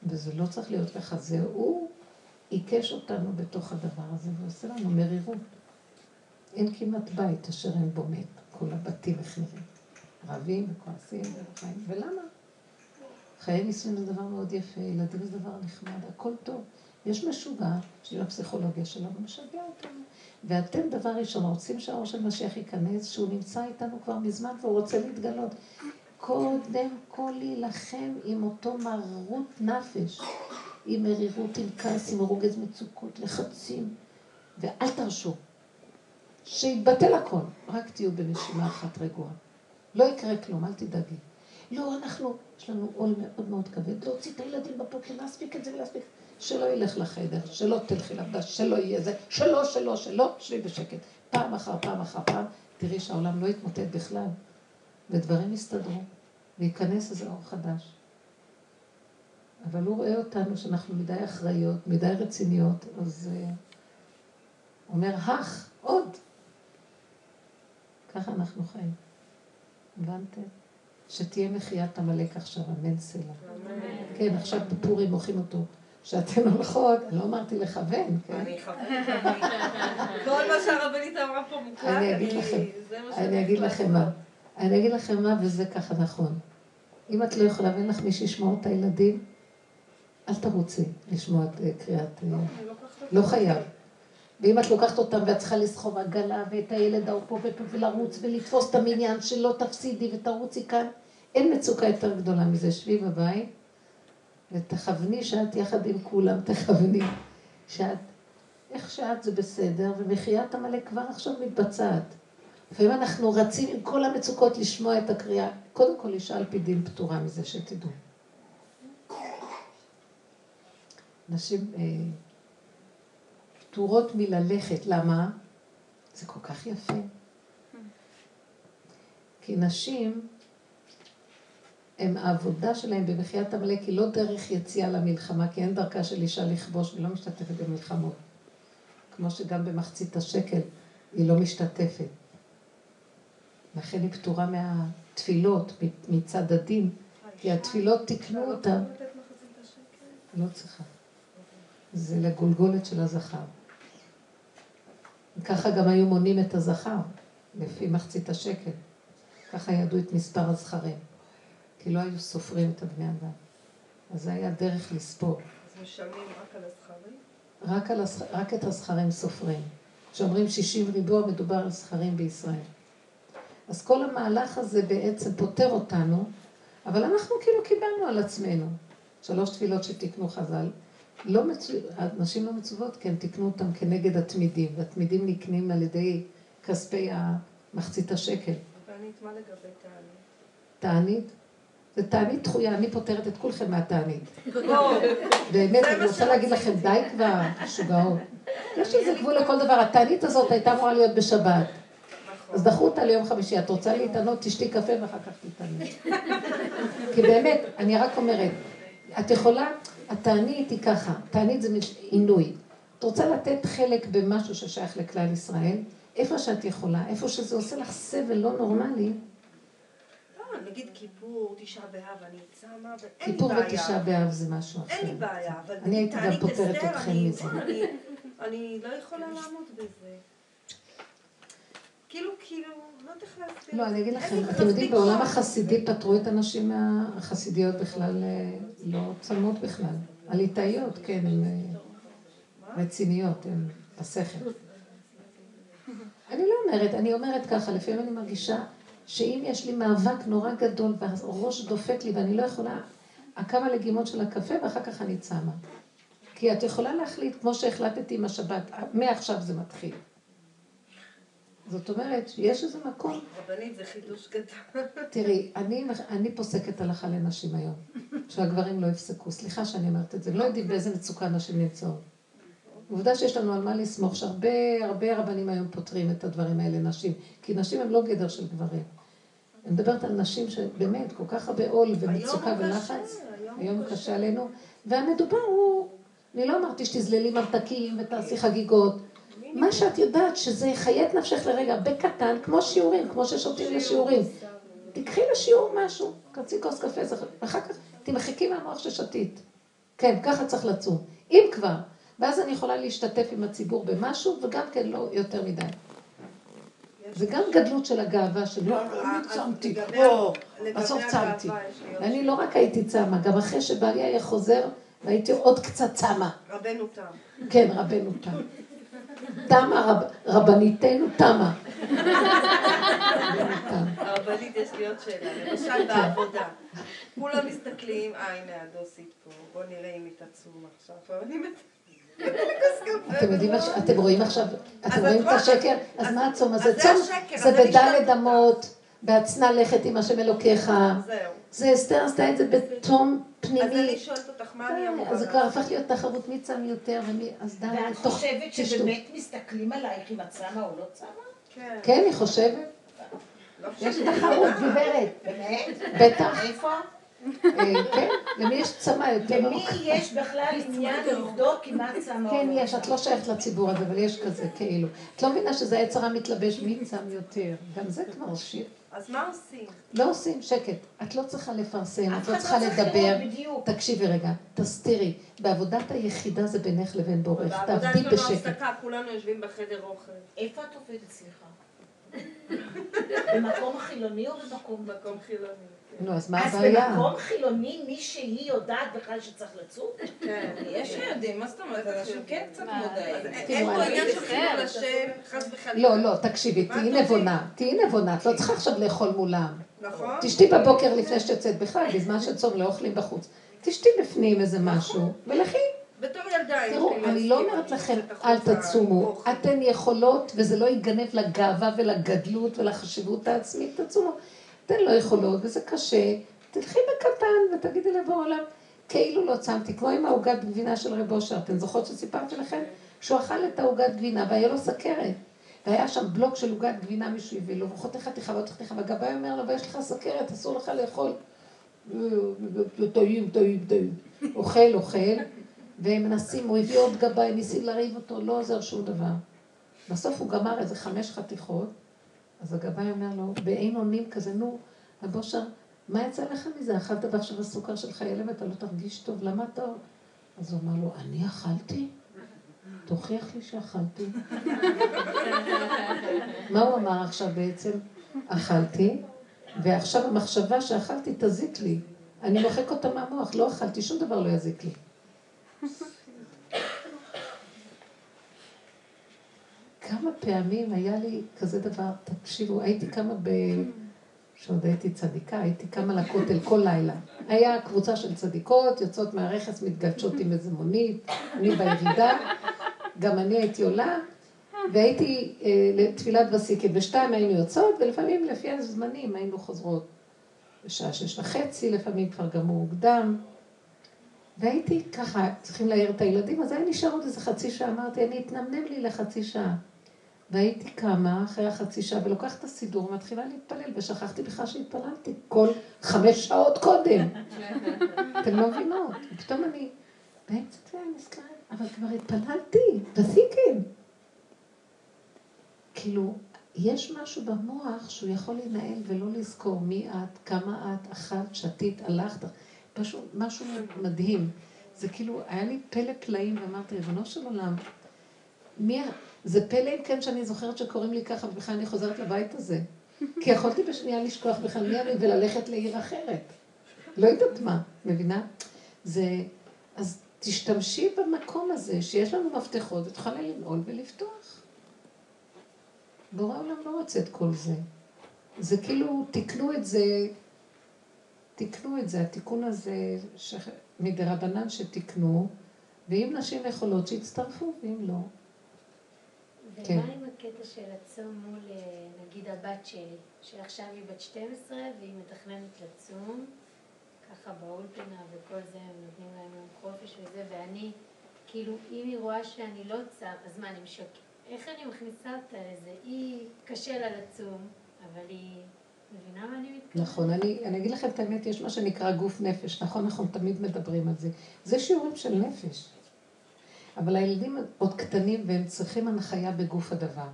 וזה לא צריך להיות ככה, זה הוא עיקש אותנו בתוך הדבר הזה ועושה לנו מרירות. אין כמעט בית אשר אין בו מת, כל הבתים החמירים. רבים וכועסים וחיים. ולמה? חיי נישואים זה דבר מאוד יפה, ילדים זה דבר נחמד, הכל טוב. יש משוגע, שהיא הפסיכולוגיה שלו, ומשגע אותנו. ואתם דבר ראשון רוצים שהאור של משיח ייכנס, שהוא נמצא איתנו כבר מזמן והוא רוצה להתגלות. קודם כל להילחם עם אותו מרות נפש, עם מרירות, עם כעס, עם רוגז מצוקות, לחצים, ואל תרשו. שיתבטל הכל, רק תהיו בנשימה אחת רגועה. לא יקרה כלום, אל תדאגי. לא, אנחנו, יש לנו עול מאוד מאוד כבד, להוציא את הילדים בבוקר, להספיק את זה ולהספיק. שלא ילך לחדר, שלא תלכי לעבודה, שלא יהיה זה, שלא, שלא, שלא, שבי בשקט. פעם אחר פעם אחר פעם, תראי שהעולם לא יתמוטט בכלל, ודברים יסתדרו, וייכנס איזה אור חדש. אבל הוא רואה אותנו שאנחנו מדי אחראיות, מדי רציניות, אז הוא uh, אומר, הך, עוד. ככה אנחנו חיים. הבנתם? שתהיה מחיית עמלק עכשיו, אמן סלע. כן, עכשיו בפורים מוחאים אותו. שאתן הולכות, לא אמרתי לכוון, כן? אני אכוון. כל מה שהרבנית אמרה פה מוקלט, אני אגיד לכם, אני אגיד לכם מה. אני אגיד לכם מה, וזה ככה נכון. אם את לא יכולה ואין לך מי שישמור את הילדים, אל תרוצי לשמוע את אה, קריאת... אה, לא חייב. ואם את לוקחת אותם ואת צריכה לסחוב עגלה ואת הילד ההוא פה ופה ולרוץ ולתפוס את המניין שלא תפסידי ותרוצי כאן, אין מצוקה יותר גדולה מזה. שבי בבית ותכווני שאת יחד עם כולם, תכווני שאת, איך שאת זה בסדר, ומחיית עמלק כבר עכשיו מתבצעת. לפעמים אנחנו רצים עם כל המצוקות לשמוע את הקריאה. קודם כל אישה על פי דין פטורה מזה, שתדעו. נשים אה, פטורות מללכת. למה? זה כל כך יפה. כי נשים, הם, העבודה שלהם במחיית עמלק היא לא דרך יציאה למלחמה, כי אין דרכה של אישה לכבוש ולא משתתפת במלחמות. כמו שגם במחצית השקל היא לא משתתפת. לכן היא פטורה מהתפילות מצד הדין, כי התפילות תיקנו אותה. לא צריכה. זה לגולגולת של הזכר. ככה גם היו מונים את הזכר, לפי מחצית השקל. ככה ידעו את מספר הזכרים. כי לא היו סופרים את הבני אדם. אז זה היה דרך לספור. אז משלמים רק על הזכרים? רק, על הזכ... רק את הזכרים סופרים. כשאומרים 60 ריבוע, מדובר על זכרים בישראל. אז כל המהלך הזה בעצם פותר אותנו, אבל אנחנו כאילו קיבלנו על עצמנו. שלוש תפילות שתיקנו חז"ל. לא מצו... הנשים לא מצוות, כן, תיקנו אותם כנגד התמידים, והתמידים נקנים על ידי כספי מחצית השקל. תענית, מה לגבי תענית? תענית? זה תענית דחויה, אני פותרת את כולכם מהתענית. באמת, אני רוצה להגיד לכם, די כבר, משוגעות. יש איזה גבול לכל דבר. התענית הזאת הייתה אמורה להיות בשבת. אז דחו אותה ליום חמישי. את רוצה להתענות, תשתי קפה ואחר כך תתעני. כי באמת, אני רק אומרת, את יכולה, התענית היא ככה, תענית זה עינוי. את רוצה לתת חלק במשהו ששייך לכלל ישראל, איפה שאת יכולה, איפה שזה עושה לך סבל לא נורמלי. לא, נגיד כיפור, תשעה באב, אני צמה, ואין לי בעיה. כיפור ותשעה באב זה משהו אחר. אין לי בעיה, אבל אני הייתי גם פותרת אתכם מזה. אני לא יכולה לעמוד בזה. כאילו, כאילו, לא יודעת איך להסביר. לא, אני אגיד לכם, אתם יודעים, בעולם החסידי פטרו את הנשים החסידיות בכלל, אה, לא צמות בכלל. הליטאיות, כן, הן אה, רציניות, הן בשכל. אני לא אומרת, אני אומרת ככה, לפעמים אני מרגישה שאם יש לי מאבק נורא גדול והראש דופק לי ואני לא יכולה, הכמה לגימות של הקפה ואחר כך אני צמה. כי את יכולה להחליט, כמו שהחלטתי עם השבת, מעכשיו זה מתחיל. זאת אומרת, יש איזה מקום. רבנית זה חידוש גדול. תראי, אני, אני פוסקת הלכה לנשים היום, שהגברים לא יפסקו. סליחה שאני אומרת את זה, לא יודעים באיזה מצוקה נשים נמצאות. עובדה שיש לנו על מה לסמוך, שהרבה הרבה רבנים היום פותרים את הדברים האלה, נשים. כי נשים הן לא גדר של גברים. אני מדברת על נשים שבאמת כל כך הרבה עול ומצוקה ולחץ. היום קשה עלינו. והמדובר הוא, אני לא אמרתי שתזללי ממתקים ותעשי חגיגות. מה שאת יודעת שזה יחיה את נפשך לרגע, בקטן, כמו שיעורים, כמו ששותים לשיעורים. תקחי לשיעור משהו, חצי כוס קפה, ואחר כך תמחקי מהמוח ששתית. כן, ככה צריך לצום. אם כבר. ואז אני יכולה להשתתף עם הציבור במשהו, וגם כן לא יותר מדי. זה גם גדלות של הגאווה של לא, לא, אני צמתי, או, בסוף צמתי. ואני לא רק הייתי צמה, גם אחרי שבעלי היה חוזר, והייתי עוד קצת צמה. רבנו תם. כן, רבנו תם. תמה, רבניתנו תמה. הרבנית, יש לי עוד שאלה. למשל בעבודה, כולם מסתכלים, אה, הנה הדוסית פה, בוא נראה אם היא תצום עכשיו. אתם יודעים, אתם רואים עכשיו, אתם רואים את השקר? אז מה הצום הזה? צום זה בדלת אמות, בהצנע לכת עם השם אלוקיך. זה אסתר עשתה את זה בתום פנימי. אז אני שואלת אותך, מה אני אמורה? אז זה כבר הפך להיות תחרות מי צם יותר ומי... אז די, ואת חושבת שבאמת מסתכלים עלייך אם את צמה או לא צמה? כן. כן, היא חושבת. לא יש תחרות, גברת. באמת? בטח. איפה? אה, כן, למי יש צמא יותר. למי יש בכלל עניין לבדוק אם את צמה או כן, לא יש, את לא שייכת לציבור הזה, אבל יש כזה, כאילו. את לא מבינה שזה היצר המתלבש מי צם יותר. גם זה כבר שיר. אז מה עושים? לא עושים, שקט. את לא צריכה לפרסם, את לא צריכה לדבר. תקשיבי רגע, תסתירי. בעבודת היחידה זה בינך לבין בורך. תעבדי בשקט. בעבודה שלנו הפסקה, כולנו יושבים בחדר אוכל. איפה את עובדת, סליחה? במקום חילוני או במקום? במקום חילוני. נו, אז מה אז הבעיה? במקום חילוני מישהי יודעת בכלל שצריך לצום? כן, יש שיודעים, מה זאת אומרת? אנשים כן קצת מודעים. אין פה עניין של חילול השם, חס וחלילה. לא, לא, תקשיבי, תהיי? נבונה, תהיי נבונה, את לא צריכה עכשיו לאכול מולם. נכון? תשתי בבוקר לפני שתצאת, בכלל, בזמן שצום לא אוכלים בחוץ. תשתי בפנים איזה משהו, ולכי. בתור ילדה תראו, אני לא להסכים, אומרת לכם, אל תצומו. אתן יכולות, וזה לא ייגנב לגאווה ולגדלות ולחשיבות העצמית, תצומו. אתן לא יכולות, וזה קשה. תלכי בקטן ותגידי לבוא עולם, כאילו לא צמתי, כמו עם העוגת גבינה של רב אושר. אתן זוכרות שסיפרתי לכם? שהוא אכל את העוגת גבינה והיה לו סכרת. והיה שם בלוק של עוגת גבינה מישהו הביא לו, וחותך חתיכה ועוד חתיכה, והגבאי אומר לו, ויש לך סכרת, אסור לך לאכול. טועים, טועים, טועים. אוכל, אוכל, והם מנסים, הוא הביא עוד גבאי, ניסים לריב אותו, לא עוזר שום דבר. בסוף הוא גמר איזה חמש חתיכות, אז הגבאי אומר לו, באין אונים כזה, נו, רב אושר, מה יצא לך מזה? אכלת ועכשיו הסוכר שלך יעלה ואתה לא תרגיש טוב, למה אתה... אז הוא אמר לו, אני אכלתי? תוכיח לי שאכלתי. מה הוא אמר עכשיו בעצם? אכלתי, ועכשיו המחשבה שאכלתי תזיק לי. אני מוחק אותה מהמוח, לא אכלתי, שום דבר לא יזיק לי. כמה פעמים היה לי כזה דבר, תקשיבו, הייתי קמה ב... שעוד הייתי צדיקה, הייתי קמה לכותל כל לילה. היה קבוצה של צדיקות, יוצאות מהרכס, מתגלשות עם איזה מונית, אני בירידה, גם אני הייתי עולה, והייתי אה, לתפילת וסיקית. בשתיים היינו יוצאות, ולפעמים לפי הזמנים היינו חוזרות. בשעה שש וחצי, לפעמים כבר גמור מוקדם. והייתי ככה, צריכים להעיר את הילדים, אז היה נשאר עוד איזה חצי שעה, אמרתי, אני אתנמנם לי לחצי שעה. והייתי קמה אחרי החצי שעה ולוקחת את הסידור ומתחילה להתפלל, ושכחתי בכלל שהתפללתי כל חמש שעות קודם. אתם לא מבינות. ופתאום אני, באמצע תפילה אני נזכרת, אבל כבר התפללתי, תפסיקים. כאילו, יש משהו במוח שהוא יכול לנהל ולא לזכור מי את, כמה את, אכלת, שתית, הלכת, פשוט משהו מדהים. זה כאילו, היה לי פלא פלאים, ואמרתי, ריבונו של עולם, מי, זה פלא אם כן שאני זוכרת שקוראים לי ככה, ובכלל אני חוזרת לבית הזה. כי יכולתי בשנייה לשכוח בכלל מי אני וללכת לעיר אחרת. לא יודעת מה, מבינה? זה, אז תשתמשי במקום הזה, שיש לנו מפתחות, ותוכלי לנעול ולפתוח. בורא העולם לא רוצה את כל זה. זה כאילו, תיקנו את זה, תיקנו את זה, התיקון הזה ש... מדרבנן שתיקנו, ואם נשים יכולות שיצטרפו, ואם לא. כן. ומה עם הקטע של הצום מול, אה, נגיד, הבת שלי, שעכשיו היא בת 12 והיא מתכננת לצום, ככה באולפנה וכל זה, הם נותנים להם יום חופש וזה, ואני, כאילו, אם היא רואה שאני לא צם, אז מה, אני משק... איך אני מכניסה אותה לזה? היא, קשה לה לצום, אבל היא... מבינה מה אני מתכוונת? נכון, אני, אני אגיד לכם את האמת, יש מה שנקרא גוף נפש, נכון, אנחנו תמיד מדברים על זה. זה שיעורים של נפש. אבל הילדים עוד קטנים והם צריכים הנחיה בגוף הדבר.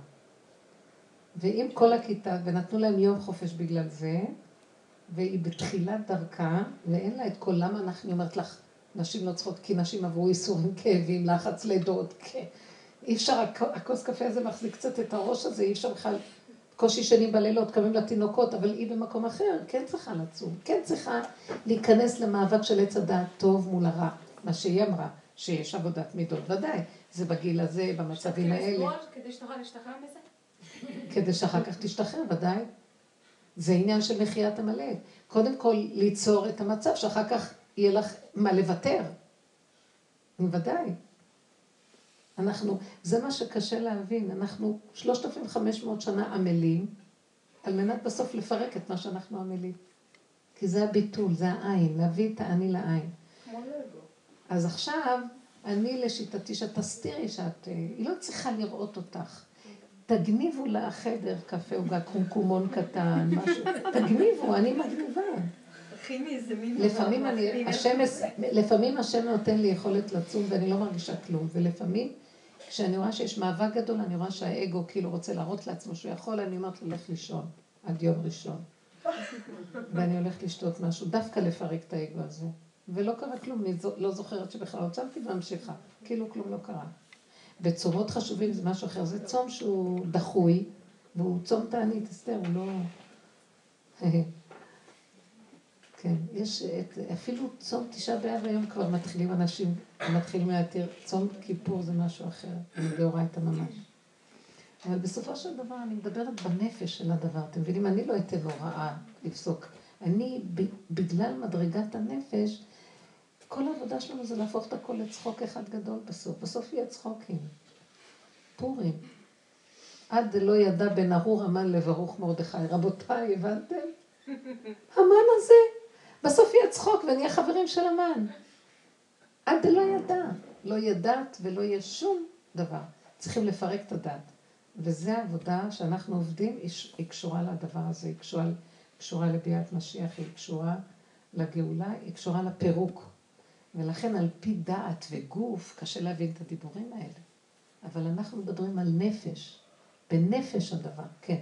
ואם כל הכיתה, ונתנו להם יום חופש בגלל זה, והיא בתחילת דרכה, ואין לה את כל למה אנחנו, אומרת לך, נשים לא צריכות, כי נשים עברו ייסורים, כאבים, לחץ לידות, כן. אי אפשר, הכ- הכוס קפה הזה מחזיק קצת את הראש הזה, אי אפשר בכלל, קושי שנים בלילות, קמים לתינוקות, אבל היא במקום אחר, כן צריכה לצום, כן צריכה להיכנס למאבק של עץ הדעת טוב מול הרע, מה שהיא אמרה, שיש עבודת מידות, ודאי, זה בגיל הזה, במצבים האלה. כדי שתוכל להשתחרר מזה? כדי שאחר כך תשתחרר, ודאי. זה עניין של מחיית עמלק. קודם כל, ליצור את המצב שאחר כך יהיה לך מה לוותר. בוודאי. אנחנו, זה מה שקשה להבין, אנחנו 3,500 שנה עמלים, על מנת בסוף לפרק את מה שאנחנו עמלים. כי זה הביטול, זה העין, להביא את האני לעין. אז עכשיו, אני לשיטתי שאת תסתירי שאת, אה, היא לא צריכה לראות אותך. תגניבו לחדר קפה עוגה, קומקומון קטן, משהו. תגניבו, אני מגניבה. לפעמים אני, השם. לפעמים השם נותן לי יכולת לצום ואני לא מרגישה כלום, ולפעמים כשאני רואה שיש מאבק גדול, אני רואה שהאגו כאילו רוצה להראות לעצמו שהוא יכול, אני אומרת לו, לך לישון עד יום ראשון. ואני הולכת לשתות משהו, דווקא לפרק את האגו הזה. ולא קרה כלום, אני לא זוכרת שבכלל עצרתי וממשיכה, כאילו כלום לא קרה. וצומות חשובים זה משהו אחר, זה צום שהוא דחוי, והוא צום תענית, אסתר, הוא לא... כן, יש את, אפילו צום תשעה באב היום כבר מתחילים אנשים, מתחילים להתיר, צום כיפור זה משהו אחר, דאורייתא ממש. אבל בסופו של דבר אני מדברת בנפש של הדבר, אתם מבינים? אני לא אתן הוראה לפסוק. אני, בגלל מדרגת הנפש, כל העבודה שלנו זה להפוך את הכל לצחוק אחד גדול בסוף. בסוף יהיה צחוקים. פורים. עד לא ידע בן ארור המן לברוך מרדכי. רבותיי, הבנתם? המן הזה. בסוף יהיה צחוק ונהיה חברים של המן. עד לא ידע. לא ידעת ולא יהיה שום דבר. צריכים לפרק את הדת. וזו העבודה שאנחנו עובדים, היא קשורה לדבר הזה, היא קשורה, קשורה לביאת משיח, היא קשורה לגאולה, היא קשורה לפירוק. ולכן על פי דעת וגוף קשה להבין את הדיבורים האלה. אבל אנחנו מדברים על נפש, בנפש הדבר, כן.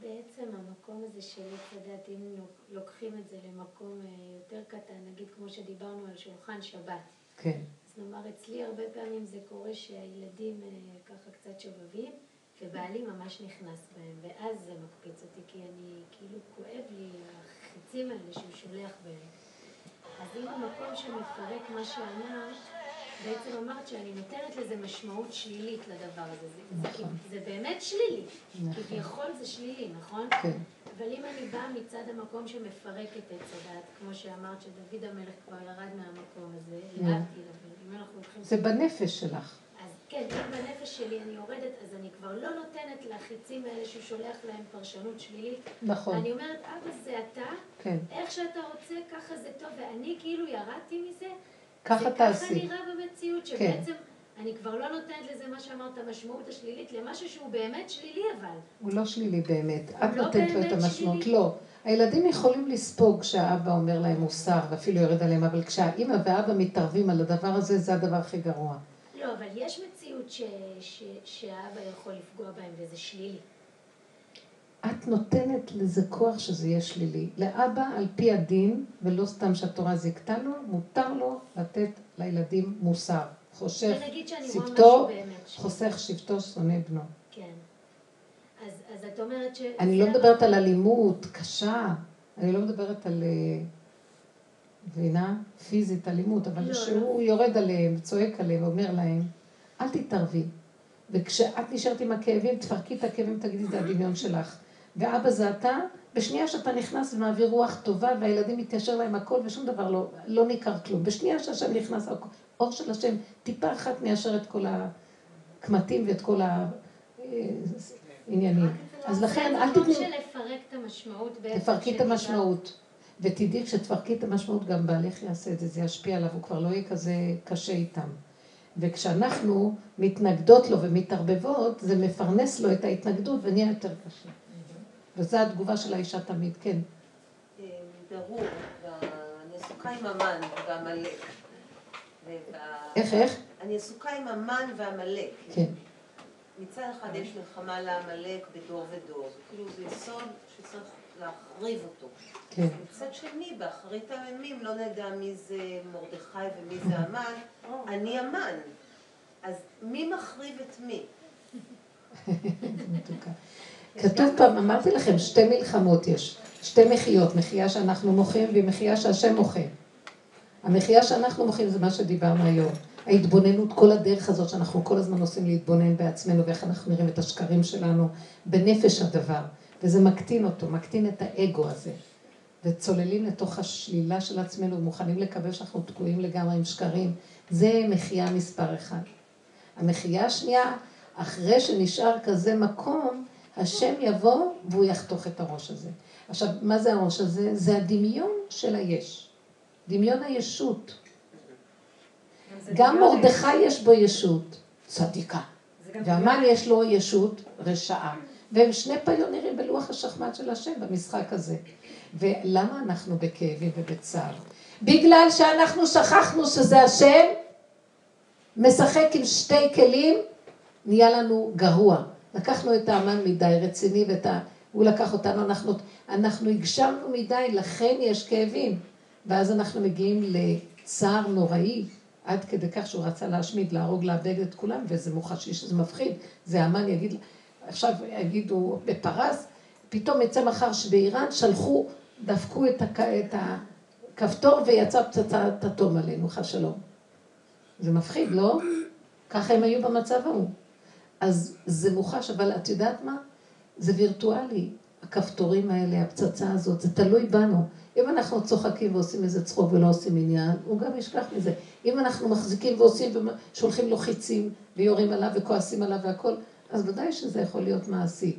בעצם המקום הזה של עץ הדת, אם לוקחים את זה למקום אה, יותר קטן, נגיד כמו שדיברנו על שולחן שבת. כן. אז נאמר, אצלי הרבה פעמים זה קורה שהילדים אה, ככה קצת שובבים, ובעלי ממש נכנס בהם, ואז זה מקפיץ אותי, כי אני, כאילו כואב לי החיצים האלה שהוא שולח בהם. אז אם המקום שמפרק מה שאמרת, בעצם אמרת שאני נותנת לזה משמעות שלילית לדבר הזה. זה, נכון. זה, זה באמת שלילי. נכון. כביכול זה שלילי, נכון? כן. אבל אם אני באה מצד המקום שמפרק את עץ הדת, כמו שאמרת שדוד המלך כבר ירד מהמקום הזה, להבדיל, אבל אם אנחנו הולכים... זה בנפש שלך. כן, אם בנפש שלי אני יורדת, אז אני כבר לא נותנת לחיצים האלה שהוא שולח להם פרשנות שלילית. נכון. אני אומרת, אבא זה אתה, כן. איך שאתה רוצה, ככה זה טוב, ואני כאילו ירדתי מזה. ככה תעשי. זה ככה נראה במציאות, כן. שבעצם כן. אני כבר לא נותנת לזה מה שאמרת, המשמעות השלילית, למשהו שהוא באמת שלילי אבל. הוא לא שלילי באמת. את לא נותנת לו את המשמעות, שלילי. לא. הילדים יכולים לספוג כשהאבא אומר להם מוסר ואפילו יורד עליהם, אבל כשהאימא והאבא מתערבים על הדבר הזה, זה הדבר הכי גרוע. לא, אבל יש מציאות ש, ש, שהאבא יכול לפגוע בהם וזה שלילי. את נותנת לזה כוח שזה יהיה שלילי. לאבא, על פי הדין, ולא סתם שהתורה זיכתה לו, מותר לו לתת לילדים מוסר. חושך שבטו, חוסך שבטו, שונא בנו. כן. אז, אז את אומרת ש... אני לא מדברת על אלימות קשה, אני לא מדברת על... אה, מבינה? פיזית, אלימות, אבל לא, שהוא לא. יורד עליהם, צועק עליהם, אומר להם, אל תתערבי. וכשאת נשארת עם הכאבים, תפרקי את הכאבים, תגידי, זה הדמיון שלך. ואבא זה אתה, בשנייה שאתה נכנס ומעביר רוח טובה, והילדים מתיישר להם הכל, ושום דבר לא, לא ניכר כלום. בשנייה שהשם נכנס, אור של השם, טיפה אחת מיישר את כל הקמטים ואת כל העניינים. אז לכן, אל תתני... זה לפרק את המשמעות בעצם. תפרקי את המשמעות. ותדעי, כשתפרקי את המשמעות, גם בעלך יעשה את זה, זה ישפיע עליו, הוא כבר לא יהיה כזה קשה איתם. וכשאנחנו מתנגדות לו ומתערבבות, זה מפרנס לו את ההתנגדות ונהיה יותר קשה. וזו התגובה של האישה תמיד, כן. ברור, אני עסוקה עם המן ועמלק. איך, איך? אני עסוקה עם המן ועמלק. כן. מצד אחד יש מלחמה לעמלק בדור ודור, כאילו זה יסוד שצריך להחריב אותו. כן. מצד שני, באחרית הימים לא נדע מי זה מרדכי ומי זה המן, אני המן. אז מי מחריב את מי? כתוב פעם, אמרתי לכם, שתי מלחמות יש. שתי מחיות, מחייה שאנחנו מוחים ומחייה שהשם מוחה. המחייה שאנחנו מוחים זה מה שדיברנו היום. ההתבוננות, כל הדרך הזאת שאנחנו כל הזמן עושים להתבונן בעצמנו ואיך אנחנו נראים את השקרים שלנו בנפש הדבר. וזה מקטין אותו, מקטין את האגו הזה. וצוללים לתוך השלילה של עצמנו ומוכנים לקבל שאנחנו תקועים לגמרי עם שקרים. זה מחייה מספר אחד. המחייה השנייה, אחרי שנשאר כזה מקום, השם יבוא והוא יחתוך את הראש הזה. עכשיו, מה זה הראש הזה? זה הדמיון של היש. דמיון הישות. גם מרדכי יש בו ישות צדיקה, והמן יש לו ישות רשעה. והם שני פיונרים בלוח השחמט של השם במשחק הזה. ולמה אנחנו בכאבים ובצער? בגלל שאנחנו שכחנו שזה השם משחק עם שתי כלים, נהיה לנו גרוע. לקחנו את האמן מדי רציני ואת ה... הוא לקח אותנו, אנחנו, אנחנו הגשמנו מדי, לכן יש כאבים. ואז אנחנו מגיעים לצער נוראי, עד כדי כך שהוא רצה להשמיד, להרוג, לאבד את כולם, וזה מוחשי שזה מפחיד. זה האמן יגיד, עכשיו יגידו בפרס, פתאום יצא מחר שבאיראן שלחו, דפקו את, הק... את כפתור ויצא פצצת אטום עלינו, חס שלום. זה מפחיד, לא? ככה הם היו במצב ההוא. אז זה מוחש, אבל את יודעת מה? זה וירטואלי. הכפתורים האלה, הפצצה הזאת, זה תלוי בנו. אם אנחנו צוחקים ועושים איזה צחוק ולא עושים עניין, הוא גם ישכח מזה. אם אנחנו מחזיקים ועושים ושולחים לו חיצים ויורים עליו וכועסים עליו והכל, אז ודאי שזה יכול להיות מעשי.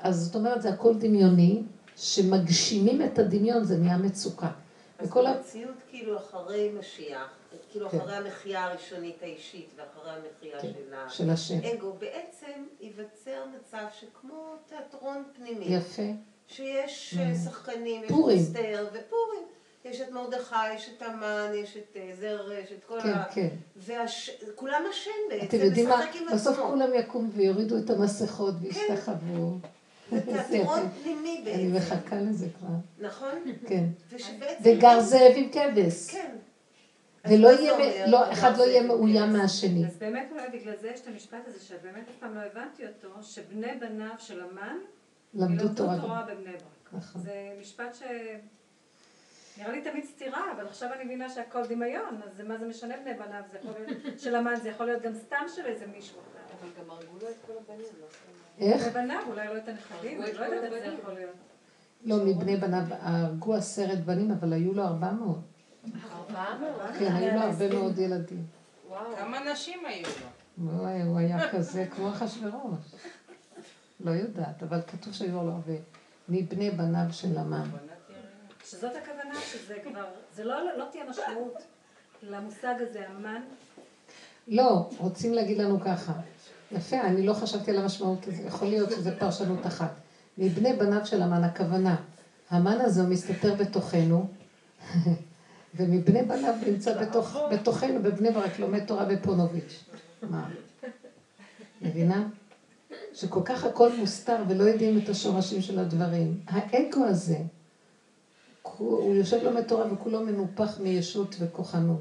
אז זאת אומרת, זה הכל דמיוני, שמגשימים את הדמיון, זה נהיה מצוקה. אז וכל ה- המציאות כאילו אחרי משיח, כאילו כן. אחרי המחיה הראשונית האישית ואחרי המחיה כן, של של השם. האגו, בעצם ייווצר מצב שכמו תיאטרון פנימי. יפה. שיש Mm. אה, שחקנים, יש פורים. את אסתר ופורים. יש את מרדכי, יש את המן, יש את אה, זר, יש את כל כן, ה... כן. וכולם השם בעצם, אתם יודעים מה? בסוף. כולם יקומו ויורידו את המסכות וישתחוו. איזה תיאטרון. פנימי אני בעצם. מחכה לזה כבר. נכון? כן. וגר זאב עם כבש. כן. ולא יהיה, לא, אחד לא יהיה מאוים? מהשני. אז באמת אולי בגלל זה יש את המשפט הזה, שבאמת אף פעם לא הבנתי אותו, שבני בניו של המן למדו תורה. בבני ברק. נכון. זה משפט ש... נראה לי תמיד סתירה, אבל עכשיו אני מבינה שהכל דמיון, אז מה זה משנה בני בניו? זה יכול להיות של המן, זה יכול להיות גם סתם של איזה מישהו אחר. אבל גם הרגו לו את כל הבנים, לא? איך? בני בניו, אולי לא את הנכדים, אני לא יודעת איך זה יכול להיות. לא, מבני בניו הרגו עשרת בנים, אבל היו לו ארבע מאות. ארבעה מאות? כן, היו לו הרבה מאוד ילדים. וואו. כמה נשים היו לו? וואי, הוא היה כזה כמו אחשוורוש. לא יודעת, אבל כתוב שהיו לו הרבה. מבני בניו של המן. שזאת הכוונה, שזה כבר, זה לא, לא תהיה משמעות למושג הזה, המן. לא, רוצים להגיד לנו ככה. יפה, אני לא חשבתי על המשמעות הזאת. יכול להיות שזו פרשנות אחת. מבני בניו של המן, הכוונה. המן הזה מסתתר בתוכנו, ומבני בניו נמצא בתוך, בתוכנו, בבני ברק, לומד תורה בפונוביץ'. מה? מבינה? שכל כך הכל מוסתר ולא יודעים את השורשים של הדברים. האגו הזה, הוא הוא יושב לומד תורה וכולו מנופח מישות וכוחנות.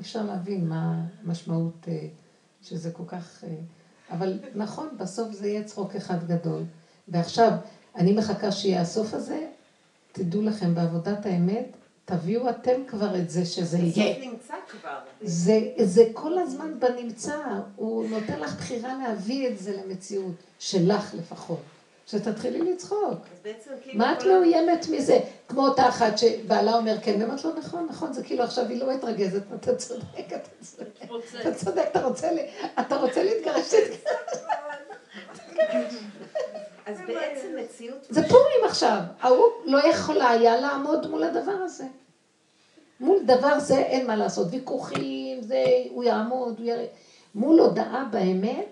אפשר להבין מה המשמעות אה, שזה כל כך... אה, אבל נכון, בסוף זה יהיה צחוק אחד גדול. ועכשיו, אני מחכה שיהיה הסוף הזה, תדעו לכם, בעבודת האמת, תביאו אתם כבר את זה שזה יהיה. הסוף נמצא כבר. זה, זה כל הזמן בנמצא, הוא נותן לך בחירה להביא את זה למציאות, שלך לפחות, שתתחילי לצחוק. כאילו... מה את מאוימת מזה? כמו אותה אחת שבעלה אומר כן, ואומרת לו נכון, נכון, זה כאילו עכשיו היא לא מתרגזת, אתה צודק, אתה צודק, אתה צודק, אתה רוצה, אתה רוצה להתגרש, אז בעצם מציאות... זה פורים עכשיו, ההוא לא יכולה היה לעמוד מול הדבר הזה. מול דבר זה אין מה לעשות, ויכוחים, זה, הוא יעמוד, הוא יראה. מול הודעה באמת,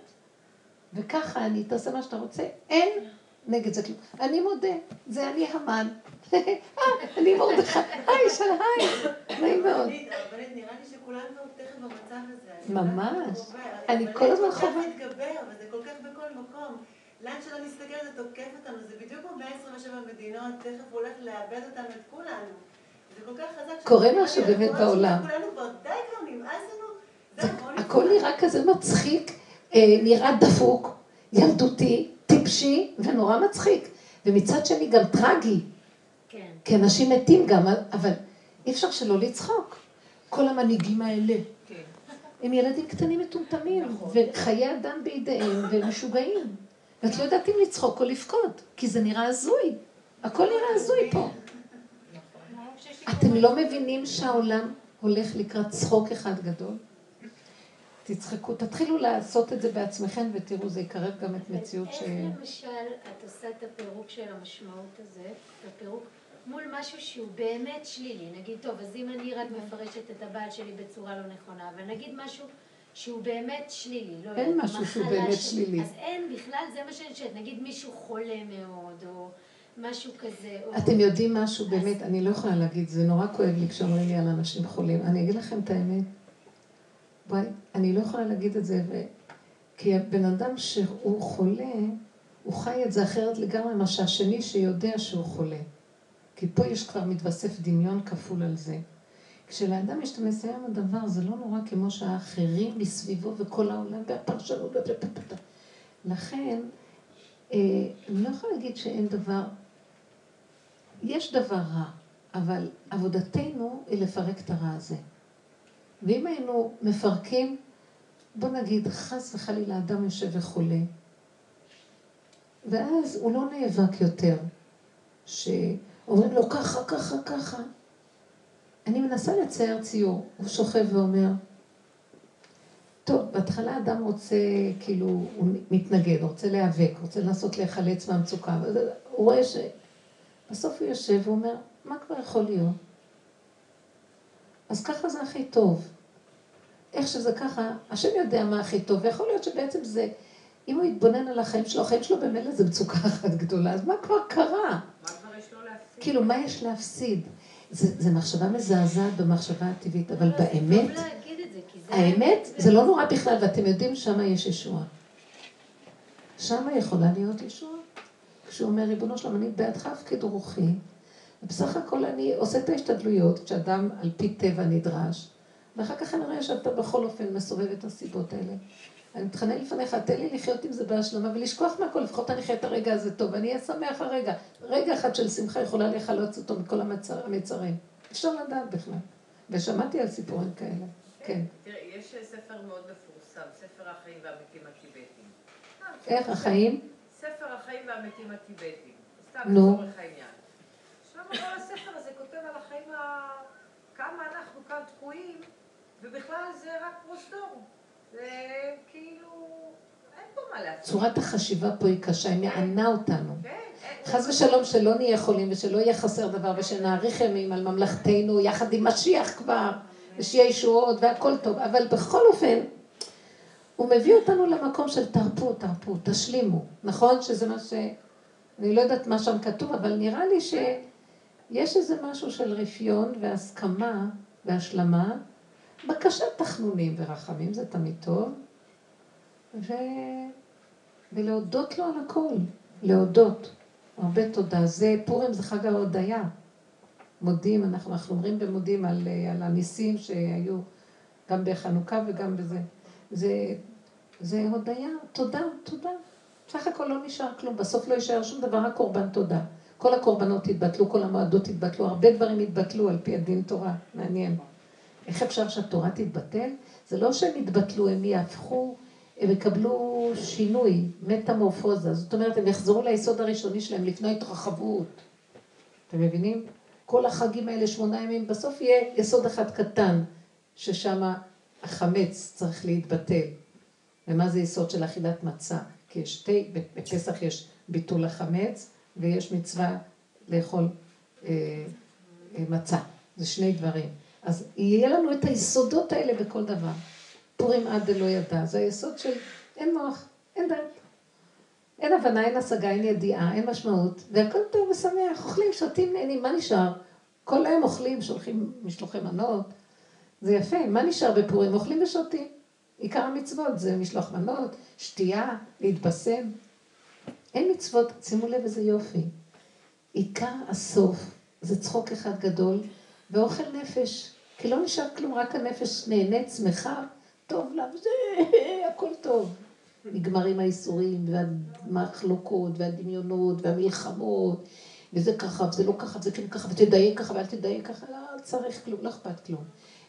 וככה אני, תעשה מה שאתה רוצה, אין נגד זה כלום. אני מודה, זה אני המן. אה, אני מרדכי, היי, שלהי, נעים מאוד. הרבנית, נראה לי שכולנו תכף במצב הזה. ממש. אני אבל כל הזמן זה כל חווה. כך מתגבר, וזה כל כך בכל מקום. לאן שלא נסתכל זה תוקף אותנו, זה בדיוק כמו 127 מדינות, תכף הולך לאבד אותנו, את כולנו. זה כל כך חזק. קורה משהו באמת בעולם. כולנו כבר, די כבר, נמאס לנו. הכל נראה כזה מצחיק, אה, נראה דפוק, ילדותי, טיפשי ונורא מצחיק. ומצד שני גם טרגי, כן. כי אנשים מתים גם, אבל אי אפשר שלא לצחוק. כל המנהיגים האלה. הם ילדים קטנים מטומטמים, וחיי אדם בידיהם, והם משוגעים. ואת לא יודעת אם לצחוק או לבכות, כי זה נראה הזוי. הכל נראה הזוי פה. אתם לא מבינים שהעולם הולך לקראת צחוק אחד גדול? תצחקו, תתחילו לעשות את זה בעצמכם ותראו, זה יקרב גם את מציאות ש... איך למשל את עושה את הפירוק של המשמעות הזה, את הפירוק, מול משהו שהוא באמת שלילי, נגיד, טוב, אז אם אני רק מפרשת את הבעל שלי בצורה לא נכונה, אבל נגיד משהו שהוא באמת שלילי, לא אין משהו שהוא באמת שלילי. אז אין בכלל, זה מה שאני שואלת, נגיד מישהו חולה מאוד, או משהו כזה, או... אתם יודעים משהו באמת, אני לא יכולה להגיד, זה נורא כואב לי כשאומרים לי על אנשים חולים. אני אגיד לכם את האמת. בואי, אני לא יכולה להגיד את זה, ו... כי הבן אדם שהוא חולה, הוא חי את זה אחרת לגמרי ממה שהשני שיודע שהוא חולה. כי פה יש כבר מתווסף דמיון כפול על זה. כשלאדם יש את המסוים הדבר, זה לא נורא כמו שהאחרים מסביבו וכל העולם והפרשנות. לכן, אה, אני לא יכולה להגיד שאין דבר, יש דבר רע, אבל עבודתנו היא לפרק את הרע הזה. ואם היינו מפרקים, בוא נגיד, חס וחלילה אדם יושב וחולה, ואז הוא לא נאבק יותר, שאומרים לו ככה, ככה, ככה. אני מנסה לצייר ציור, הוא שוכב ואומר, טוב, בהתחלה אדם רוצה, כאילו, הוא מתנגד, רוצה להיאבק, רוצה לנסות להיחלץ מהמצוקה, הוא רואה ש... בסוף הוא יושב ואומר, מה כבר יכול להיות? אז ככה זה הכי טוב. איך שזה ככה, השם יודע מה הכי טוב, ויכול להיות שבעצם זה, אם הוא יתבונן על החיים שלו, החיים שלו במילא זה מצוקה אחת גדולה, אז מה כבר קרה? מה כבר יש לו להפסיד? כאילו, מה יש להפסיד? זה, מחשבה מזעזעת במחשבה הטבעית, אבל באמת, האמת, זה לא נורא בכלל, ואתם יודעים, שמה יש ישועה. שמה יכולה להיות ישועה. כשהוא אומר, ריבונו שלום, אני בעדך הפקיד רוחי, ובסך הכל אני עושה את ההשתדלויות, כשאדם על פי טבע נדרש, ואחר כך אני רואה שאתה בכל אופן מסובב את הסיבות האלה. אני מתחנן לפניך, תן לי לחיות עם זה בהשלמה ולשכוח מהכל, לפחות אני אחיה את הרגע הזה טוב, ואני אהיה שמח הרגע. רגע אחד של שמחה יכולה לחלוץ אותו מכל המצר, המצרים. אפשר לדעת בכלל. ושמעתי על סיפורים כאלה. כן. תראי, יש ספר מאוד מפורסם, ספר החיים והמתים הטיבטיים. איך החיים? ספר החיים והמתים הטיבטיים. סתם נו. לצורך העניין. שם כל הספר הזה כותב על החיים. כמה אנחנו כאן תקועים, ובכלל זה רק פרוזדור. זה כאילו... אין פה מה להפסיד. צורת החשיבה פה היא קשה, היא מענה אותנו. כן, חס ושלום שלא נהיה חולים ושלא יהיה חסר דבר ושנאריך ימים על ממלכתנו יחד עם משיח כבר ושיהיה ישועות והכל טוב, אבל בכל אופן הוא מביא אותנו למקום של תרפו, תרפו, תשלימו, נכון? שזה מה ש... אני לא יודעת מה שם כתוב, אבל נראה לי שיש איזה משהו של רפיון והסכמה והשלמה, בקשת תחנונים ורחמים, זה תמיד טוב, ו... ולהודות לו על הכל, להודות. הרבה תודה. זה, פורים זה חג ההודיה. מודים, אנחנו, אנחנו אומרים במודים על, על הניסים שהיו גם בחנוכה וגם בזה. זה, זה הודיה, תודה, תודה. סך הכל לא נשאר כלום, בסוף לא יישאר שום דבר, רק קורבן תודה. כל הקורבנות התבטלו, כל המועדות התבטלו, הרבה דברים התבטלו על פי הדין תורה, מעניין. איך אפשר שהתורה תתבטל? זה לא שהם יתבטלו, הם יהפכו, הם יקבלו שינוי, מטמורפוזה. זאת אומרת, הם יחזרו ליסוד הראשוני שלהם לפני התרחבות. אתם מבינים? כל החגים האלה, שמונה ימים, בסוף יהיה יסוד אחד קטן, ששם החמץ צריך להתבטל. ומה זה יסוד של אכילת מצה? כי יש שתי, בפסח יש ביטול החמץ, ויש מצווה לאכול אה, אה, מצה. זה שני דברים. אז יהיה לנו את היסודות האלה בכל דבר. פורים עד דלא ידע, זה היסוד של אין מוח, אין דעת. אין הבנה, אין השגה, אין ידיעה, אין משמעות, והכל טוב ושמח, אוכלים, שותים, נהנים, מה נשאר? כל היום אוכלים, שולחים משלוחי מנות, זה יפה, מה נשאר בפורים? אוכלים ושותים. עיקר המצוות זה משלוח מנות, שתייה, להתבשם. אין מצוות, שימו לב איזה יופי. עיקר הסוף זה צחוק אחד גדול ואוכל נפש, כי לא נשאר כלום, רק הנפש נהנית, שמחה, טוב לה, וזה, הכל טוב. נגמרים האיסורים והמחלוקות והדמיונות והמלחמות, וזה ככה, וזה לא ככה, וזה כן ככה, ותדייק ככה ואל תדייק ככה, לא צריך כלום, לא אכפת כלום.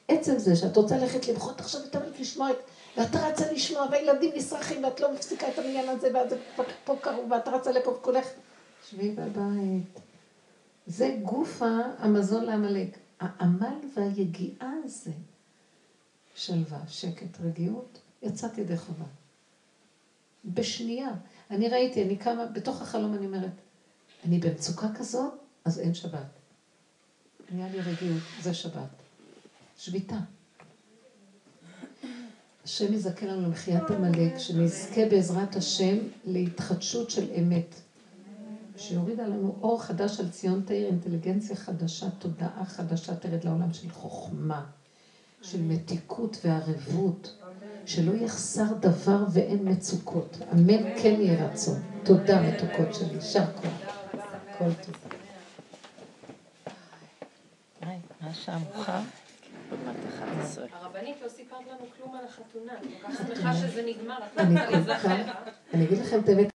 עצם זה שאת רוצה ללכת למחות עכשיו ותמיד לשמוע את... ואת רצה לשמוע, והילדים נשרכים, ואת לא מפסיקה את העניין הזה, ואז זה פה קרוב, ואת רצה לפה וכולך. שבי בבית. זה גוף המזון לעמלק. העמל והיגיעה הזה, שלווה, שקט, רגיעות, יצאתי ידי חובה. בשנייה. אני ראיתי, אני קמה, בתוך החלום אני אומרת, אני במצוקה כזאת, אז אין שבת. נהיה לי רגיעות, זה שבת. שביתה. השם יזכה לנו למחיית עמלק, שנזכה בעזרת השם להתחדשות של אמת. שיוריד עלינו אור חדש על ציון תאיר, אינטליגנציה חדשה, תודעה חדשה תרד לעולם של חוכמה, של מתיקות וערבות, שלא יחסר דבר ואין מצוקות. אמן כן יהיה רצון. תודה מתוקות שלי, יישר כוח. כל טוב. השעה מאוחר? עוד מעט 11. הרבנית, לא סיפרת לנו כלום על החתונה. אני כל כך שמחה שזה נגמר. אני אגיד לכם את האמת,